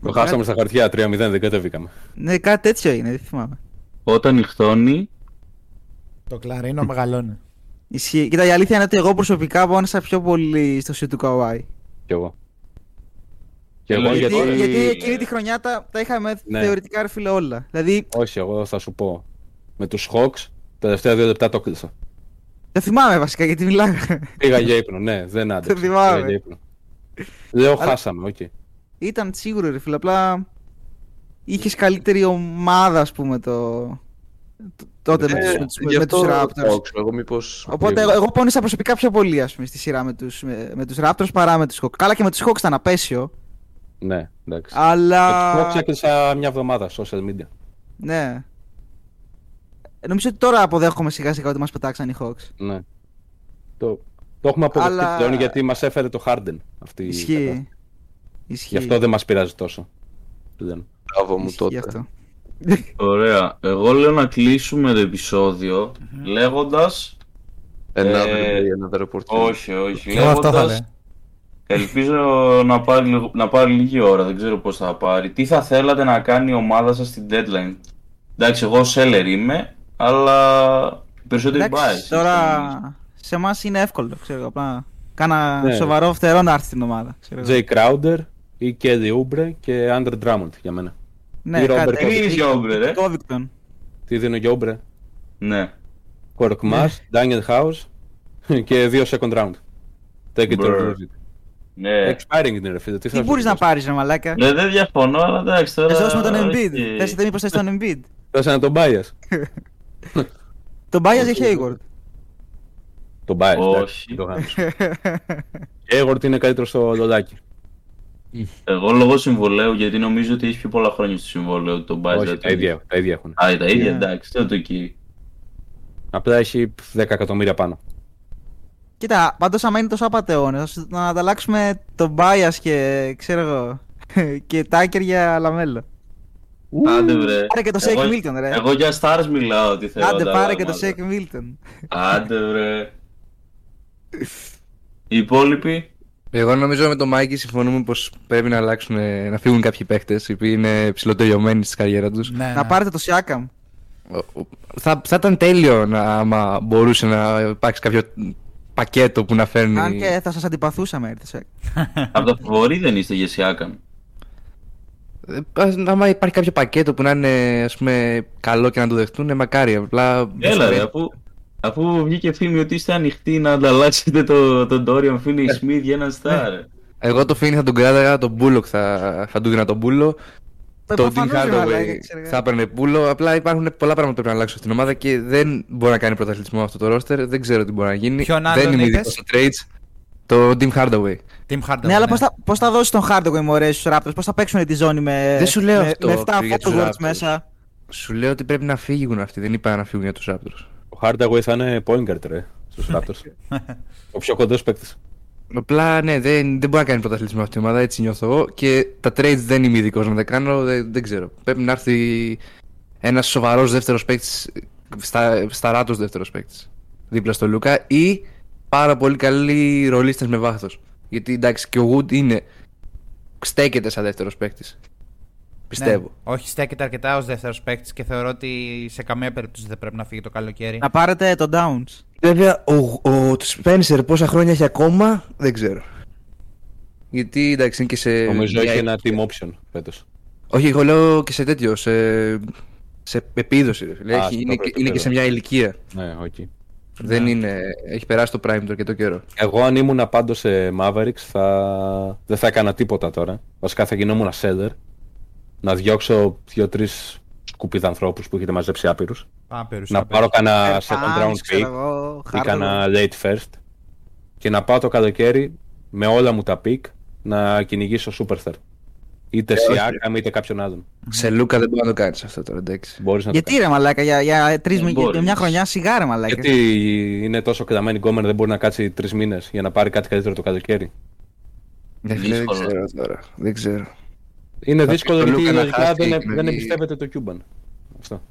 Speaker 6: Το χάσαμε στα χαρτιά 3-0, δεν κατεβήκαμε.
Speaker 4: Ναι, κάτι τέτοιο είναι, δεν θυμάμαι.
Speaker 1: Όταν νυχτώνει,
Speaker 5: Το κλαρίνο μεγαλώνει.
Speaker 4: Ισχύει. Κοίτα, η αλήθεια είναι ότι εγώ προσωπικά πόνεσα πιο πολύ στο shoot του Kawhi.
Speaker 6: Κι εγώ. Κι εγώ
Speaker 1: Γιατί-
Speaker 4: Γιατί,
Speaker 6: γιατί...
Speaker 4: γιατί εκείνη τη χρονιά τα, τα είχαμε
Speaker 6: Ναι.
Speaker 4: θεωρητικά ρε φίλε όλα. Δηλαδή,
Speaker 6: Όχι, εγώ θα σου πω. Με τους Hawks, τα τελευταία δύο λεπτά το κλείσα.
Speaker 4: δεν θυμάμαι βασικά γιατί μιλάγα.
Speaker 6: Πήγα για ύπνο, ναι, δεν άντεξα.
Speaker 4: Το θυμάμαι.
Speaker 6: Πήγα για ύπνο. Λέω
Speaker 4: Αλλά-
Speaker 6: χάσαμε, οκ.
Speaker 4: Ήταν σίγουρο ρε φίλε, απλά είχες καλύτερη ομάδα, ας πούμε, το... το- τότε με τους, με τους,
Speaker 3: Ε, Γι'
Speaker 4: με τους
Speaker 3: αυτό
Speaker 4: Raptors.
Speaker 3: Hawks, εγώ μήπως...
Speaker 4: Οπότε εγώ, εγώ πόνισα προσωπικά πιο πολύ ας πούμε, στη σειρά με τους, με, με τους Raptors παρά με τους Hawks. Καλά και με τους Hawks ήταν απέσιο,
Speaker 6: Ναι, εντάξει.
Speaker 4: αλλά...
Speaker 6: Με τους Hawks έκλεισα μια εβδομάδα social media.
Speaker 4: Ναι. Ε, Νομίζω ότι τώρα αποδέχομαι σιγά σιγά ότι μας πετάξαν οι Hawks.
Speaker 6: Ναι. Το, το έχουμε αποδεχτεί
Speaker 4: Αλλά-
Speaker 6: πλέον γιατί μας έφερε το Harden αυτή η κατάσταση.
Speaker 4: Ισχύει. Ισχύει.
Speaker 6: Γι' αυτό δεν μας πειράζει τόσο. πλέον.
Speaker 3: Μπράβο μου
Speaker 4: Ισχύει
Speaker 3: τότε.
Speaker 4: αυτό.
Speaker 1: Ωραία. Εγώ λέω να κλείσουμε το επεισόδιο λέγοντας...
Speaker 3: Another
Speaker 1: Ε,
Speaker 3: day, another opportunity.
Speaker 1: Όχι, όχι.
Speaker 5: Και εγώ αυτό θα
Speaker 1: Λέγοντας
Speaker 5: λέω.
Speaker 1: Ελπίζω να πάρει, λίγο- να πάρει λίγη ώρα, δεν ξέρω πώς θα πάρει. Τι θα θέλατε να κάνει η ομάδα σας στην deadline; Εντάξει, εγώ seller είμαι, αλλά οι περισσότεροι
Speaker 4: Εντάξει,
Speaker 1: buys.
Speaker 4: τώρα σε εμάς είναι εύκολο. Ξέρω, εγώ, απλά κάνα
Speaker 6: Ναι.
Speaker 4: σοβαρό φτερό να έρθει στην ομάδα. Ξέρω. εγώ.
Speaker 6: Jay Crowder ή Kelly Oubre και Andre Drummond για μένα.
Speaker 4: Ναι,
Speaker 6: ή Robert
Speaker 4: κάτι-
Speaker 1: Τι είναι για Oubre, ρε;
Speaker 4: Covington.
Speaker 6: Τι δίνω για Oubre.
Speaker 1: Ναι.
Speaker 6: Korkmaz, Daniel House *laughs* και δύο second round. Take it or
Speaker 1: Brr.
Speaker 6: lose it.
Speaker 1: ναι.
Speaker 6: Expiring είναι ρε φίλε. Τι,
Speaker 4: Τι
Speaker 6: θα
Speaker 4: μπορείς
Speaker 6: σου
Speaker 4: να
Speaker 6: δώσω;
Speaker 4: πάρεις, ρε Μαλάκα;
Speaker 1: Ναι, δεν διαφωνώ, αλλά εντάξει τώρα.
Speaker 4: Θε δώσουμε τον Embiid.
Speaker 1: όχι.
Speaker 4: Θες μήπω θες τον Embiid.
Speaker 6: Θες να τον bias. *laughs*
Speaker 4: Τον Bias ή Hayward.
Speaker 6: Τον bias. εντάξει,
Speaker 1: Όχι.
Speaker 6: το κάνεις. *laughs* Hayward είναι καλύτερος στο δολάκι.
Speaker 1: Εγώ λόγω συμβολαίου, γιατί νομίζω ότι έχει πιο πολλά χρόνια στο συμβόλαιο τον Tobias.
Speaker 6: Όχι, τα ίδια, τα ίδια έχουν.
Speaker 1: Α, τα ίδια,
Speaker 4: Ναι.
Speaker 1: εντάξει, τότε εκεί.
Speaker 6: Απλά έχει 10 εκατομμύρια πάνω.
Speaker 4: Κοίτα, πάντως άμα είναι τόσο απατεώνες, να ανταλλάξουμε τον Tobias και ξέρω εγώ. *laughs* και Tucker για LaMelo.
Speaker 1: Άντε βρε.
Speaker 4: Πάρε και το
Speaker 1: Εγώ-
Speaker 4: Shake Milton, ρε.
Speaker 1: Εγώ για stars μιλάω, τι θέλω.
Speaker 4: Άντε,
Speaker 1: τα
Speaker 4: πάρε και το
Speaker 1: πράγματα.
Speaker 4: Shake Milton.
Speaker 1: Άντε βρε. Οι υπόλοιποι.
Speaker 2: Εγώ νομίζω με τον Μάικη συμφωνούμε πως πρέπει να αλλάξουν, να φύγουν κάποιοι παίχτε οι οποίοι είναι ψηλοτελειωμένοι στη καριέρα τους.
Speaker 5: Ναι,
Speaker 4: Να
Speaker 5: ναι.
Speaker 4: πάρετε το Siakam.
Speaker 2: Θα, θα ήταν τέλειο να, άμα μπορούσε να υπάρξει κάποιο πακέτο που να φέρνει.
Speaker 4: Αν και θα σας αντιπαθούσαμε, έρθει. *laughs*
Speaker 1: Από τα φοβορή δεν είστε για Siakam.
Speaker 2: Ε, ας- άμα υπάρχει κάποιο πακέτο που να είναι ας πούμε, καλό και να το δεχτούν, ε, μακάρι. Απλά.
Speaker 1: Έλα ρε, αφού, αφού βγήκε φήμη ότι είστε ανοιχτοί να ανταλλάξετε το, τον Dorian Finney Smith για έναν star.
Speaker 2: Εγώ το Φίνι θα τον κράταγα, τον Μπούλοκ θα, θα του δίνα τον Μπούλο. Το Dean Hardaway θα έπαιρνε πούλο. Απλά υπάρχουν πολλά πράγματα που πρέπει να αλλάξουν στην ομάδα και δεν μπορεί να κάνει πρωταθλητισμό αυτό το roster. Δεν ξέρω τι μπορεί να γίνει.
Speaker 5: Ποιον
Speaker 2: δεν
Speaker 5: άλλον
Speaker 2: είμαι
Speaker 5: είπες;
Speaker 2: ειδικός στο trades. Το Dim Hardaway.
Speaker 5: Team Hardaway.
Speaker 4: Ναι, αλλά πώς θα, πώς θα δώσεις τον Hardaway μωρέ στους Raptors, πώς θα παίξουν τη ζώνη με,
Speaker 2: Δεν σου λέω
Speaker 4: με,
Speaker 2: αυτό
Speaker 4: με 7
Speaker 2: για τους
Speaker 4: forwards
Speaker 2: Raptors.
Speaker 4: μέσα;
Speaker 2: Σου λέω ότι πρέπει να φύγουν αυτοί. Δεν είπα να φύγουν για τους Raptors.
Speaker 6: Ο Hardaway θα είναι point guard ρε στους *laughs* Raptors. Ο πιο κοντός παίκτης.
Speaker 2: Απλά ναι, δεν, δεν μπορεί να κάνει πρωταθλητισμό αυτή η ομάδα, έτσι νιώθω εγώ. Και τα trades δεν είμαι ειδικός να τα κάνω, δεν, δεν ξέρω. Πρέπει να έρθει ένας σοβαρός δεύτερος παίκτης, στα, σταράτος δεύτερος παίκτης, δίπλα στο Λούκα ή πάρα πολύ καλοί ρολίστες με βάθος. Γιατί εντάξει, και ο Wood είναι. στέκεται σαν δεύτερος παίκτης. Πιστεύω.
Speaker 5: Ναι. Όχι, στέκεται αρκετά ως δεύτερος παίκτης και θεωρώ ότι σε καμία περίπτωση δεν πρέπει να φύγει το καλοκαίρι.
Speaker 4: Να πάρετε τον Towns.
Speaker 2: Βέβαια, ο, ο Spencer πόσα χρόνια έχει ακόμα, δεν ξέρω. Γιατί εντάξει είναι και σε.
Speaker 6: Νομίζω
Speaker 2: μια-
Speaker 6: έχει ένα team option φέτος.
Speaker 2: Όχι, εγώ λέω και σε τέτοιο, σε, σε επίδοση. Ρε, φίλε.
Speaker 6: Α,
Speaker 2: Έχει,
Speaker 6: στο
Speaker 2: είναι,
Speaker 6: πρώτο
Speaker 2: είναι και
Speaker 6: επίπεδο.
Speaker 2: σε μια ηλικία.
Speaker 6: Ναι, οκ.
Speaker 2: Δεν είναι, έχει περάσει το prime του αρκετό καιρό.
Speaker 6: Εγώ αν ήμουν πάντω σε Mavericks θα... δεν θα έκανα τίποτα τώρα. Βασικά θα γινόμουν seller. Να διώξω δύο-τρεις σκουπιδανθρώπου που έχετε μαζέψει άπειρους.
Speaker 5: Άπειρους,
Speaker 6: Να
Speaker 5: άπειρους.
Speaker 6: πάρω κανένα
Speaker 4: Ε,
Speaker 6: second round
Speaker 4: Towns, ξέρω
Speaker 6: pick
Speaker 4: εγώ,
Speaker 6: ή
Speaker 4: Hardaway.
Speaker 6: κανένα late first. Και να πάω το καλοκαίρι με όλα μου τα pick να κυνηγήσω superstar. Είτε Siakam είτε κάποιον άλλον.
Speaker 2: Σε Λούκα δεν μπορεί να το κάνεις αυτό τώρα, εντάξει.
Speaker 6: Μπορείς να το
Speaker 4: Γιατί ρε μαλάκα, για, για, τρεις,
Speaker 1: Δεν
Speaker 4: μη- για
Speaker 1: μπορείς.
Speaker 4: μια χρονιά σιγάρε μαλάκα.
Speaker 6: Γιατί είναι τόσο κλαμμένη γκόμενα δεν μπορεί να κάτσει τρεις μήνες για να πάρει κάτι καλύτερο το καλοκαίρι.
Speaker 2: Ναι, φίλε, δεν
Speaker 1: Δύσκολο.
Speaker 2: ξέρω τώρα. Δεν ξέρω.
Speaker 6: Είναι
Speaker 2: Θα
Speaker 6: δύσκολο
Speaker 2: πεις στο
Speaker 6: γιατί
Speaker 2: Λούκα να
Speaker 6: λογικά
Speaker 2: χάσει
Speaker 6: δεν,
Speaker 2: και να
Speaker 6: δεν
Speaker 2: βγει-
Speaker 6: εμπιστεύεται το Cuban. Αυτό.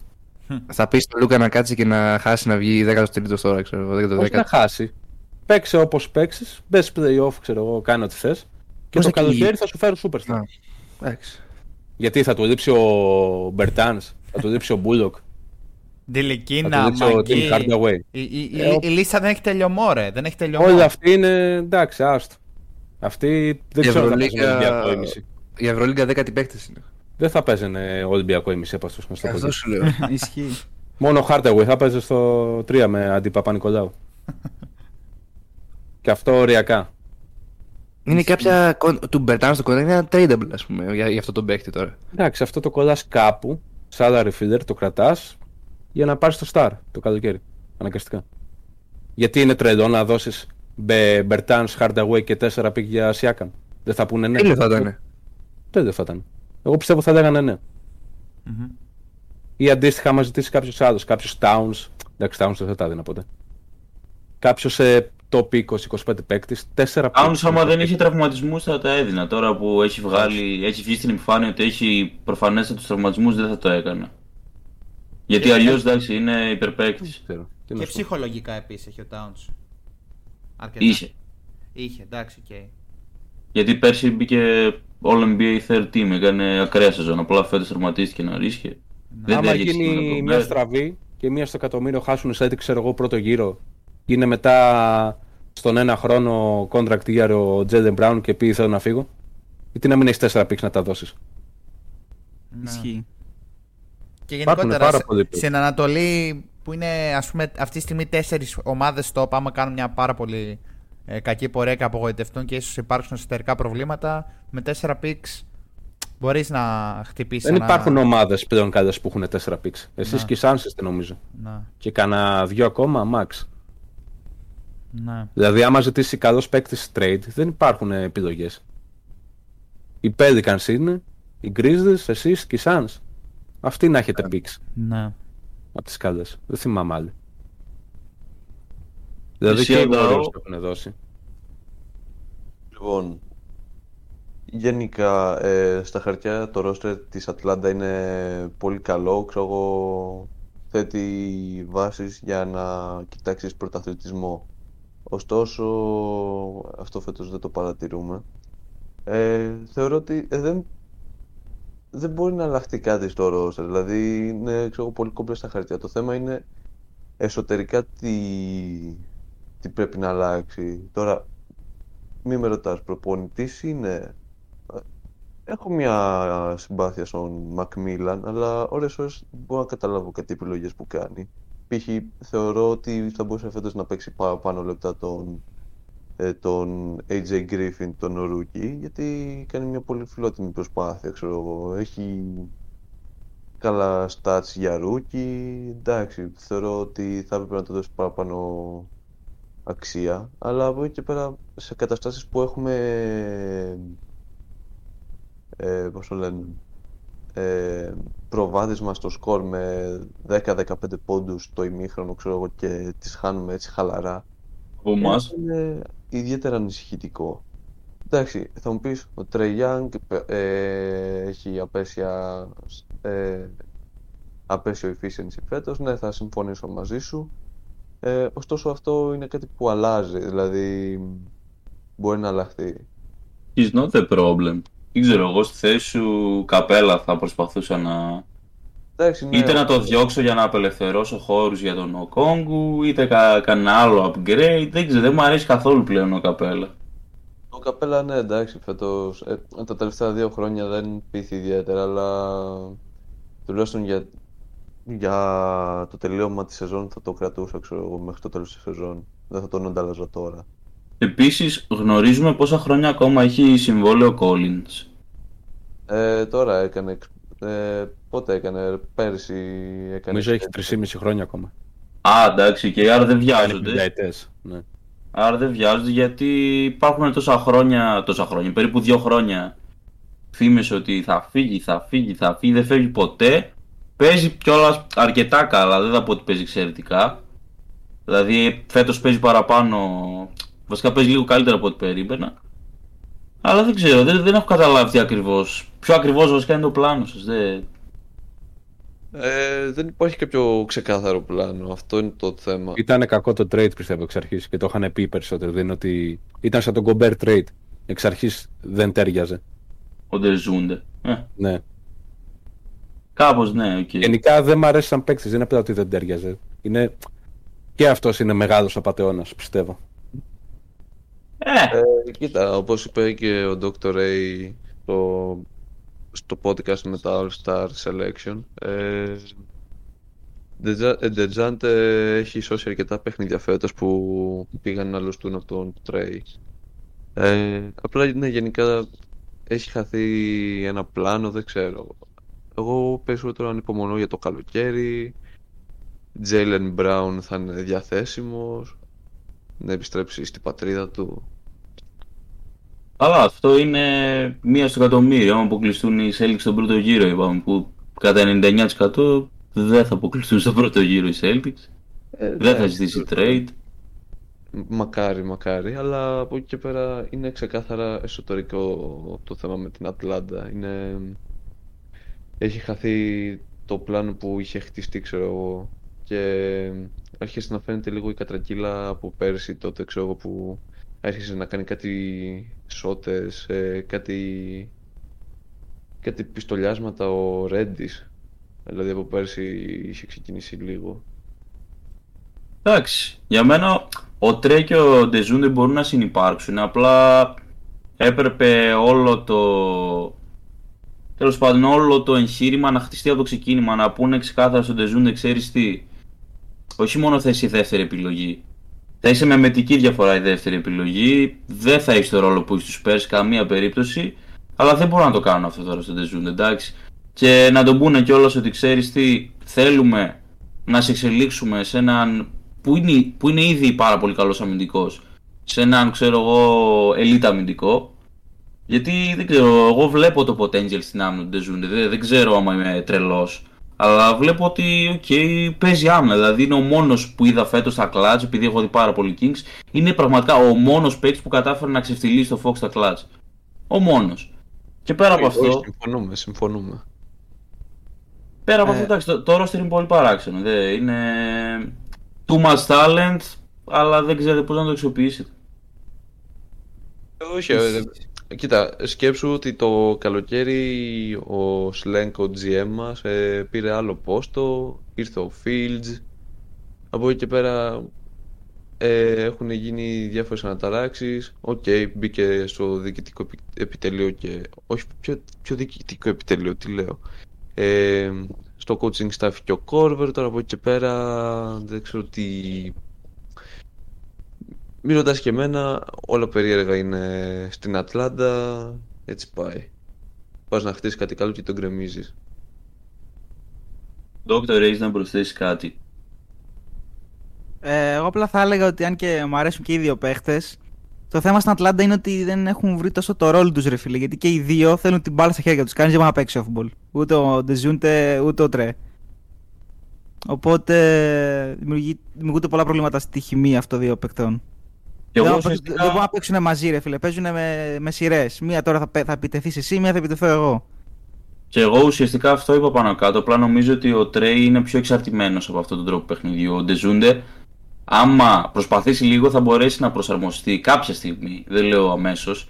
Speaker 2: Θα πεις στον Λούκα να κάτσει και να χάσει να βγει 13ο τώρα, ξέρω εγώ. 10ο,
Speaker 6: Όχι να
Speaker 2: 10ο.
Speaker 6: χάσει. Παίξε όπως παίξεις, μπες playoff, ξέρω εγώ, κάνε ό,τι θες. Και
Speaker 2: Πώς
Speaker 6: το
Speaker 2: θα κυνηγήσει.
Speaker 6: καλοκαίρι θα σου φέρει superstar.
Speaker 2: Α. Εντάξει.
Speaker 6: Γιατί θα του λείψει ο Μπερτάνς, θα του λείψει ο Μπούλοκ. Θα
Speaker 5: Ντιλικίνα,
Speaker 6: του λείψει ο
Speaker 5: Μαγκή.
Speaker 6: Tim Hardaway.
Speaker 5: Η, η, η,
Speaker 6: Ε, ο-
Speaker 5: η λίστα δεν έχει τελειωμό, ρε. Δεν έχει τελειωμό.
Speaker 6: Όλοι αυτοί είναι εντάξει, άστο. Αυτοί δεν
Speaker 2: Η
Speaker 6: ξέρω αν θα παίζουν
Speaker 2: Ευρωλίγα-
Speaker 6: Ολυμπιακό ήμιση.
Speaker 2: Η Ευρωλίγκα 10η παίκτης είναι.
Speaker 6: Δεν θα παίζανε Ολυμπιακός ήμιση από αυτού. να σου το πω
Speaker 2: Αυτό
Speaker 6: και.
Speaker 2: σου λέω.
Speaker 4: Ισχύει.
Speaker 6: Μόνο ο Hardaway θα παίζει στο 3 με αντί Παπα-Νικολάου. *laughs* και αυτό οριακά.
Speaker 2: Είναι κάποια. κον- του Μπερτάν στο κοντά είναι ένα tradable, ας πούμε, για, για αυτό τον παίκτη τώρα.
Speaker 6: Εντάξει, αυτό το κολλάς κάπου, salary filler, το κρατάς για να πάρεις το star το καλοκαίρι. Αναγκαστικά. Γιατί είναι τρελό να δώσεις Bertans, Hardaway και 4 picks για Siakam. Δεν θα πούνε ναι.
Speaker 2: Τέλειο θα ήταν.
Speaker 6: Τέλειο θα ήταν. Εγώ πιστεύω θα λέγανε ναι.
Speaker 5: Μμμ.
Speaker 6: Ή αντίστοιχα, άμα ζητήσει κάποιος άλλος, κάποιος Towns. Εντάξει, Towns δεν θα τα έδινα ποτέ. Κάποιος σε top 20-25 παίκτης, 4
Speaker 1: Towns άμα δεν είχε τραυματισμούς θα τα έδινα. Τώρα που έχει, βγάλει, έχει βγει στην επιφάνεια ότι έχει προφανέστατους τραυματισμούς δεν θα το έκανα. Γιατί αλλιώς εντάξει είναι υπερπαίκτης.
Speaker 6: Τι να
Speaker 5: Και
Speaker 6: σου πω.
Speaker 5: ψυχολογικά επίσης έχει ο Towns. Αρκετά.
Speaker 1: Είχε.
Speaker 5: Είχε, εντάξει, οκ.
Speaker 1: Γιατί πέρσι μπήκε All NBA third team, έκανε ακραία σεζόν. Απλά φέτος τερματίστηκε να ρίσκε. Δεν
Speaker 6: Άμα
Speaker 1: ταίριαξε με τον
Speaker 6: γίνει
Speaker 1: Gobert.
Speaker 6: μια στραβή και μία στο εκατομμύριο χάσουν σε ξέρω εγώ πρώτο γύρο και είναι μετά στον ένα χρόνο contract year ο Jaylen Brown και πει θέλω να φύγω. Γιατί να μην έχεις τέσσερα picks να τα δώσεις.
Speaker 5: Ναι.
Speaker 4: Ισχύει.
Speaker 5: Και
Speaker 6: Υπάρχουν
Speaker 5: γενικότερα
Speaker 6: πάρα
Speaker 5: σε-
Speaker 6: πολλοί παίκτες.
Speaker 5: στην Ανατολή που είναι ας πούμε αυτή τη στιγμή τέσσερις ομάδες top άμα κάνουν μια πάρα πολύ ε, κακή πορεία και απογοητευτούν και ίσως υπάρξουν εσωτερικά προβλήματα με τέσσερα picks μπορείς να χτυπήσεις
Speaker 6: Δεν
Speaker 5: ένα...
Speaker 6: υπάρχουν ομάδες πλέον καλέ που έχουν τέσσερα πίξ. Εσείς
Speaker 5: Ναι.
Speaker 6: και οι Suns είστε νομίζω.
Speaker 5: Ναι,
Speaker 6: Και κανένα δυο ακόμα, max.
Speaker 5: ναι.
Speaker 6: Δηλαδή, άμα ζητήσει καλός παίκτης trade, δεν υπάρχουν επιλογές. Οι Pelicans είναι, οι Grizzlies, εσείς και οι Suns. Αυτοί να έχετε picks
Speaker 5: ναι.
Speaker 6: από τις καλές. Δεν θυμάμαι άλλοι. Δηλαδή
Speaker 1: Εσύ,
Speaker 6: και οι
Speaker 1: Ντάο.
Speaker 6: Warriors το έχουν δώσει.
Speaker 3: Λοιπόν, γενικά ε, στα χαρτιά το roster της Ατλάντα είναι πολύ καλό. Ξέρω εγώ, θέτει βάσεις για να κοιτάξεις πρωταθλητισμό. Ωστόσο, αυτό φέτος δεν το παρατηρούμε. Ε, θεωρώ ότι ε, δεν, δεν μπορεί να αλλάχτεί κάτι στο roster. Δηλαδή, είναι ξέρω, εγώ, πολύ κόμπλες στα χαρτιά. Το θέμα είναι εσωτερικά τι, τι πρέπει να αλλάξει. Τώρα, μη με ρωτάς, προπονητής είναι... Έχω μια συμπάθεια στον Μακμίλαν, αλλά ώρες ώρες δεν μπορώ να καταλάβω κάτι επιλογές που κάνει. Π.χ. θεωρώ ότι θα μπορούσε φέτος να παίξει παραπάνω λεπτά τον, ε, τον AJ Griffin, τον Ρούκι, γιατί κάνει μια πολύ φιλότιμη προσπάθεια, ξέρω εγώ. Έχει καλά stats για Ρούκι, εντάξει, θεωρώ ότι θα έπρεπε να το δώσει παραπάνω αξία, αλλά από εκεί και πέρα σε καταστάσεις που έχουμε ε, πώς το λένε ε, προβάδισμα στο σκορ με 10-15 πόντους το ημίχρονο ξέρω εγώ και τις χάνουμε έτσι χαλαρά
Speaker 1: Από εμάς;
Speaker 3: είναι ιδιαίτερα ανησυχητικό εντάξει θα μου πεις ο Trey Young ε, έχει απέσια ε, απέσιο efficiency φέτος ναι θα συμφωνήσω μαζί σου ε, ωστόσο αυτό είναι κάτι που αλλάζει, δηλαδή μπορεί να αλλάχθει.
Speaker 1: It's not the problem. Δεν ξέρω, εγώ στη θέση σου καπέλα θα προσπαθούσα να...
Speaker 3: Εντάξει, ναι,
Speaker 1: Είτε να το διώξω για να απελευθερώσω χώρους για τον Οκόγκου, είτε κα, κανένα άλλο upgrade. Δεν ξέρω, δεν μου αρέσει καθόλου πλέον ο καπέλα.
Speaker 3: Ο Καπέλα, ναι, εντάξει, φέτος, ε, τα τελευταία δύο χρόνια δεν πείθει ιδιαίτερα, αλλά τουλάχιστον για, για το τελείωμα της σεζόν θα το κρατούσα, ξέρω εγώ, μέχρι το τέλος της σεζόν. Δεν θα τον ανταλλάζω τώρα.
Speaker 1: Επίσης, γνωρίζουμε πόσα χρόνια ακόμα έχει συμβόλαιο Collins.
Speaker 3: Ε, τώρα έκανε, εξ- ε, πότε έκανε, πέρσι έκανε.
Speaker 6: Νομίζω έχει 3,5 χρόνια ακόμα.
Speaker 1: Α, εντάξει, και άρα δεν
Speaker 6: Κάνει
Speaker 1: βιάζονται.
Speaker 6: πενταετές, Ναι.
Speaker 1: Άρα δεν βιάζονται γιατί υπάρχουν τόσα χρόνια, τόσα χρόνια, περίπου δύο χρόνια φήμες ότι θα φύγει, θα φύγει, θα φύγει, δεν φεύγει ποτέ. Παίζει κιόλας αρκετά καλά, δεν θα πω ότι παίζει εξαιρετικά. Δηλαδή φέτος παίζει παραπάνω, βασικά παίζει λίγο καλύτερα από ό,τι περίμενα. Αλλά δεν ξέρω, δεν, δεν έχω καταλάβει τι ακριβώς. Ποιο ακριβώς βασικά είναι το πλάνο σας, δεν...
Speaker 3: Ε, δεν υπάρχει κάποιο ξεκάθαρο πλάνο, αυτό είναι το θέμα.
Speaker 6: Ήταν κακό το trade πιστεύω εξ αρχής και το είχαν πει περισσότερο. Δεν είναι ότι ήταν σαν τον Gobert trade. Εξ αρχής δεν τέριαζε.
Speaker 1: Ότι ζούνται. Ε,
Speaker 6: Ναι.
Speaker 1: Κάπως ναι, οκ.
Speaker 6: Γενικά δεν μ' αρέσει σαν παίκτης, δεν είναι απλά ότι δεν ταίριαζε. Είναι... Και αυτός είναι μεγάλος απαταιώνας, πιστεύω.
Speaker 1: Ε,
Speaker 3: Ε, κοίτα, όπως είπε και ο Dr. Rage στο, στο podcast με τα All Star Selection, ε, Deja- ε, Dejounte έχει σώσει αρκετά παιχνίδια φέτος που πήγαν να λουστούν από τον Trae. Ε, απλά ναι, γενικά έχει χαθεί ένα πλάνο, δεν ξέρω. Εγώ περισσότερο ανυπομονώ για το καλοκαίρι. Jalen Brown θα είναι διαθέσιμος να επιστρέψει στην πατρίδα του.
Speaker 1: Αλλά αυτό είναι μία στο εκατομμύριο. Αν αποκλειστούν οι Celtics στον πρώτο γύρο, είπαμε, που κατά 99% δεν θα αποκλειστούν στον πρώτο γύρο οι Celtics.
Speaker 3: Ε,
Speaker 1: Δεν θα
Speaker 3: ναι,
Speaker 1: ζητήσει trade.
Speaker 3: Μακάρι, μακάρι, αλλά από εκεί και πέρα είναι ξεκάθαρα εσωτερικό το θέμα με την Ατλάντα. Είναι... Έχει χαθεί το πλάνο που είχε χτιστεί, ξέρω εγώ, και άρχισε να φαίνεται λίγο η κατρακύλα από πέρσι τότε, ξέρω εγώ, που άρχισε να κάνει κάτι σώτες, ε, κάτι, κάτι πιστολιάσματα ο Reddish. Δηλαδή από πέρσι είχε ξεκινήσει λίγο.
Speaker 1: Εντάξει, για μένα ο Τρέ και ο Ντεζούντε μπορούν να συνεπάρξουν. Απλά έπρεπε όλο το. Τέλος πάντων, όλο το εγχείρημα να χτιστεί από το ξεκίνημα. Να πούνε ξεκάθαρα στον Ντεζούντε, ξέρεις τι. Όχι μόνο θα είσαι η δεύτερη επιλογή. Θα είσαι με μετική διαφορά η δεύτερη επιλογή. Δεν θα έχεις το ρόλο που έχεις τους Spurs καμία περίπτωση. Αλλά δεν μπορούν να το κάνουν αυτό τώρα στον Ντεζούντε, εντάξει. Και να τον πούνε κιόλας ότι ξέρεις τι, θέλουμε να σε εξελίξουμε σε έναν που είναι, που είναι ήδη πάρα πολύ καλός αμυντικός, σε έναν ξέρω εγώ elite αμυντικό. Γιατί δεν ξέρω, εγώ βλέπω το potential στην άμυνα του Ντεζούντε. Δεν, δεν ξέρω άμα είμαι τρελός. Αλλά βλέπω ότι okay, παίζει άμυνα. Δηλαδή είναι ο μόνος που είδα φέτος στα κλατ, επειδή έχω δει πάρα πολύ Kings. Είναι πραγματικά ο μόνος παίκτης που κατάφερε να ξεφτυλίσει το Fox στα κλατ. Ο μόνος. Και πέρα από
Speaker 3: Όχι,
Speaker 1: αυτό.
Speaker 3: συμφωνούμε, συμφωνούμε.
Speaker 1: Πέρα από
Speaker 4: Ε.
Speaker 1: αυτό, εντάξει, το, το roster είναι πολύ παράξενο. Δεν, είναι too much talent, αλλά δεν ξέρετε πώς να το αξιοποιήσετε.
Speaker 3: Όχι, ε, ε, κοίτα, σκέψου ότι το καλοκαίρι ο Σλένκ, ο GM μας, ε, πήρε άλλο πόστο, ήρθε ο Fields. Από εκεί και πέρα ε, έχουν γίνει διάφορες αναταράξεις. Οκ, μπήκε στο διοικητικό επι- επιτελείο και... Όχι, ποιο, ποιο διοικητικό επιτελείο, τι λέω. Ε, στο coaching staff και ο Korver, τώρα από εκεί και πέρα δεν ξέρω τι με ρωτάς και εμένα, όλα περίεργα είναι στην Ατλάντα, έτσι πάει. Πας να χτίσεις κάτι καλό και τον γκρεμίζεις.
Speaker 1: Dr. Rage να προσθέσεις κάτι.
Speaker 4: Ε, εγώ απλά θα έλεγα ότι αν και μου αρέσουν και οι δύο παίχτες, το θέμα στην Ατλάντα είναι ότι δεν έχουν βρει τόσο το ρόλο τους, ρε φίλε. Γιατί και οι δύο θέλουν την μπάλα στα χέρια τους. Κανείς δεν μπορεί να παίξει off-ball. Ούτε ο Dejounte, ούτε ο Τρέ. Οπότε δημιουργεί- δημιουργούνται πολλά προβλήματα στη χημεία αυτών των δύο παικτών.
Speaker 1: Και
Speaker 4: δεν,
Speaker 1: εγώ
Speaker 4: μπορούν-
Speaker 1: ουσιαστικά,
Speaker 4: δεν μπορούν να παίξουν μαζί, ρε φίλε. Παίζουν με, με σειρές. Μία τώρα θα, πε- θα επιτεθεί εσύ, μία θα επιτεθώ εγώ.
Speaker 1: και εγώ ουσιαστικά αυτό είπα πάνω κάτω. Απλά νομίζω ότι ο Τρέι είναι πιο εξαρτημένος από αυτόν τον τρόπο παιχνιδιού. Ο Ντεζούντε, άμα προσπαθήσει λίγο, θα μπορέσει να προσαρμοστεί κάποια στιγμή. Δεν λέω αμέσως.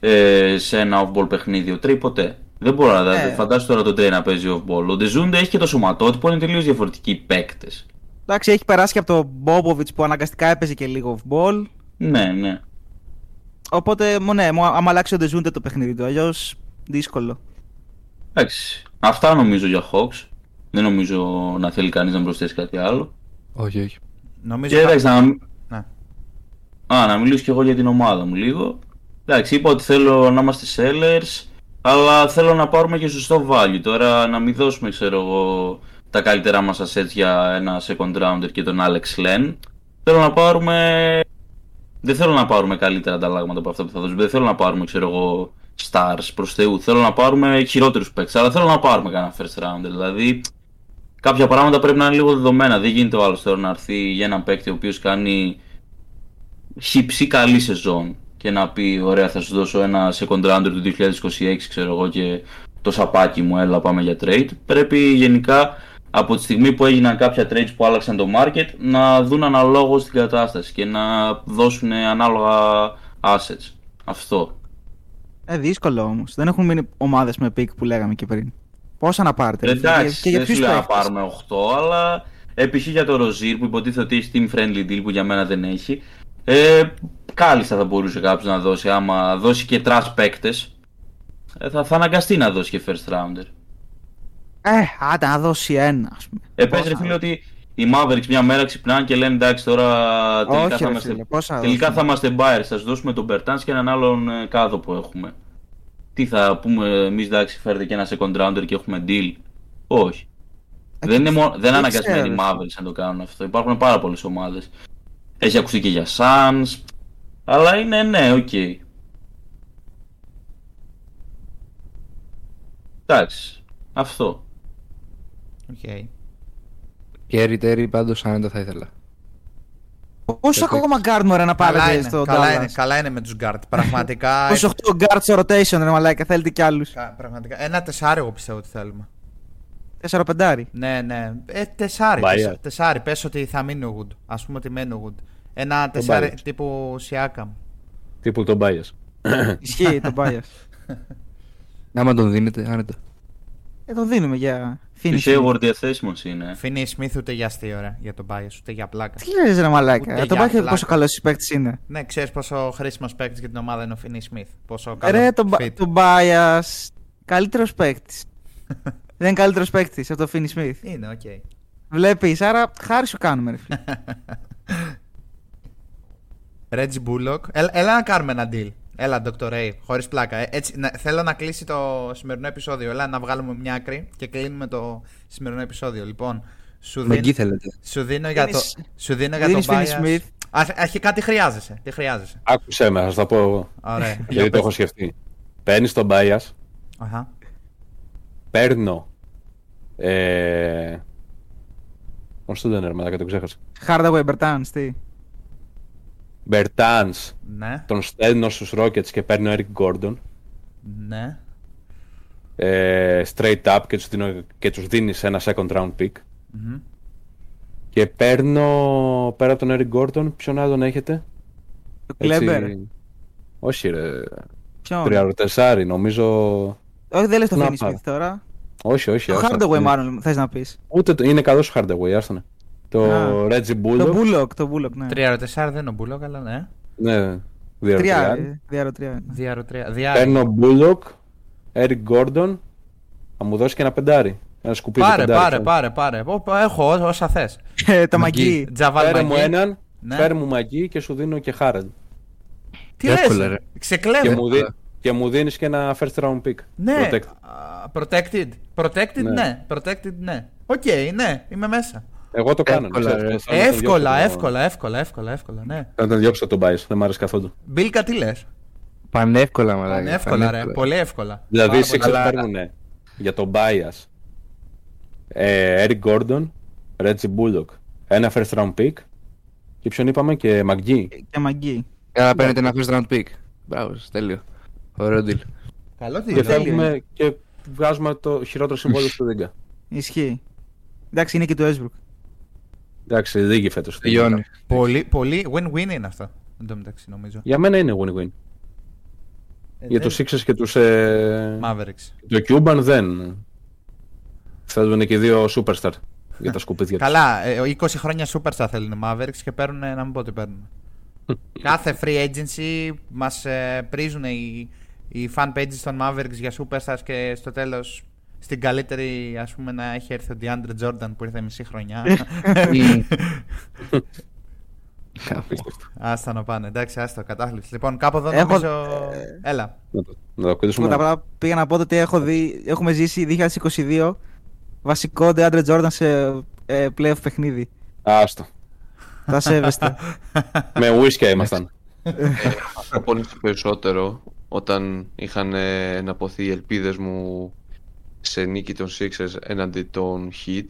Speaker 1: Ε, σε ένα off-ball παιχνίδι. Ο Τρέι ποτέ. Δεν μπορώ να
Speaker 4: Ε.
Speaker 1: φαντάσου τώρα τον Τρέι να παίζει off-ball. Ο Ντεζούντε έχει και το σωματότυπο, είναι τελείως διαφορετικοί παίκτες.
Speaker 4: Εντάξει, έχει περάσει και από τον Μπόμποβιτς που αναγκαστικά έπαιζε και λίγο off-ball.
Speaker 1: Ναι, ναι.
Speaker 4: Οπότε, μου, ναι, μου, άμα αλλάξει ο Ντεζούντε το παιχνίδι του, αλλιώς δύσκολο.
Speaker 1: Εντάξει. Αυτά νομίζω για Hawks. Δεν νομίζω να θέλει κανείς να προσθέσει κάτι άλλο.
Speaker 2: Όχι, όχι.
Speaker 5: Νομίζω.
Speaker 1: Και εντάξει, να,
Speaker 5: Ναι.
Speaker 1: Α, να μιλήσω και εγώ για την ομάδα μου λίγο. Εντάξει, είπα ότι θέλω να είμαστε sellers, αλλά θέλω να πάρουμε και σωστό value. Τώρα να μην δώσουμε, ξέρω εγώ, τα καλύτερά μας assets για ένα second rounder και τον Alex Len. Θέλω να πάρουμε... Δεν θέλω να πάρουμε καλύτερα ανταλλάγματα από αυτά που θα δώσουμε. Δεν θέλω να πάρουμε, ξέρω εγώ, stars προς Θεού. Θέλω να πάρουμε χειρότερους παίκτες, αλλά θέλω να πάρουμε κανένα first rounder. Δηλαδή, κάποια πράγματα πρέπει να είναι λίγο δεδομένα. Δεν γίνεται ο άλλος τώρα να έρθει για έναν παίκτη ο οποίος κάνει χύψη καλή σεζόν και να πει ωραία θα σου δώσω ένα second rounder του 2026 ξέρω εγώ και το σαπάκι μου έλα πάμε για trade πρέπει γενικά από τη στιγμή που έγιναν κάποια trades που άλλαξαν το market να δουν αναλόγως την κατάσταση και να δώσουν ανάλογα assets αυτό
Speaker 4: Ε, δύσκολο όμως. Δεν έχουν μείνει ομάδες με pick που λέγαμε και πριν. Πόσα να πάρετε, ρε φίλε,
Speaker 1: εντάξει
Speaker 4: και για
Speaker 1: δεν σου
Speaker 4: ποιους
Speaker 1: λέω να
Speaker 4: παίχτες.
Speaker 1: πάρουμε 8 αλλά επί για το Rozier που υποτίθεται ότι έχει team friendly deal που για μένα δεν έχει ε, κάλλιστα θα μπορούσε κάποιος να δώσει άμα δώσει και trash παίκτες ε, θα, θα αναγκαστεί να δώσει και first rounder
Speaker 4: Ε, άντε να δώσει ένα, ας πούμε.
Speaker 1: Ε, πες,
Speaker 4: Πόσα
Speaker 1: ρε φίλε
Speaker 4: να-
Speaker 1: ότι οι Mavericks μια μέρα ξυπνάνε και λένε εντάξει τώρα τελικά,
Speaker 4: Όχι,
Speaker 1: θα,
Speaker 4: ρε
Speaker 1: είμαστε,
Speaker 4: φίλε, πόσα να
Speaker 1: τελικά
Speaker 4: δώσουμε.
Speaker 1: θα είμαστε buyers, θα σου δώσουμε τον Bertans και έναν άλλον ε, κάδο που έχουμε. Τι θα πούμε εμείς εντάξει φέρετε και ένα second rounder και έχουμε deal. Όχι.
Speaker 4: Ε,
Speaker 1: δεν είναι, μόνο, δεν είναι
Speaker 4: δεν
Speaker 1: αναγκασμένοι οι
Speaker 4: ξέρω.
Speaker 1: Mavericks να το κάνουν αυτό. Υπάρχουν πάρα πολλές ομάδες. Έχει ακουστεί και για Suns. Αλλά είναι ναι, οκ. Εντάξει. Αυτό.
Speaker 5: Οκ.
Speaker 2: Scary Terry πάντως άνετα θα ήθελα.
Speaker 4: Πόσο ακόμα guard μωρέ να
Speaker 5: Καλά
Speaker 4: πάρετε
Speaker 5: είναι,
Speaker 4: στο
Speaker 5: καλά,
Speaker 4: Dallas.
Speaker 5: είναι, καλά είναι με τους guard. Πραγματικά. *laughs*
Speaker 4: Πόσο 8 guard στο rotation, ρε μαλάκα, θέλετε κι άλλους.
Speaker 5: Κα- Πραγματικά. Ένα τεσάρι εγώ πιστεύω ότι θέλουμε.
Speaker 4: 4 πεντάρι.
Speaker 5: Ναι, ναι. Ε, τεσάρι.
Speaker 6: Μπάια.
Speaker 5: τεσάρι, τεσάρι. Πες ότι θα μείνει ο Wood. Ας πούμε ότι μένει ο Wood. Ένα τεσάρι
Speaker 6: Μπάιας.
Speaker 5: τύπου Siakam.
Speaker 6: Τύπου τον Bias. *coughs*
Speaker 4: Ισχύει το bias. *laughs*
Speaker 2: Άμα τον δίνετε, άνετα.
Speaker 4: Ε, το δίνουμε για
Speaker 1: Και
Speaker 4: finish.
Speaker 1: Hayward διαθέσιμος είναι.
Speaker 5: Φινί Σμιθ ούτε για αστείο, ρε, για τον Bias, ούτε για πλάκα.
Speaker 4: Τι λες ρε μαλάκα;
Speaker 5: Ούτε
Speaker 4: Το
Speaker 5: για
Speaker 4: bias
Speaker 5: πλάκα.
Speaker 4: πόσο καλός παίκτης είναι.
Speaker 5: Ναι, ξέρεις πόσο χρήσιμος παίκτης για την ομάδα είναι ο Φινί Σμιθ. Πόσο καλό.
Speaker 4: Ρε το,
Speaker 5: fit.
Speaker 4: το bias. Καλύτερος παίκτης. *laughs* Δεν είναι καλύτερος παίκτης από το Finney Smith.
Speaker 5: Είναι, οκ.
Speaker 4: Βλέπεις, άρα χάρη σου κάνουμε ρε φίλε.
Speaker 5: Reggie Bullock. Έλα, έλα να κάνουμε ένα deal. Έλα, Dr. Ray, χωρίς πλάκα. Ε, Έτσι, να- θέλω να κλείσει το σημερινό επεισόδιο. Έλα να βγάλουμε μια άκρη και κλείνουμε το σημερινό επεισόδιο. Λοιπόν, σου,
Speaker 2: Με εκεί
Speaker 5: δίνω,
Speaker 2: θέλετε.
Speaker 5: σου δίνω για το,
Speaker 4: Δίνεις-
Speaker 5: σου δίνω για το
Speaker 4: δίνεις Finney
Speaker 5: bias.
Speaker 4: Smith.
Speaker 5: Α, αρχικά τι χρειάζεσαι. Τι χρειάζεσαι.
Speaker 6: Άκουσέ με, θα σου τα πω εγώ.
Speaker 5: Ωραία. Για
Speaker 6: Γιατί το
Speaker 5: πες.
Speaker 6: έχω σκεφτεί. Παίρνεις τον Bias,
Speaker 5: Αχα.
Speaker 6: παίρνω. Ε... Πώ το λένε, ρε μαλάκα, το ξέχασα.
Speaker 4: Hardaway Bertans, τι;
Speaker 6: Μπερτάν,
Speaker 5: Ναι,
Speaker 6: τον στέλνω στους Rockets και παίρνω Eric Gordon.
Speaker 5: ναι.
Speaker 6: Ε, straight up και τους, δίνω, και τους δίνεις ένα second round pick.
Speaker 5: Μμμ.
Speaker 6: Και παίρνω πέρα από τον Eric Gordon, ποιον άλλον έχετε;
Speaker 4: Το Kleber.
Speaker 6: Όχι ρε,
Speaker 4: Ποιον;
Speaker 6: τριαροτεσάρι νομίζω.
Speaker 4: Όχι, δεν λες το
Speaker 6: Να
Speaker 4: Finney
Speaker 6: πάρω.
Speaker 4: Smith τώρα.
Speaker 6: Όχι, όχι.
Speaker 4: Το
Speaker 6: άστα.
Speaker 4: Hardaway μάλλον θες να πεις.
Speaker 6: Ούτε το- είναι καλός ο Hardaway, άστονε. Το
Speaker 4: Α.
Speaker 6: Reggie Bullock.
Speaker 4: Το Bullock, το Bullock, ναι.
Speaker 5: Τρία τεσσάρ δεν είναι ο Bullock, αλλά ναι.
Speaker 6: Ναι,
Speaker 4: Τρία,
Speaker 6: διαρροτεσάρι.
Speaker 4: ε, διάρο τρία. ναι.
Speaker 5: Διάρο τρία. Διάρο.
Speaker 6: Παίρνω Bullock, Eric Gordon, θα μου δώσει και ένα πεντάρι. Ένα σκουπίδι
Speaker 5: Πάρε,
Speaker 6: πεντάρι,
Speaker 5: πάρε,
Speaker 6: ξέρω.
Speaker 5: πάρε, πάρε. Ω, Έχω ό- όσα θες.
Speaker 4: Ε, Το
Speaker 2: Μαγκή.
Speaker 4: μαγκί.
Speaker 5: Τζαβάλ
Speaker 6: Φέρε μου
Speaker 5: Μαγκή.
Speaker 6: έναν,
Speaker 5: Ναι.
Speaker 6: φέρε μου μαγί και σου δίνω και Harrell.
Speaker 5: Τι
Speaker 2: Εύκολα,
Speaker 5: λες,
Speaker 2: ρε.
Speaker 5: ξεκλέβε.
Speaker 6: Και μου, δι... και μου δίνεις και ένα first round pick.
Speaker 5: Ναι.
Speaker 6: Protect.
Speaker 5: Α, Protected. Protected,
Speaker 6: Ναι.
Speaker 5: ναι. Protected, ναι. Οκ, ναι, είμαι μέσα.
Speaker 6: Εγώ το κάνω.
Speaker 2: Εύκολα,
Speaker 6: ξέρεις,
Speaker 2: ρε.
Speaker 6: θα- θα τον
Speaker 5: Εύκολα,
Speaker 6: διώξω το-
Speaker 5: εύκολα, εύκολα, εύκολα, εύκολα, ναι.
Speaker 6: Θα τον διώξω τον bias, δεν μου αρέσει καθόλου.
Speaker 5: Μπίλκα, τι λες;
Speaker 2: Πανεύκολα, μαλάκα.
Speaker 5: Είναι εύκολα, ρε.
Speaker 2: πανεύκολα.
Speaker 5: Πολύ εύκολα.
Speaker 6: Δηλαδή οι
Speaker 5: Πάρα πολύ.
Speaker 6: Sixers παίρνουν για τον bias ε, Eric Gordon, Reggie Bullock, ένα first round pick και ποιον είπαμε και McGee.
Speaker 4: Και μαγκί.
Speaker 2: Άρα παίρνετε ένα first round pick. Μπράβο, σας, τέλειο. Ωραίο deal.
Speaker 5: Καλό τι
Speaker 6: Και
Speaker 5: είναι.
Speaker 6: φεύγουμε και βγάζουμε το χειρότερο συμβόλαιο στη Λίγκα.
Speaker 4: Ισχύει. Εντάξει, είναι και του Έσμπρουκ.
Speaker 6: Εντάξει, λίγη φέτος.
Speaker 2: Τελειώνει.
Speaker 5: Πολύ, πολύ win-win είναι αυτό. Εν τω μεταξύ, νομίζω.
Speaker 6: Για μένα είναι win-win.
Speaker 5: Ε,
Speaker 6: Για
Speaker 5: δεν-
Speaker 6: τους Sixers και τους... Ε...
Speaker 5: Mavericks.
Speaker 6: Το Cuban δεν. Θέλουν και οι δύο superstar για τα σκουπίδια τους.
Speaker 5: Καλά, ε, 20 χρόνια superstar θέλουν οι Mavericks και παίρνουν, να μην πω τι παίρνουν. *laughs* Κάθε free agency μας ε, πρίζουν οι, οι fan pages των Mavericks για superstars και στο τέλος στην καλύτερη ας πούμε να έχει έρθει ο DeAndre Jordan που ήρθε μισή χρονιά. *laughs*
Speaker 6: Απίστευτο.
Speaker 5: άστα να πάνε, εντάξει, άστα, κατάθλιψη. Λοιπόν, κάπου εδώ
Speaker 4: Έχω-
Speaker 5: νομίζω... Έλα.
Speaker 6: Να το, να το κλείσουμε.
Speaker 4: Πρώτα απ' όλα πήγα να πω ότι έχω δει, έχουμε ζήσει 2022 βασικό DeAndre Jordan σε ε, playoff παιχνίδι.
Speaker 6: Άστο.
Speaker 4: Τα σέβεστε. *laughs*
Speaker 6: Με ουίσκια ήμασταν.
Speaker 3: Προπονήσει περισσότερο όταν είχαν ε, εναποθεί οι ελπίδες μου σε νίκη των Sixers έναντι των Heat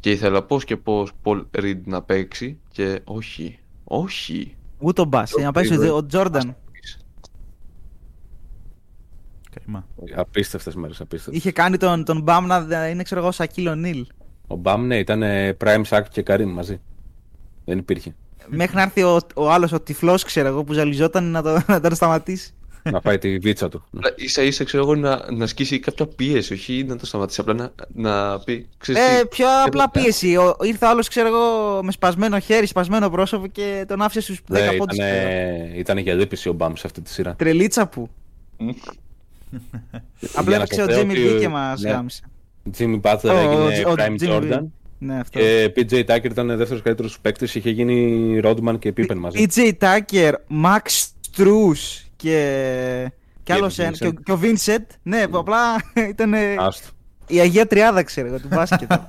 Speaker 3: και ήθελα πώς και πώς Paul Reed να παίξει και όχι, όχι.
Speaker 4: Ούτε ο Μπάς, για να πάει στο- ο Jordan.
Speaker 5: Κρίμα.
Speaker 6: Απίστευτες μέρες, απίστευτες.
Speaker 4: Είχε κάνει τον, τον Bam να είναι ξέρω εγώ Σακίλ Ονίλ.
Speaker 6: Ο Μπαμ, ναι, ήταν ε, Prime Sack και Karim μαζί. Δεν υπήρχε.
Speaker 4: Μέχρι να έρθει ο, ο άλλος, ο τυφλός ξέρω εγώ που ζαλιζόταν να, το, να τον σταματήσει.
Speaker 6: Να πάει τη βίτσα του. Ναι.
Speaker 3: Αλλά ίσα ίσα ξέρω εγώ να, να ασκήσει κάποια πίεση, όχι να το σταματήσει, απλά να, να πει, ξέρεις
Speaker 4: Ε,
Speaker 3: τι,
Speaker 4: πιο απλά πίεση. Ο, ήρθε ο άλλος ξέρω εγώ με σπασμένο χέρι, σπασμένο πρόσωπο και τον άφησε στους 10
Speaker 6: Ναι,
Speaker 4: πόντους.
Speaker 6: ήταν,
Speaker 4: ξέρω εγώ.
Speaker 6: ήταν για λύπηση ο Μπαμ σε αυτή τη σειρά.
Speaker 4: Τρελίτσα που. *laughs* Απλά
Speaker 6: Για να
Speaker 4: έπαιξε ο
Speaker 6: σας λέω
Speaker 4: Jimmy
Speaker 6: ότι-
Speaker 4: V και μας
Speaker 6: ναι.
Speaker 4: γάμισε.
Speaker 6: Jimmy Butler
Speaker 4: Ο-
Speaker 6: έγινε
Speaker 4: ο- ο
Speaker 6: Prime
Speaker 4: Jimmy V.
Speaker 6: Jordan
Speaker 4: Ναι, αυτό.
Speaker 6: και PJ Tucker ήταν δεύτερος καλύτερος παίκτης, είχε γίνει Rodman και Pippen μαζί.
Speaker 4: PJ Tucker, Max Strus και. Και
Speaker 6: Και
Speaker 4: άλλο
Speaker 6: ο
Speaker 4: ένα. Και, ο-
Speaker 6: Vincent.
Speaker 4: και ο Vincent. Ναι, που απλά *laughs* ήταν
Speaker 6: Άστο.
Speaker 4: η Αγία Τριάδα, ξέρω εγώ, του μπάσκετ. *laughs*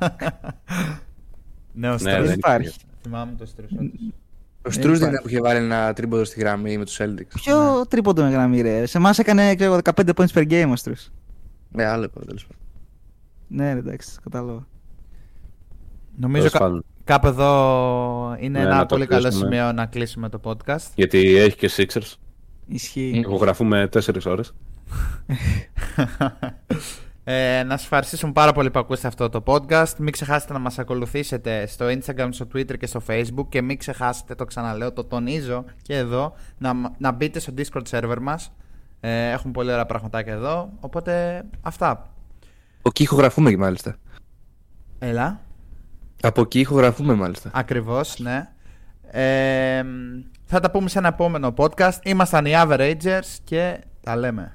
Speaker 5: Ναι, ο
Speaker 6: Ναι,
Speaker 5: Στρούς.
Speaker 6: δεν
Speaker 4: Δεν υπάρχει.
Speaker 5: Θυμάμαι το Στρούς.
Speaker 2: Ο Στρούς δεν είναι που είχε βάλει ένα τρίποδο στη γραμμή με τους Celtics.
Speaker 4: Ποιο τρίποντο με γραμμή, ρε. Σε εμάς έκανε ξέρω, εγώ, 15 points per game ο Strus.
Speaker 2: Ναι, άλλο είπα, τέλος πάντων.
Speaker 4: Ναι, ρε, εντάξει, κατάλαβα.
Speaker 5: Νομίζω
Speaker 6: Τέλος
Speaker 5: κα-
Speaker 6: πάντων.
Speaker 5: κάπου εδώ είναι
Speaker 6: Ναι,
Speaker 5: ένα
Speaker 6: να το
Speaker 5: πολύ καλό
Speaker 6: κλείσουμε.
Speaker 5: σημείο να κλείσουμε το podcast.
Speaker 6: Γιατί έχει και Sixers.
Speaker 4: Ισχύει.
Speaker 6: Ηχογραφούμε 4 ώρες. *laughs*
Speaker 5: Ε, να σας ευχαριστήσουμε πάρα πολύ που ακούσατε αυτό το podcast. Μην ξεχάσετε να μας ακολουθήσετε στο Instagram, στο Twitter και στο Facebook και μην ξεχάσετε, το ξαναλέω, το τονίζω και εδώ, να, να μπείτε στο Discord server μας. Ε, έχουμε πολύ ωραία πραγματάκια εδώ, οπότε αυτά.
Speaker 2: Από εκεί ηχογραφούμε μάλιστα.
Speaker 5: Έλα,
Speaker 2: Από εκεί ηχογραφούμε μάλιστα.
Speaker 5: ακριβώς, ναι. Ε, θα τα πούμε σε ένα επόμενο podcast. Ήμασταν οι Averagers και τα λέμε.